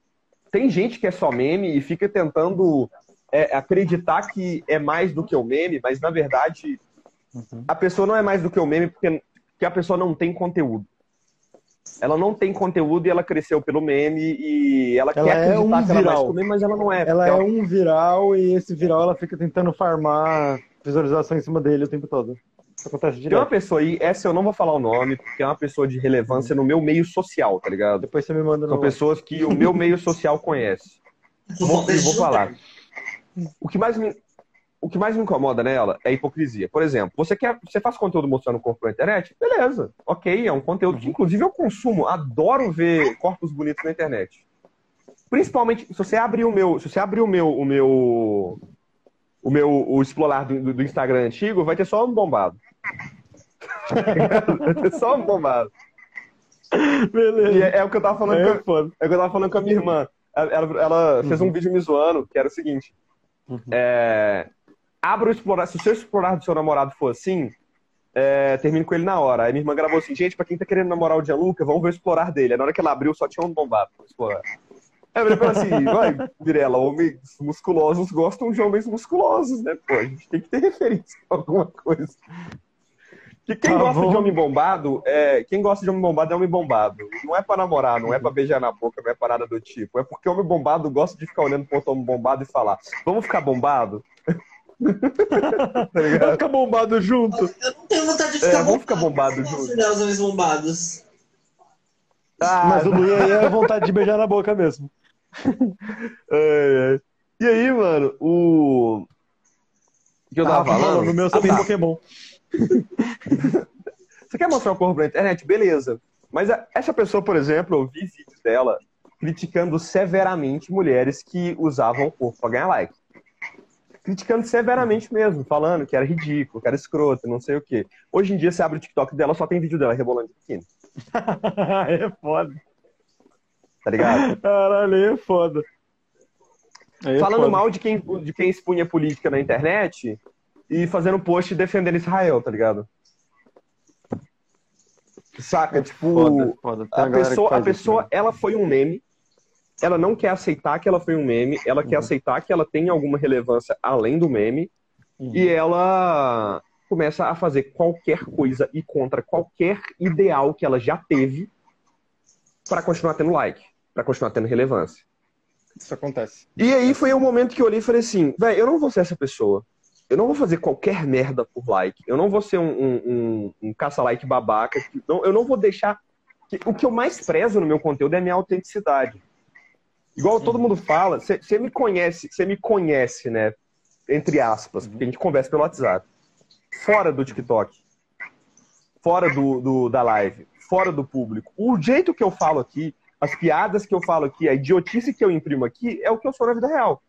Tem gente que é só meme e fica tentando é, acreditar que é mais do que o meme, mas na verdade Uhum. a pessoa não é mais do que o meme porque, porque a pessoa não tem conteúdo. Ela não tem conteúdo e ela cresceu pelo meme e ela, Ela quer é acreditar um que ela viral. que o meme, mas ela não é. Ela é um viral e esse viral ela fica tentando farmar visualização em cima dele o tempo todo. Isso acontece Tem uma direto. pessoa aí, essa eu não vou falar o nome, porque é uma pessoa de relevância no meu meio social, tá ligado? Depois você me manda São no. pessoas que o meu meio social conhece. Vou, e vou falar. O que mais me o que mais me incomoda nela é a hipocrisia. Por exemplo, você quer, você faz conteúdo mostrando o corpo na internet? Beleza, ok, é um conteúdo que inclusive eu consumo, adoro ver corpos bonitos na internet. Principalmente se você abrir o meu, se você abrir o meu, o meu, o meu, o explorar do, do Instagram antigo, vai ter só um bombado. <laughs> vai ter só um bombado. E Beleza. é, é o que eu tava falando com, É, foda. é o que eu tava falando com a minha irmã. Ela, ela- fez um vídeo me zoando, que era o seguinte. Uhum. É, abra o explorar. Se o seu explorar do seu namorado for assim, é, termine com ele na hora. Aí minha irmã gravou assim, gente, pra quem tá querendo namorar o Gianluca, vamos ver o explorar dele. Aí na hora que ela abriu, só tinha um bombado pra explorar. Aí virei pra ela assim, vai, Virela, homens musculosos gostam de homens musculosos, né? Pô, a gente tem que ter referência a alguma coisa. Porque quem Tá gosta bom. de homem bombado, é, quem gosta de homem bombado é homem bombado. Não é pra namorar, não é pra beijar na boca, não é pra nada do tipo. É porque homem bombado gosta de ficar olhando pro outro homem bombado e falar, vamos ficar bombado? <laughs> tá ligado? ficar bombado junto. Eu não tenho vontade de É, ficar vamos ficar bombado Eu gosto junto. os homens bombados. Ah, Mas o Luiz aí é vontade de beijar na boca mesmo. <laughs> é, é. E aí, mano, o. Que eu tava Ah, falando? No meu Ah, só tem tá. Pokémon. <laughs> Você quer mostrar o corpo na internet? Beleza. Mas a- essa pessoa, por exemplo, eu vi vídeos dela criticando severamente mulheres que usavam o corpo pra ganhar like. Criticando severamente mesmo, falando que era ridículo, que era escroto, não sei o quê. Hoje em dia, você abre o TikTok dela, só tem vídeo dela rebolando de biquíni, <laughs> é foda. tá ligado? Caralho, é foda. É Falando foda. mal de quem, de quem expunha política na internet e fazendo post defendendo Israel, tá ligado? Saca? Tipo, Foda, foda. A pessoa, a faz isso, pessoa né? ela foi um meme. Ela não quer aceitar que ela foi um meme. Ela quer Uhum. aceitar que ela tem alguma relevância além do meme. Uhum. E ela começa a fazer qualquer coisa e contra qualquer ideal que ela já teve para continuar tendo like, para continuar tendo relevância. Isso acontece. E aí foi o momento que eu olhei e falei assim, velho, eu não vou ser essa pessoa. eu não vou fazer qualquer merda por like. Eu não vou ser um, um, um, um caça-like babaca. Não, eu não vou deixar. O que eu mais prezo no meu conteúdo é a minha autenticidade. Igual Sim. todo mundo fala, você me conhece, você me conhece, né? Entre aspas, porque a gente conversa pelo WhatsApp. Fora do TikTok. Fora do, do, da live. Fora do público. O jeito que eu falo aqui, as piadas que eu falo aqui, a idiotice que eu imprimo aqui, é o que eu sou na vida real.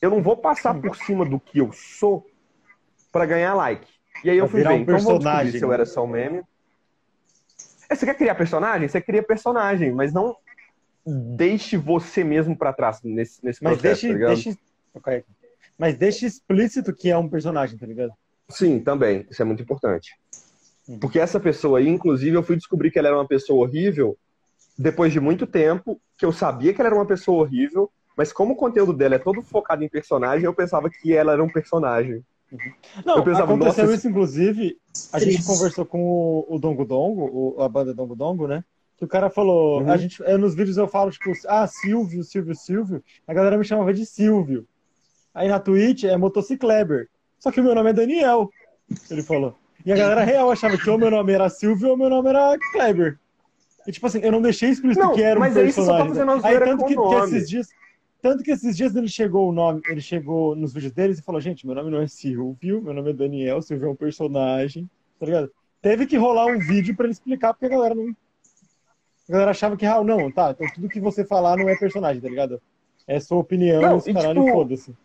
Eu não vou passar por cima do que eu sou para ganhar like. E aí eu fui ver, um então vou descobrir se eu era só um meme. É, você quer criar personagem? Você cria personagem, mas não deixe você mesmo para trás nesse, nesse mas processo, deixe, tá deixe... Okay. Mas deixe explícito que é um personagem, tá ligado? Sim, também. Isso é muito importante. Porque essa pessoa aí, inclusive, eu fui descobrir que ela era uma pessoa horrível depois de muito tempo, que eu sabia que ela era uma pessoa horrível, mas como o conteúdo dela é todo focado em personagem, eu pensava que ela era um personagem. Uhum. Não, pensava, aconteceu isso, inclusive, a gente conversou com o, o Dongo Dongo, o, a banda Dongo Dongo, né? Que o cara falou, uhum. a gente, é, nos vídeos eu falo, tipo, ah, Silvio, Silvio, Silvio, a galera me chamava de Silvio. Aí na Twitch é Motocicleber. Só que o meu nome é Daniel, ele falou. E a galera real achava que o meu nome era Silvio ou o meu nome era Kleber. E tipo assim, eu não deixei explícito não, que era um mas personagem. Mas aí você só tá aí, tanto que, que esses dias tanto que esses dias ele chegou o nome, ele chegou nos vídeos deles e falou, gente, meu nome não é Silvio, meu nome é Daniel, Silvio é um personagem, tá ligado? Teve que rolar um vídeo para ele explicar, porque a galera não. A galera achava que, ah, não, tá, então tudo que você falar não é personagem, tá ligado? É sua opinião, não, esse caralho, tipo, foda-se.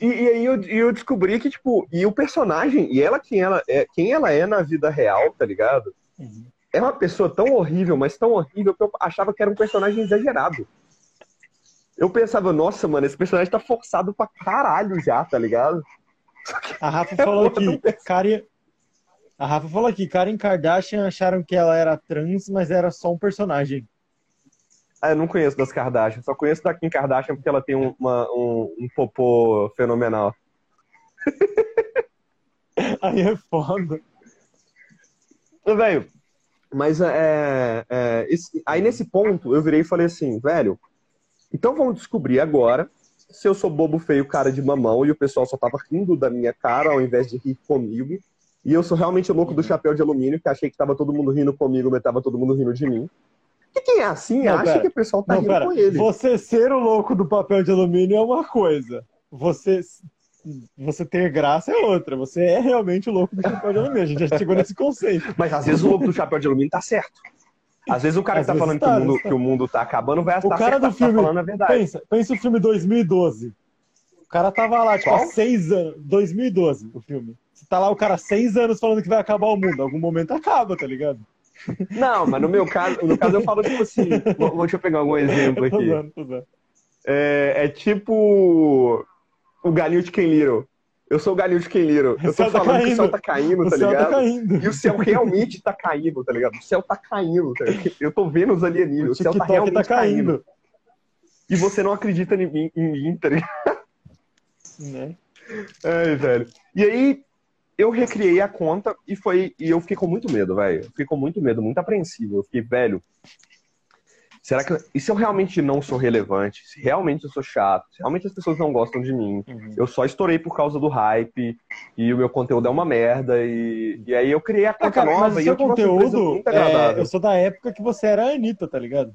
E, e, aí eu, eu descobri que, tipo, e o personagem, e ela quem ela é, quem ela é na vida real, tá ligado? Uhum. É uma pessoa tão horrível, mas tão horrível que eu achava que era um personagem exagerado. Eu pensava, nossa, mano, esse personagem tá forçado pra caralho já, tá ligado? A Rafa <laughs> é falou aqui, Karen... A Rafa falou aqui, Karen Kardashian acharam que ela era trans, mas era só um personagem. Ah, eu não conheço das Kardashian, só conheço da Kim Kardashian porque ela tem uma, um, um popô fenomenal. <laughs> Aí é foda. Velho, mas é, é esse, aí nesse ponto eu virei e falei assim, velho, então vamos descobrir agora se eu sou bobo feio, cara de mamão, e o pessoal só tava rindo da minha cara ao invés de rir comigo. E eu sou realmente o louco do chapéu de alumínio, que achei que tava todo mundo rindo comigo, mas tava todo mundo rindo de mim. E quem é assim não, acha pera. que o pessoal tá não, rindo pera. com ele. Você ser o louco do papel de alumínio é uma coisa. Você, você ter graça é outra. Você é realmente o louco do chapéu de alumínio. A gente já chegou nesse conceito. Mas às vezes o louco do chapéu de alumínio tá certo. Às vezes o cara Às que tá falando tá, que, o mundo, tá. que o mundo tá acabando vai estar o cara do tá filme, tá falando a verdade. Pensa, pensa o filme 2012. O cara tava lá, tipo, Qual? há seis anos. 2012, o filme. Você tá lá, o cara, seis anos falando que vai acabar o mundo. Algum momento acaba, tá ligado? Não, mas no meu caso, no caso eu falo tipo assim. vou, deixa eu pegar algum exemplo aqui. Tô dando, tô dando. É, é tipo o galinho de Ken Little. Eu sou o galinho de Ken Little. Eu tô tá falando tá que o céu tá caindo, o tá ligado? Tá caindo. E o céu realmente tá caindo, tá ligado? O céu tá caindo. Tá eu tô vendo os alienígenas. O, o céu tá realmente tá caindo. caindo. E você não acredita em mim, em mim tá ligado? Né? Ai, velho. E aí, eu recriei a conta e foi. E eu fiquei com muito medo, velho. Fiquei com muito medo, muito apreensivo. Eu fiquei, velho, Será que. E se eu realmente não sou relevante? Se realmente eu sou chato? Se realmente as pessoas não gostam de mim? Uhum. Eu só estourei por causa do hype e o meu conteúdo é uma merda. E, e aí eu criei a conta ah, cara, nova mas e eu conteúdo. É, eu sou da época que você era a Anitta, tá ligado?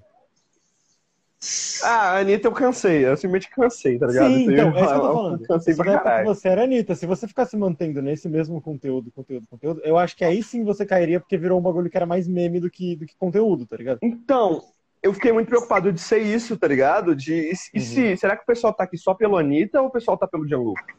Ah, a Anitta eu cansei, eu simplesmente cansei, tá ligado? Sim, então, é isso que eu tô falando. Eu cansei pra caralho. você era Anitta, se você ficar se mantendo nesse mesmo conteúdo, conteúdo, conteúdo, eu acho que aí sim você cairia porque virou um bagulho que era mais meme do que, do que conteúdo, tá ligado? Então, eu fiquei muito preocupado de ser isso, tá ligado? De, e, uhum. se, será que o pessoal tá aqui só pelo Anitta ou o pessoal tá pelo Gianluca?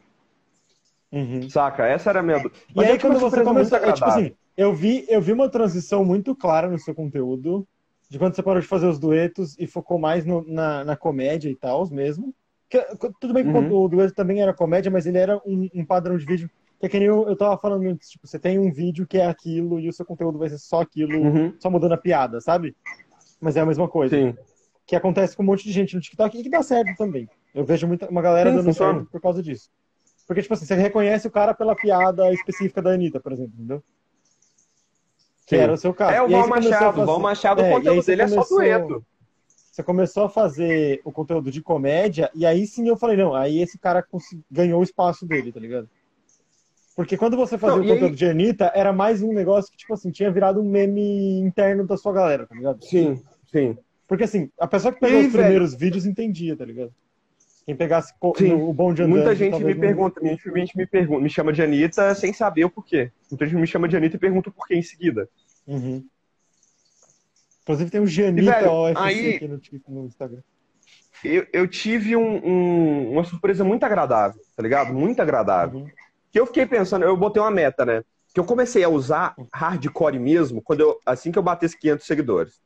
Uhum. Saca? Essa era a minha dúvida. E aí, quando você começou, é, tipo assim, eu vi, eu vi uma transição muito clara no seu conteúdo, de quando você parou de fazer os duetos e focou mais no, na, na comédia e tal, mesmo. Que, tudo bem que uhum. o dueto também era comédia, mas ele era um, um padrão de vídeo que é que nem eu, eu tava falando antes, tipo, você tem um vídeo que é aquilo e o seu conteúdo vai ser só aquilo, uhum. só mudando a piada, sabe? mas é a mesma coisa. Sim. Que acontece com um monte de gente no TikTok e que dá certo também. Eu vejo muita, uma galera Sim, dando certo por causa disso. Porque, tipo assim, você reconhece o cara pela piada específica da Anitta, por exemplo, entendeu? Que era o seu caso. É o Val Machado. O Val Machado, é, o conteúdo dele começou... é só dueto. você começou a fazer o conteúdo de comédia, e aí sim eu falei, não, aí esse cara ganhou o espaço dele, tá ligado? Porque quando você fazia não, o conteúdo aí... de Anitta, era mais um negócio que, tipo assim, tinha virado um meme interno da sua galera, tá ligado? Sim, sim. Porque assim, a pessoa que pegou aí, os primeiros velho... vídeos entendia, tá ligado? Quem pegasse sim. o bom de andando, Muita gente me pergunta, não... muita gente me pergunta, me chama de Anitta sem saber o porquê. Muita gente me chama de Anitta e pergunta o porquê em seguida. Uhum. Inclusive tem o Gianita velho, OFC aí, aqui no, no, Instagram. Eu, eu tive um, um, uma surpresa muito agradável, tá ligado? Muito agradável. Uhum. Que eu fiquei pensando, eu botei uma meta, né? Que eu comecei a usar hardcore mesmo quando eu, assim que eu batesse 500 seguidores.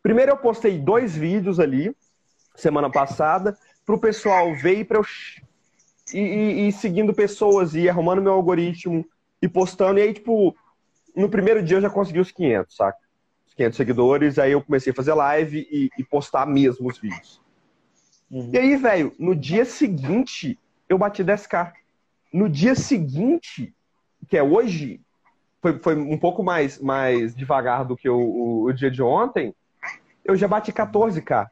Primeiro eu postei dois vídeos ali, semana passada, pro pessoal ver e pra eu... E, e, e seguindo pessoas e arrumando meu algoritmo e postando. E aí, tipo, no primeiro dia eu já consegui os 500, saca? 500 seguidores, aí eu comecei a fazer live e, e postar mesmo os vídeos. Uhum. E aí, velho, no dia seguinte, eu bati 10k. No dia seguinte, que é hoje, foi, foi um pouco mais, mais devagar do que o, o, o dia de ontem, eu já bati 14k.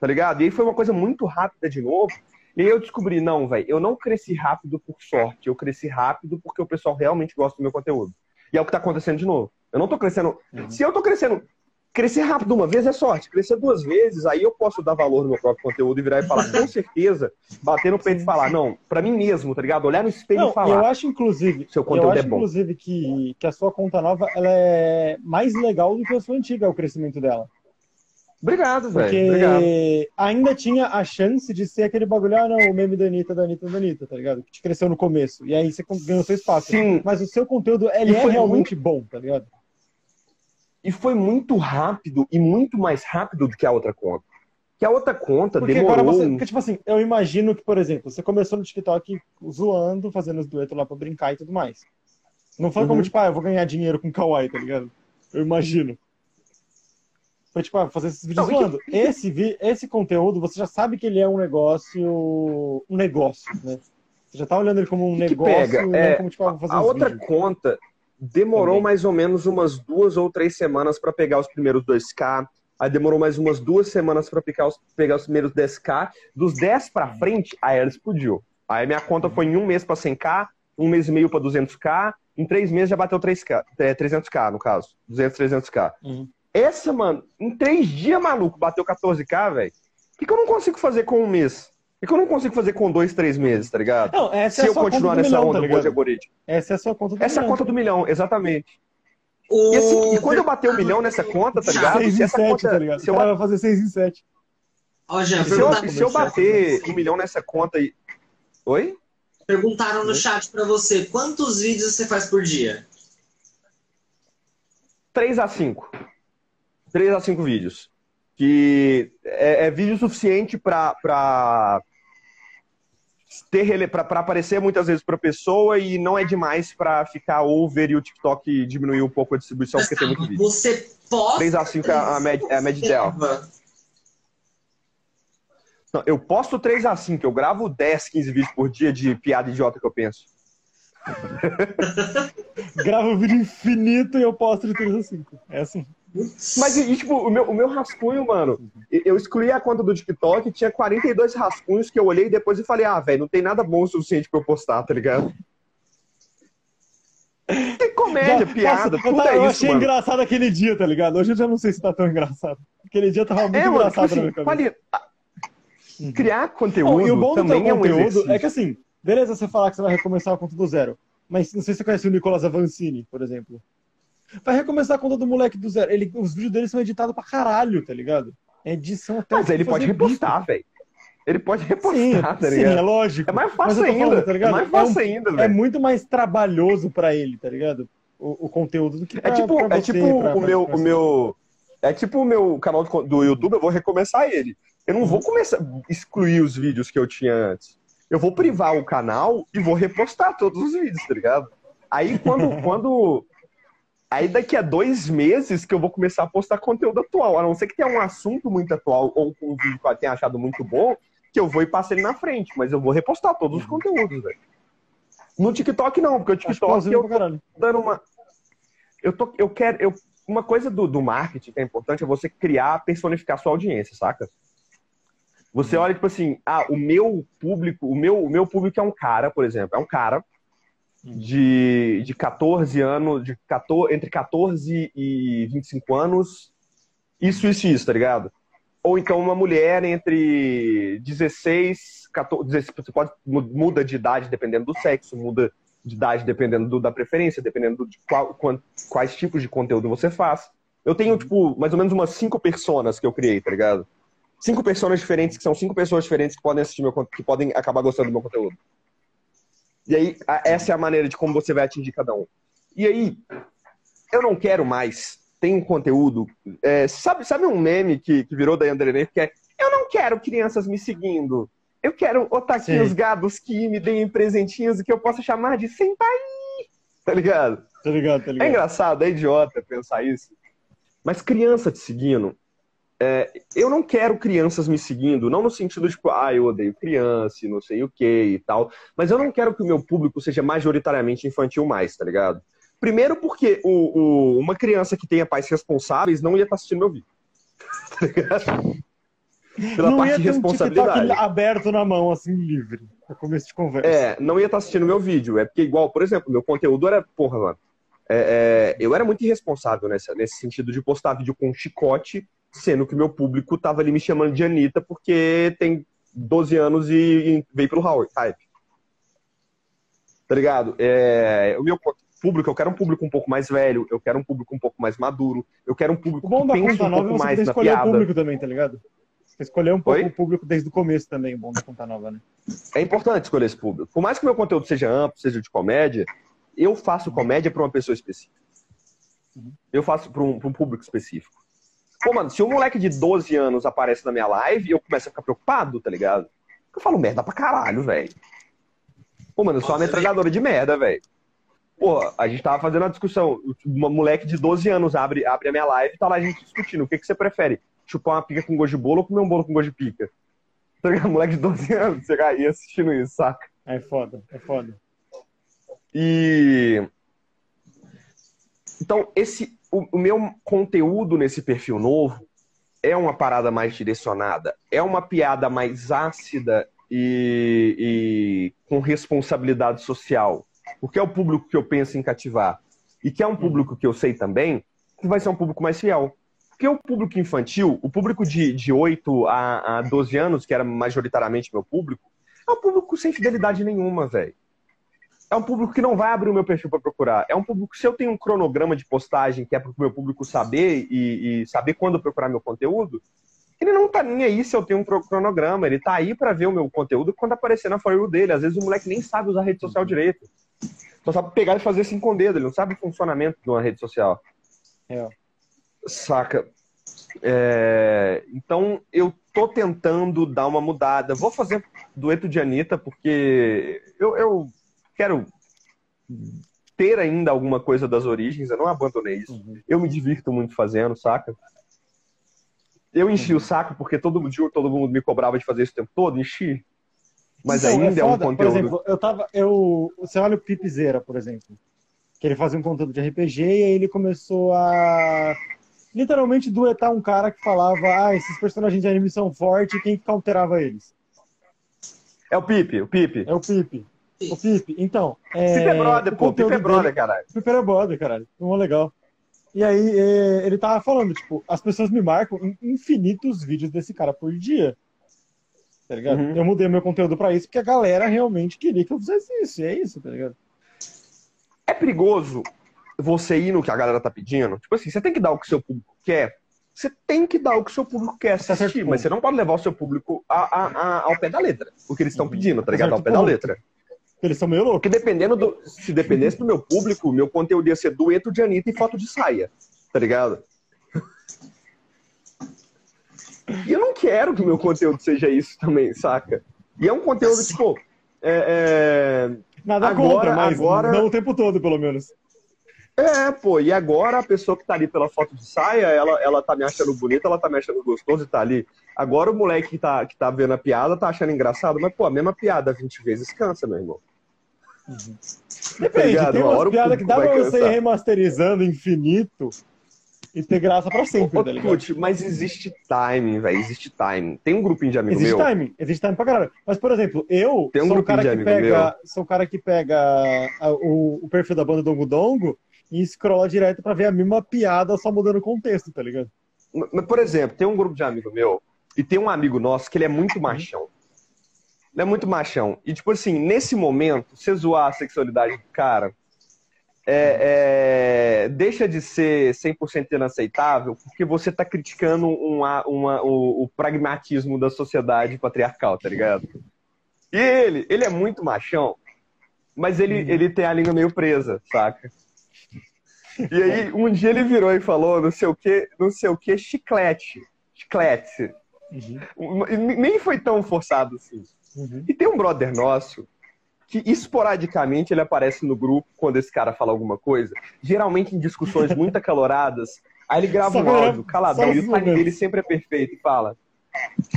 Tá ligado? E aí foi uma coisa muito rápida de novo. E aí eu descobri, não, velho, eu não cresci rápido por sorte, eu cresci rápido porque o pessoal realmente gosta do meu conteúdo. E é o que tá acontecendo de novo. Eu não tô crescendo. Uhum. Se eu tô crescendo. Crescer rápido uma vez é sorte. Crescer duas vezes, aí eu posso dar valor no meu próprio conteúdo e virar e falar, <laughs> com certeza, bater no peito e falar, não, pra mim mesmo, tá ligado? Olhar no espelho não, e falar. Eu acho, inclusive, seu conteúdo eu acho, é bom. inclusive, que, que a sua conta nova ela é mais legal do que a sua antiga, o crescimento dela. Obrigado, velho. Porque Obrigado. ainda tinha a chance de ser aquele bagulho, ah, não, o meme da Anitta, da Anitta, da Anitta, tá ligado? Que te cresceu no começo. E aí você ganhou seu espaço. Sim. Mas o seu conteúdo, ele é realmente muito... bom, tá ligado? E foi muito rápido e muito mais rápido do que a outra conta. Que a outra conta porque demorou... Agora você, porque, tipo assim, eu imagino que, por exemplo, você começou no TikTok zoando, fazendo os duetos lá pra brincar e tudo mais. Não foi uhum. como, tipo, ah, eu vou ganhar dinheiro com Kawaii, tá ligado? Eu imagino. Foi tipo, ah, fazer esses vídeos não, zoando. Que... Esse, esse conteúdo, você já sabe que ele é um negócio. Um negócio, né? Você já tá olhando ele como um negócio, pega? É, como, tipo, ah, fazer A outra vídeos. conta demorou Também. mais ou menos umas duas ou três semanas para pegar os primeiros 2K. Aí demorou mais umas duas semanas para pegar os, pegar os primeiros 10K. Dos 10 para frente, aí ela explodiu. Aí minha conta foi em um mês para 100K, um mês e meio para 200K. Em três meses já bateu 3K, 300K, no caso. 200, 300K. Uhum. Essa, mano, em três dias, maluco, bateu 14k, velho. O que, que eu não consigo fazer com um mês? O que, que eu não consigo fazer com dois, três meses, tá ligado? Não, essa Se é eu continuar nessa milhão, onda tá de algoritmo. Essa é a sua conta do essa milhão. Essa é a conta do milhão, exatamente. O... E, assim, e, quando eu bater um milhão nessa conta, tá ligado? 6 em 7, conta, tá ligado? Se eu vai fazer 6 em 7. Ó, se, eu, se eu bater um milhão nessa conta e. Oi? Perguntaram no chat pra você quantos vídeos você faz por dia? 3 a 5. 3 a 5 vídeos. Que é, é vídeo suficiente para ter para aparecer muitas vezes para pessoa e não é demais para ficar over e o TikTok diminuir um pouco a distribuição porque tem muito vídeo. Você posta 3 a 5 é a média, é a média ideal. Não, eu posto 3 a 5, eu gravo 10, 15 vídeos por dia de piada idiota que eu penso. <laughs> <laughs> Gravo um vídeo infinito e eu posto de 3 a 5. É assim. Mas, e, tipo, o meu, o meu rascunho, mano, eu excluí a conta do TikTok, tinha 42 rascunhos que eu olhei depois e falei, ah, velho, não tem nada bom o suficiente pra eu postar, tá ligado? Tem comédia, já, piada, nossa, tudo é eu isso, achei mano. engraçado aquele dia, tá ligado? Hoje eu já não sei se tá tão engraçado. Aquele dia tava muito é, mano, tipo engraçado tipo assim, uhum. Criar conteúdo oh, e o bom também do é um conteúdo é que assim, beleza você falar que você vai recomeçar a conta do zero, mas não sei se você conhece o Nicolas Avancini, por exemplo. Vai recomeçar a conta do moleque do zero. Ele, os vídeos dele são editados pra caralho, tá ligado? É edição até. Mas ele pode repostar, velho. Ele pode repostar, sim, tá ligado? Sim, é lógico. É mais fácil ainda, falando, tá ligado? É mais fácil é um, ainda, velho. É muito mais trabalhoso pra ele, tá ligado? O, o conteúdo do que pra, É tipo, pra é você, tipo pra, o meu, o meu. É tipo o meu canal do YouTube, eu vou recomeçar ele. Eu não vou começar excluir os vídeos que eu tinha antes. Eu vou privar o canal e vou repostar todos os vídeos, tá ligado? Aí quando, <laughs> quando Aí daqui a dois meses que eu vou começar a postar conteúdo atual. A não ser que tenha um assunto muito atual ou um vídeo que eu tenha achado muito bom, que eu vou e passo ele na frente. Mas eu vou repostar todos os conteúdos, velho. No TikTok não, porque o TikTok eu tô dando uma. Eu, tô, eu quero. Eu, uma coisa do, do marketing que é importante é você criar, personificar sua audiência, saca? Você olha, tipo assim, ah, o meu público, o meu, o meu público é um cara, por exemplo, é um cara de, de 14 anos, de 14, entre 14 e 25 anos, isso, isso, isso, tá ligado? Ou então uma mulher entre 16, 14, você pode muda de idade dependendo do sexo, muda de idade dependendo do, da preferência, dependendo de qual, qual, quais tipos de conteúdo você faz. Eu tenho, tipo, mais ou menos umas cinco personas que eu criei, tá ligado? Cinco pessoas diferentes, que são cinco pessoas diferentes que podem assistir meu que podem acabar gostando do meu conteúdo. E aí, essa é a maneira de como você vai atingir cada um. E aí, eu não quero mais. Tem um conteúdo. É, sabe, sabe um meme que, que virou da André que é Eu não quero crianças me seguindo. Eu quero otaquinhos gados que me deem presentinhos e que eu possa chamar de senpai. Tá ligado? Tá ligado, tá ligado. É engraçado, é idiota pensar isso. Mas criança te seguindo, é, eu não quero crianças me seguindo, não no sentido de, tipo, ah, eu odeio criança, não sei o que e tal, mas eu não quero que o meu público seja majoritariamente infantil mais, tá ligado? Primeiro porque o, o, uma criança que tenha pais responsáveis não ia estar tá assistindo meu vídeo. <laughs> tá ligado? pela não parte ia ter de responsabilidade. Um aberto na mão, assim, livre, pra começo de conversa. É, não ia estar assistindo meu vídeo. É porque, igual, por exemplo, meu conteúdo era, porra, mano. É, é, eu era muito irresponsável nessa, nesse sentido de postar vídeo com chicote, sendo que meu público tava ali me chamando de Anitta porque tem 12 anos e, e veio pro Howard Hype. Tá ligado? É, o meu público, eu quero um público um pouco mais velho, eu quero um público um pouco mais maduro, eu quero um público que pensa um pouco mais na piada. o público também, tá ligado? escolher um pouco Oi? o público desde o começo também, bom da Conta Nova, né? É importante escolher esse público. Por mais que o meu conteúdo seja amplo, seja de comédia, eu faço comédia para uma pessoa específica. Uhum. Eu faço para um, um, público específico. Pô, mano, se um moleque de 12 anos aparece na minha live, eu começo a ficar preocupado, tá ligado? Eu falo merda pra caralho, velho. Pô, mano, eu sou uma metralhadora de merda, velho. Pô, a gente tava fazendo uma discussão. Uma moleque de 12 anos abre, abre a minha live e tá lá a gente discutindo. O que, que você prefere? chupar uma pica com gosto de bolo ou comer um bolo com gosto de pica. <laughs> Tá ligado? Moleque de 12 anos, você aí assistindo isso, saca? É foda, é foda. E. Então, esse, o, o meu conteúdo nesse perfil novo é uma parada mais direcionada, é uma piada mais ácida e, e, com responsabilidade social, porque é o público que eu penso em cativar e que é um público que eu sei também que vai ser um público mais fiel. Porque o público infantil, o público de, de 8 a, a 12 anos, que era majoritariamente meu público, é um público sem fidelidade nenhuma, velho. É um público que não vai abrir o meu perfil para procurar. É um público, se eu tenho um cronograma de postagem que é para o meu público saber e, e, saber quando procurar meu conteúdo, ele não tá nem aí se eu tenho um cronograma. Ele tá aí para ver o meu conteúdo quando aparecer na For You dele. Às vezes o moleque nem sabe usar rede social direito. Só sabe pegar e fazer assim com o dedo. Ele não sabe o funcionamento de uma rede social. É. Saca? É, então eu tô tentando dar uma mudada. Vou fazer dueto de Anitta, porque eu, eu quero ter ainda alguma coisa das origens, eu não abandonei isso. Uhum. Eu me divirto muito fazendo, saca? Eu enchi uhum. o saco porque todo dia todo mundo me cobrava de fazer isso o tempo todo, enchi. Mas então, ainda é, é, um conteúdo. Por exemplo, eu tava. Eu, você olha o Pipizeira, por exemplo. Que ele fazia um conteúdo de RPG e aí ele começou a literalmente duetar um cara que falava: ah, esses personagens de anime são fortes, quem que counterava eles? É o Pipe, o Pipe. É o Pipe. O Pipe, então. É... Pipe é brother, pô. Pipe é brother, caralho. Pipe é brother, caralho. Uma legal. E aí, é, ele tava falando, tipo, as pessoas me marcam em infinitos vídeos desse cara por dia. Tá ligado? Uhum. Eu mudei meu conteúdo pra isso porque a galera realmente queria que eu fizesse isso. E é isso, tá ligado? É perigoso você ir no que a galera tá pedindo, tipo assim, você tem que dar o que seu público quer. Você tem que dar o que seu público quer tá assistir, mas você não pode levar o seu público a, a, a, ao pé da letra. O que eles estão pedindo, tá ligado? Ao pé da letra. Eles são meio loucos. Porque dependendo do. Se dependesse do meu público, meu conteúdo ia ser dueto de Anitta e foto de saia. Tá ligado? E eu não quero que o meu conteúdo seja isso também, saca? E é um conteúdo, tipo. É, é... Nada agora, contra, mas agora... não o tempo todo, pelo menos. É, pô, e agora a pessoa que tá ali pela foto de saia, ela, ela tá me achando bonita, ela tá me achando gostoso e tá ali. Agora o moleque que tá, que tá vendo a piada tá achando engraçado, mas, pô, a mesma piada 20 vezes cansa, meu irmão. Uhum. Depende, tá tem umas piadas que dá pra você ir remasterizando infinito e ter graça pra sempre, Ô, tá ligado? Mas existe timing, velho. Existe timing. Tem um grupinho de amigo Existe meu. timing, existe timing pra caralho. Mas, por exemplo, eu Tem um sou, o cara que pega, sou o cara que pega a- o, o perfil da banda Dongo Dongo e scrolla direto pra ver a mesma piada só mudando o contexto, tá ligado? Mas, por exemplo, tem um grupo de amigo meu e tem um amigo nosso que ele é muito machão. Ele é muito machão. E, tipo assim, nesse momento, você zoar a sexualidade do cara é, é, deixa de ser 100% inaceitável porque você tá criticando uma, uma- o, o pragmatismo da sociedade patriarcal, tá ligado? E ele, ele é muito machão, mas ele, ele tem a língua meio presa, saca? E aí, um dia ele virou e falou, não sei o que, não sei o que, chiclete. Chiclete. Uhum, Nem foi tão forçado assim. uhum. E tem um brother nosso que esporadicamente ele aparece no grupo quando esse cara fala alguma coisa, geralmente em discussões <laughs> muito acaloradas. Aí ele grava Só um áudio caladão e o timing momentos. dele sempre é perfeito e fala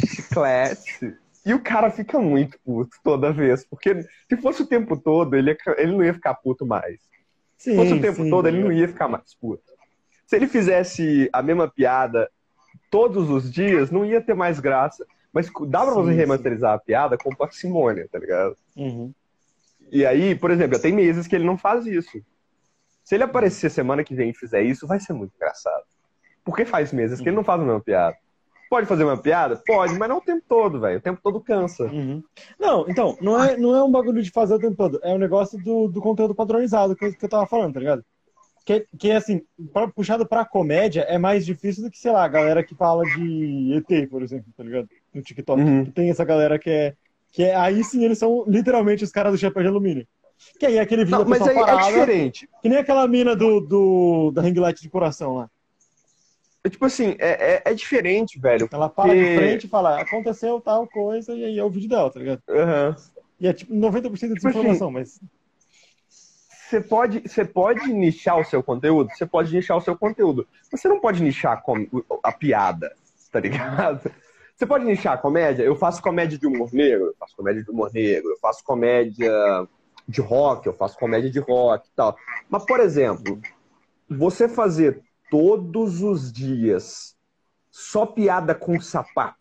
chiclete. E o cara fica muito puto toda vez, porque se fosse o tempo todo, ele, ele não ia ficar puto mais. Se fosse o tempo sim, todo, ele não ia ficar mais puto. Se ele fizesse a mesma piada todos os dias, não ia ter mais graça. Mas dá pra Sim, você remasterizar a piada com parcimônia, tá ligado? Uhum. E aí, por exemplo, tem meses que ele não faz isso. Se ele aparecer semana que vem e fizer isso, vai ser muito engraçado. Porque faz meses que ele não faz a mesma piada. Pode fazer uma piada? Pode, mas não o tempo todo, velho. O tempo todo cansa. Uhum. Não, então, não é, não é um bagulho de fazer o tempo todo, é um negócio do, do conteúdo padronizado que, eu- que eu tava falando, tá ligado? Que, que assim, pra- puxado pra comédia é mais difícil do que, sei lá, a galera que fala de ET, por exemplo, tá ligado? No TikTok. Uhum. Tem essa galera que é, que é. Aí sim eles são literalmente os caras do chapéu de alumínio. Que aí é aquele vídeo Não, mas aí é parada, diferente. que nem aquela mina do, do, da ring light de coração lá. É tipo assim, é, é, é diferente, velho. Ela para de Porque- frente e fala, aconteceu tal coisa, e aí é o vídeo dela, tá ligado? Aham. E é tipo 90% de Tipo desinformação, mas. Você pode, você pode nichar o seu conteúdo? Você pode nichar o seu conteúdo. Você não pode nichar a, com- a piada, tá ligado? Você pode nichar a comédia? Eu faço comédia de humor negro, eu faço comédia de humor negro, eu faço comédia de rock, eu faço comédia de rock e tal. Mas, por exemplo, você fazer todos os dias só piada com sapato,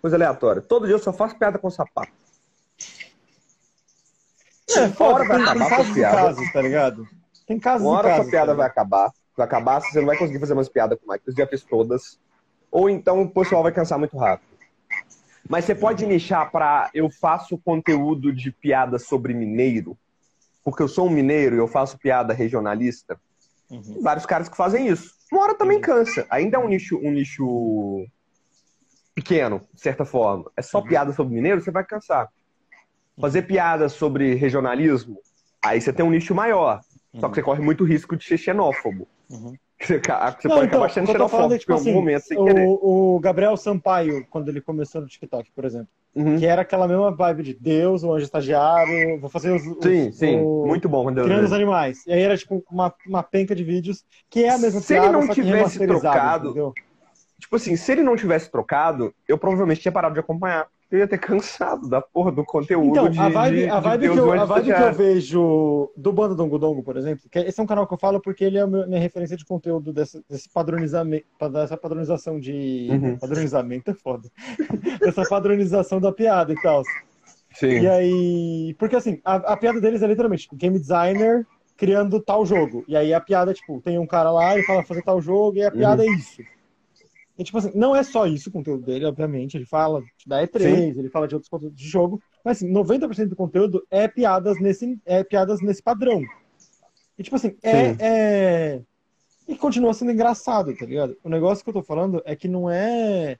coisa aleatória. Todo dia eu só faço piada com sapato. É, foda, hora vai tem, tem acabar casos piada. casos, tá ligado? Tem casos Uma hora casos. essa piada tá vai acabar. Vai acabar, você não vai conseguir fazer umas piadas com mais. Você já fez todas. Ou então o pessoal vai cansar muito rápido. Mas você pode nichar pra eu faço conteúdo de piada sobre mineiro, porque eu sou um mineiro e eu faço piada regionalista. Uhum. Vários caras que fazem isso. Uma hora também cansa. Ainda é um nicho, um nicho pequeno, de certa forma. É só piada sobre mineiro, você vai cansar. Fazer piada sobre regionalismo, aí você tem um nicho maior. Só que você corre muito risco de ser xenófobo. Uhum. <laughs> Você, você Não, pode então, acabar sendo o que eu tô falando xenofóbico é, tipo em algum assim, momento sem querer. O, o Gabriel Sampaio, quando ele começou no TikTok, por exemplo, Uhum. que era aquela mesma vibe de Deus, o anjo estagiário, vou fazer os. os- Sim, sim. o- Muito bom quando Criando os animais. E aí era tipo uma, uma penca de vídeos que é a mesma Se ele piada, não só que tivesse trocado, entendeu? Tipo assim, se ele não tivesse trocado, eu provavelmente tinha parado de acompanhar. Eu ia ter cansado da porra do conteúdo Então, de, a vibe, de, a de vibe, Deus que, eu, a vibe que eu vejo do Bando Dongo Dongo, por exemplo, que esse é um canal que eu falo porque ele é a minha referência de conteúdo desse, desse padronizamento, dessa padronização de. Uhum. Padronizamento é foda. <laughs> Dessa padronização da piada e tal. Sim. E aí. Porque assim, a, a piada deles é literalmente tipo, game designer criando tal jogo. E aí a piada, tipo, tem um cara lá, ele fala fazer tal jogo, e a piada é isso. E tipo assim, não é só isso o conteúdo dele, obviamente. Ele fala da E3, ele fala de outros conteúdos de jogo. Mas assim, 90% do conteúdo é piadas nesse, é piadas nesse padrão. E tipo assim, é, Sim. é. E continua sendo engraçado, tá ligado? O negócio que eu tô falando é que não é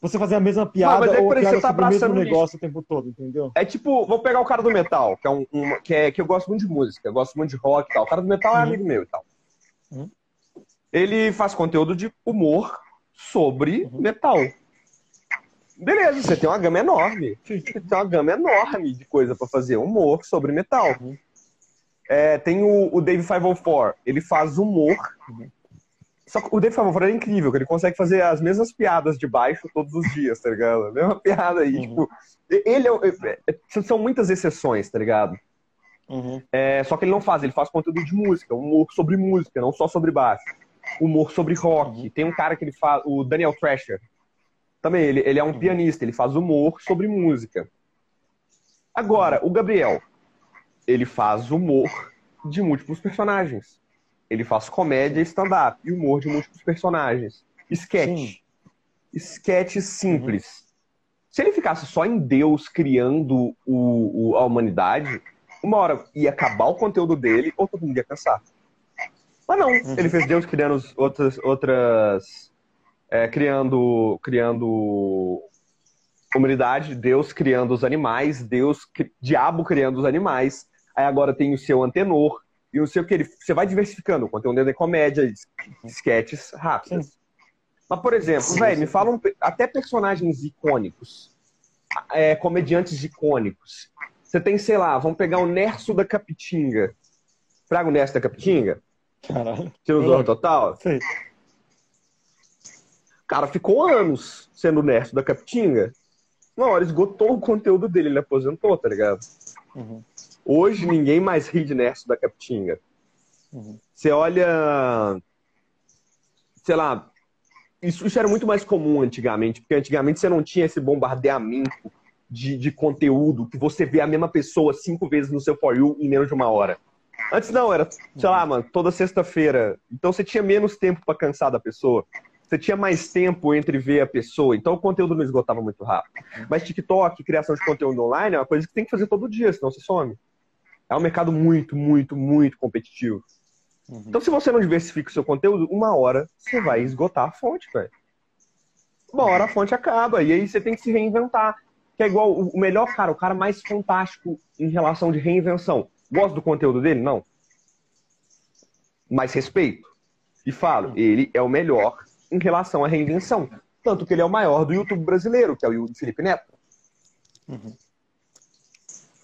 você fazer a mesma piada mas é ou a piada tá sobre o mesmo negócio o tempo todo, entendeu? É tipo, vou pegar o cara do metal, que é um, uma- que, é, que eu gosto muito de música, eu gosto muito de rock e tal. O cara do metal é Uhum. amigo meu e tal. Uhum. Ele faz conteúdo de humor sobre Uhum. metal. Beleza, você tem uma gama enorme. Você tem uma gama enorme de coisa pra fazer humor sobre metal. Uhum. É, tem o, o Dave 504, ele faz humor. Uhum. Só que o Dave 504 é incrível, que ele consegue fazer as mesmas piadas de baixo todos os dias, tá ligado? A mesma piada aí, Uhum. tipo. Ele é, é- é- são muitas exceções, tá ligado? É, só que ele não faz, ele faz conteúdo de música, humor sobre música, não só sobre baixo. Humor sobre rock. Tem um cara que ele faz, o Daniel Thrasher. Também, ele, ele é um pianista, ele faz humor sobre música. Agora, o Gabriel, ele faz humor de múltiplos personagens. Ele faz comédia, stand-up e humor de múltiplos personagens. Sketch. Sim. Sketch simples. Uhum. Se ele ficasse só em Deus criando o, o, a humanidade, uma hora ia acabar o conteúdo dele ou todo mundo ia cansar. Mas não, uhum. ele fez Deus criando outras. outras é, criando. criando humanidade, Deus criando os animais, Deus, diabo criando os animais. Aí agora tem o seu antenor e o seu que ele, você vai diversificando. O conteúdo é comédia, sketches rápidos. Mas, por exemplo, velho, me falam até personagens icônicos, é, comediantes icônicos. Você tem, sei lá, vamos pegar o Nerso da Capitinga. Fraga o Nerso da Capitinga? Caralho. Tirou o total? O cara ficou anos sendo o Nerso da Capitinga. Uma hora esgotou o conteúdo dele, ele aposentou, tá ligado? Uhum. Hoje ninguém mais ri de Nerso da Capitinga. Uhum. Você olha. Sei lá, isso, isso era muito mais comum antigamente, porque antigamente você não tinha esse bombardeamento de, de conteúdo que você vê a mesma pessoa cinco vezes no seu For You em menos de uma hora. Antes não, era, sei lá, mano, toda sexta-feira. Então você tinha menos tempo para cansar da pessoa. Você tinha mais tempo entre ver a pessoa. Então o conteúdo não esgotava muito rápido. Mas TikTok, criação de conteúdo online, é uma coisa que tem que fazer todo dia, senão você some. É um mercado muito, muito, muito competitivo. Uhum. Então, se você não diversifica o seu conteúdo, uma hora você vai esgotar a fonte, velho. Uma hora a fonte acaba, e aí você tem que se reinventar. Que é igual o melhor cara, o cara mais fantástico em relação de reinvenção. Gosto do conteúdo dele? Não. Mas respeito. E falo, uhum. ele é o melhor em relação à reinvenção. Tanto que ele é o maior do YouTube brasileiro, que é o Felipe Neto. Uhum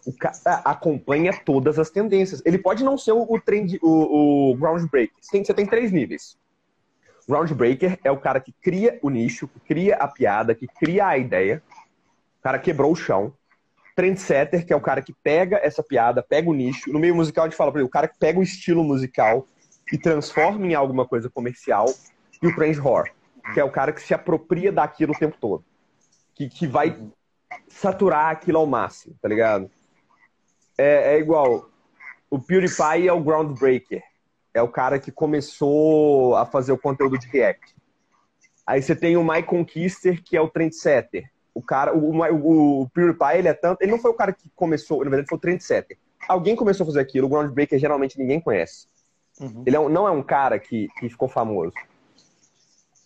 o cara acompanha todas as tendências. Ele pode não ser o, trend, o, o groundbreaker. Você tem três níveis. Groundbreaker é o cara que cria o nicho, que cria a piada, que cria a ideia. O cara quebrou o chão. Trendsetter, que é o cara que pega essa piada, pega o nicho. No meio musical a gente fala para ele, o cara que pega o estilo musical e transforma em alguma coisa comercial. E o trend whore, que é o cara que se apropria daquilo o tempo todo. Que, que vai saturar aquilo ao máximo, tá ligado? é, é igual. O PewDiePie é o groundbreaker. É o cara que começou a fazer o conteúdo de React. Aí você tem o My Conquister, que é o trendsetter. O cara, o, o, o PewDiePie, ele é tanto. Ele não foi o cara que começou, na verdade, foi o trendsetter. Alguém começou a fazer aquilo, o groundbreaker geralmente ninguém conhece. Uhum. Ele é um, não é um cara que, que ficou famoso.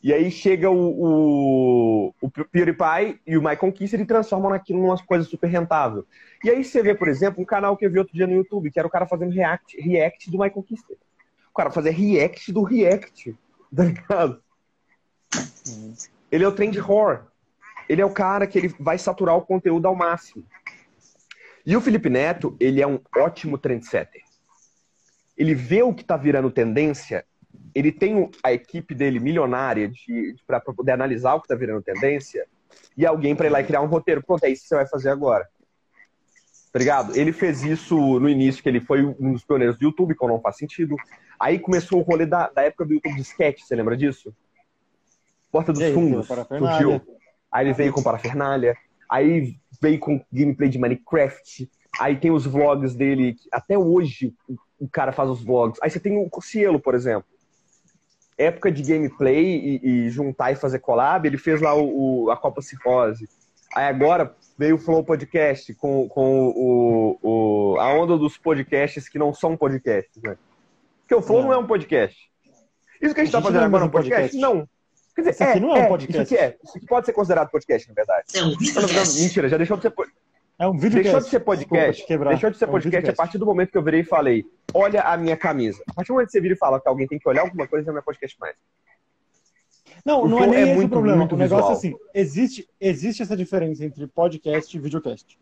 E aí chega o, o, o PewDiePie e o My Conquista e transformam naquilo numa coisa super rentável. E aí você vê, por exemplo, um canal que eu vi outro dia no YouTube, que era o cara fazendo react, react do My Conquista. O cara fazer react do react, <laughs> tá ligado? Uhum. Ele é o trend horror. Ele é o cara que ele vai saturar o conteúdo ao máximo. E o Felipe Neto, ele é um ótimo trendsetter. Ele vê o que está virando tendência ele tem a equipe dele milionária de, de para poder analisar o que está virando tendência e alguém para ir lá e criar um roteiro. Pronto, é isso que você vai fazer agora. Obrigado. Tá ele fez isso no início, que ele foi um dos pioneiros do YouTube, que não faz sentido. Aí começou o rolê da, da época do YouTube de sketch, você lembra disso? Porta dos Fundos surgiu. Aí ele veio com parafernália. Aí veio com gameplay de Minecraft. Aí tem os vlogs dele. Até hoje o cara faz os vlogs. Aí você tem o Cielo, por exemplo época de gameplay e, e, juntar e fazer collab, ele fez lá o, o, a Copa Cirrose. Aí agora veio o Flow Podcast com, com o, o, a onda dos podcasts que não são podcasts, né? Porque o Flow não, não é um podcast. Isso que a gente está fazendo agora é um podcast? podcast? Não. Quer dizer, isso aqui é, não é um podcast. Isso aqui é. Isso aqui pode ser considerado podcast, na verdade. É um podcast. Mentira, já deixou de ser podcast. É um vídeo Deixou de ser podcast. Deixou de ser é um podcast a partir do momento que eu virei e falei: olha a minha camisa. A partir do momento que você vira e fala que alguém tem que olhar alguma coisa, não é podcast mais. Não, o não é nem é esse muito, o problema. O negócio é assim: existe, existe essa diferença entre podcast e videocast.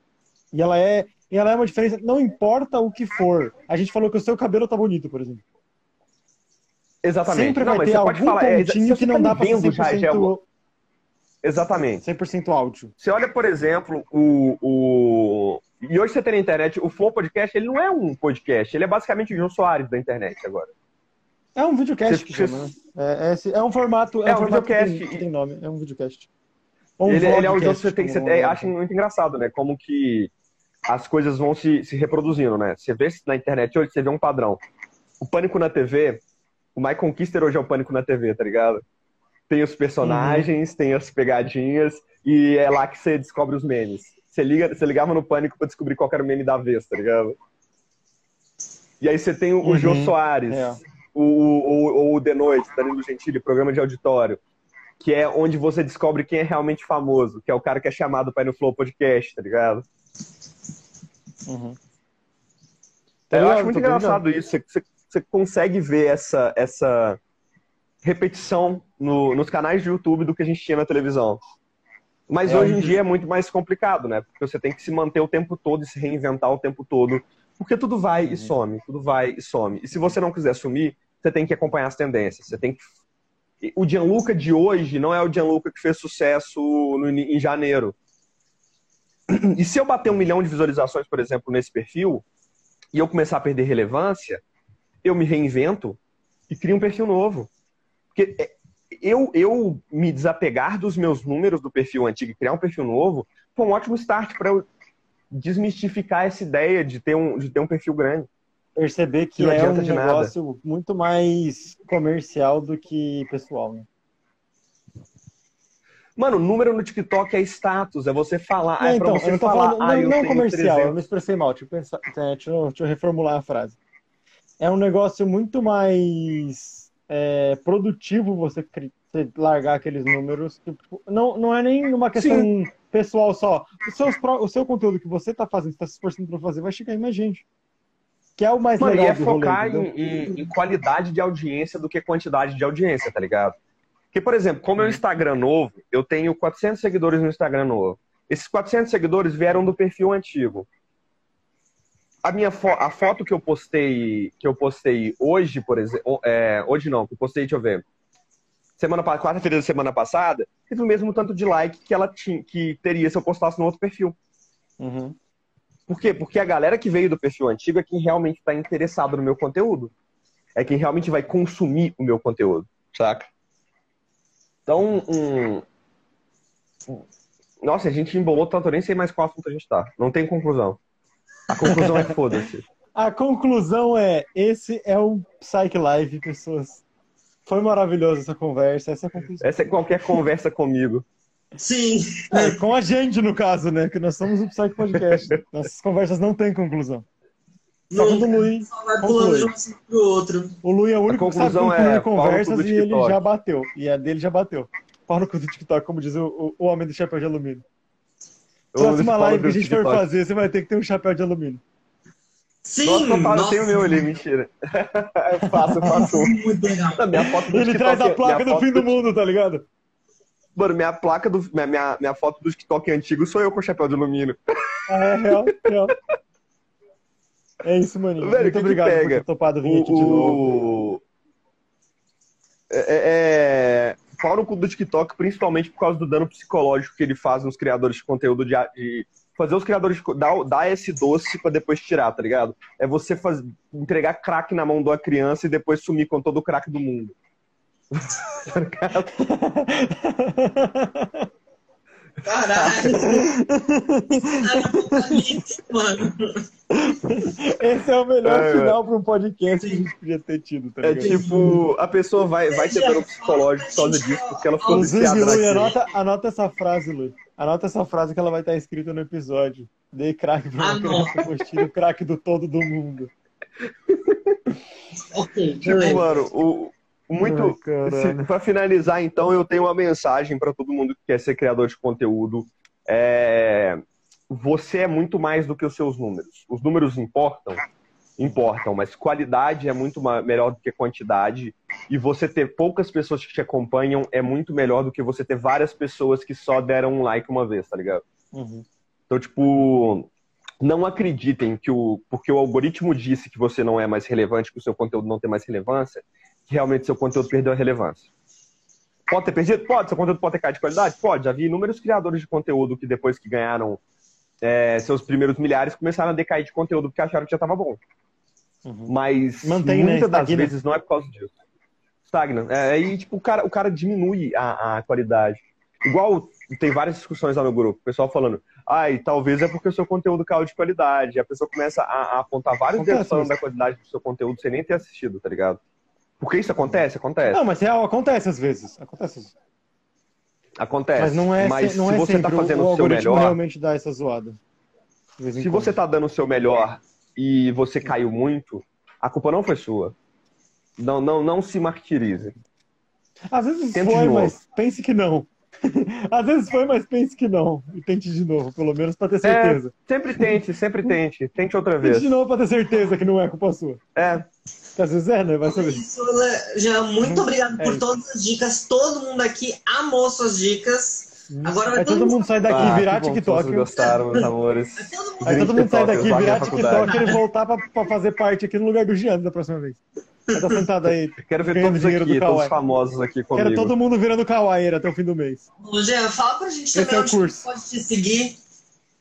E ela é, e ela é uma diferença, não importa o que for. A gente falou que o seu cabelo tá bonito, por exemplo. Exatamente. Sempre vai não, ter algum falar, pontinho é, que não dá pra ser 100% já, já é Exatamente. 100% áudio. Você olha, por exemplo, o, o. E hoje você tem na internet, o Flow Podcast, ele não é um podcast, ele é basicamente o João Soares da internet agora. É um videocast Você- que você- chama, né? É, é, é um formato, é É um um formato que tem, videocast. que tem nome, é um videocast. Um ele, ele é um que vlogcast, você tem que. Você é, acho muito engraçado, né? Como que as coisas vão se, se reproduzindo, né? Você vê na internet hoje, você vê um padrão. O Pânico na TV, o My Conquister hoje é o Pânico na TV, tá ligado? Tem os personagens, tem as pegadinhas, e é lá que você descobre os memes. Você, liga, você ligava no Pânico pra descobrir qual era o meme da vez, tá ligado? E aí você tem o, o Jô Uhum. Soares, É. o, o, o, o The Noite, Danilo Gentili, programa de auditório, que é onde você descobre quem é realmente famoso, que é o cara que é chamado pra ir no Flow Podcast, tá ligado? Uhum. Tá eu ligado? acho muito ligado. engraçado isso. Você, você- você consegue ver essa, essa repetição no- nos canais de YouTube do que a gente tinha na televisão. Mas É, hoje em dia é muito mais complicado, né? Porque você tem que se manter o tempo todo e se reinventar o tempo todo. Porque tudo vai e some, tudo vai e some. E se você não quiser sumir, você tem que acompanhar as tendências. Você tem que. O Gianluca de hoje não é o Gianluca que fez sucesso no- em janeiro. E se eu bater um milhão de visualizações, por exemplo, nesse perfil, e eu começar a perder relevância, eu me reinvento e crio um perfil novo. Porque é, eu, eu me desapegar dos meus números do perfil antigo e criar um perfil novo foi um ótimo start para eu desmistificar essa ideia de ter um, de ter um perfil grande. Perceber que Não é um de nada. negócio muito mais comercial do que pessoal, né? Mano, número no TikTok é status, é você falar. Não, é então, você eu não tô falar. falando, ah, não, eu não comercial, 300. eu me expressei mal. Deixa eu, pensar, é, deixa, eu, deixa eu reformular a frase. É um negócio muito mais é, produtivo você, você largar aqueles números. tipo, não, não é nem uma questão pessoal só. O, seus o seu conteúdo que você tá fazendo, está se esforçando para fazer, vai chegar em mais gente. Que é o mais Mano, e legal é do rolê, focar entendeu? em, em- em qualidade de audiência do que quantidade de audiência, tá ligado? Porque, por exemplo, como é um Instagram novo, eu tenho 400 seguidores no Instagram novo. Esses 400 seguidores vieram do perfil antigo. A minha fo a foto que eu postei que eu postei hoje, por exemplo, é, hoje não, que eu postei, deixa eu ver. Semana quarta-feira da semana passada, teve o mesmo tanto de like que ela tinha que teria se eu postasse no outro perfil. Uhum. Por quê? Porque a galera que veio do perfil antigo é quem realmente está interessado no meu conteúdo. É quem realmente vai consumir o meu conteúdo, saca? Então, um... um- Nossa, a gente embolou tanto, eu nem sei mais qual assunto a gente tá. Não tem conclusão. A conclusão é foda-se. A conclusão é: esse é o Psych Live, pessoas. Foi maravilhosa essa conversa. Essa é a conclusão. Essa é qualquer conversa comigo. Sim. É, com a gente, no caso, né? Que nós somos o Psych Podcast. Nossas conversas não têm conclusão. Só quando o. Só vai pulando de um pro outro. O Lui é o único que sabe conclusão concluir é, pau no cu conversas do e ele já bateu. E a dele já bateu. Pau no cu do TikTok, como diz o, o- o homem do chapéu de alumínio. Próxima live que a gente for TikTok. fazer, você vai ter que ter um chapéu de alumínio. Sim. Nossa, eu nossa, tenho o meu ali, mentira. <laughs> Eu faço, eu faço. Ele TikTok traz a é- placa do fim do mundo, tá ligado? Mano, minha placa do. Minha, minha, minha foto do TikTok antigo sou eu com chapéu de alumínio. É real, real. É isso, maninho. Velho, Muito que que obrigado por pega? ter topado vir aqui de novo. O. É, é, no cu do TikTok, principalmente por causa do dano psicológico que ele faz nos criadores de conteúdo de, de fazer os criadores dar, dar esse doce pra depois tirar, tá ligado? É você faz, entregar crack na mão de uma criança e depois sumir com todo o crack do mundo. <laughs> Tá ligado? <laughs> Caralho. Mano. <laughs> Esse é o melhor É, final para um podcast que a gente podia ter tido, tá É ligado? tipo, a pessoa vai, vai ter dano psicológico por causa disso, porque ela ficou Inclusive, viciada Lui, naquilo. anota, anota essa frase, Lui. Anota essa frase que ela vai estar escrita no episódio. Dei crack pra uma criança, tira o crack do todo do mundo. Ok, Tipo, mano, o muito. Pra finalizar, então, eu tenho uma mensagem pra todo mundo que quer ser criador de conteúdo. É, Você é muito mais do que os seus números. Os números importam? Importam, mas qualidade é muito melhor do que quantidade. E você ter poucas pessoas que te acompanham é muito melhor do que você ter várias pessoas que só deram um like uma vez, tá ligado? Uhum. Então, tipo, não acreditem que o. Porque o algoritmo disse que você não é mais relevante, que o seu conteúdo não tem mais relevância, que realmente seu conteúdo perdeu a relevância. Pode ter perdido? Pode. Seu conteúdo pode ter caído de qualidade? Pode. Já vi inúmeros criadores de conteúdo que depois que ganharam é, seus primeiros milhares começaram a decair de conteúdo porque acharam que já estava bom. Uhum. Mas Mantém, né? muitas das Estagna. vezes não é por causa disso. Estagna. É, aí, tipo, o cara, o cara diminui a, a qualidade. Igual tem várias discussões lá no grupo, o pessoal falando, ai, talvez é porque o seu conteúdo caiu de qualidade. A pessoa começa a, a apontar vários falando da qualidade do seu conteúdo sem nem ter assistido, tá ligado? Porque isso acontece? Acontece. Não, mas real, acontece às vezes. Acontece. Acontece. Mas não é, mas não se é você sempre tá fazendo o, o seu melhor, realmente dá essa zoada. Se você tá dando o seu melhor e você caiu muito, a culpa não foi sua. Não, não, não se martirize. Às vezes Tente foi, mas pense que não. <laughs> Às vezes foi, mas pense que não. E tente de novo, pelo menos pra ter É, certeza. sempre tente, sempre tente. Tente outra Tente vez. de novo pra ter certeza que não é culpa sua. É, Às vezes é, né? Vai É saber. Jean, muito obrigado É por isso. todas as dicas. Todo mundo aqui amou suas dicas. Agora vai Aí todo mundo sai daqui e Ah, virar que bom que TikTok. vocês gostaram, meus <laughs> amores. Vai todo mundo Aí todo mundo sai daqui, virar. TikTok e voltar pra, pra fazer parte aqui no lugar do Jean da próxima vez. Vai estar sentado aí. Quero ver todos dinheiro aqui, do todos Kawaii. famosos aqui comigo. Quero todo mundo virando kawaii até o fim do mês. Ô, Jean, fala pra gente Esse também é o onde curso. pode te seguir.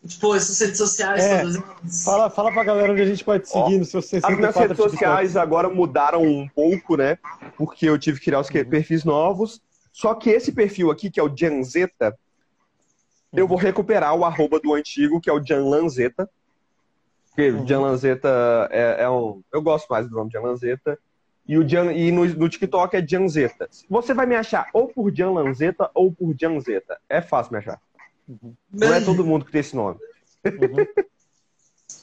Tipo, essas redes sociais, É. todas. Fala, fala pra galera onde a gente pode te Ó, seguir no seu As minhas 64 redes TikTok. sociais agora mudaram um pouco, né? Porque eu tive que criar os que- perfis novos. Só que esse perfil aqui, que é o Janzeta, eu vou recuperar o arroba do antigo, que é o Janlanzeta. Porque Uhum. Janlanzeta é, é um. Eu gosto mais do nome Janlanzeta. E, o Jan, e no, no TikTok é Janzeta. Você vai me achar ou por Janlanzeta ou por Janzeta. É fácil me achar. Não é todo mundo que tem esse nome. Uhum.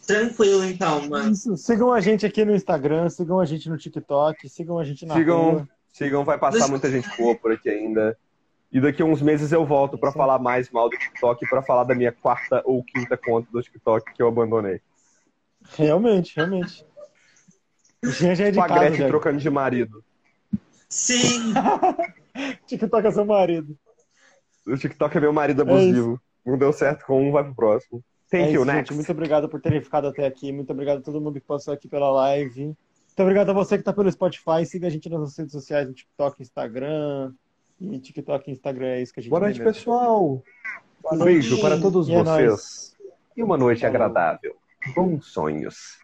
Tranquilo, então, mano. Isso. Sigam a gente aqui no Instagram, sigam a gente no TikTok, sigam a gente na Sigam, rua. sigam, vai passar muita gente boa por aqui ainda. E daqui a uns meses eu volto pra falar mais mal do TikTok, pra falar da minha quarta ou quinta conta do TikTok que eu abandonei. Realmente, realmente. O Jean já é de a casa, trocando de marido. Sim, <laughs> TikTok é seu marido. O TikTok é meu marido abusivo. Não deu certo com um, vai pro próximo. Thank é you, isso, next. gente. Muito obrigado por terem ficado até aqui. Muito obrigado a todo mundo que passou aqui pela live. Muito obrigado a você que está pelo Spotify. Siga a gente nas nossas redes sociais, no TikTok, Instagram. E TikTok e Instagram é isso que a gente Boa noite, mesmo. pessoal. Um beijo para todos E é vocês. nóis. E uma noite Falou. agradável. Bons sonhos.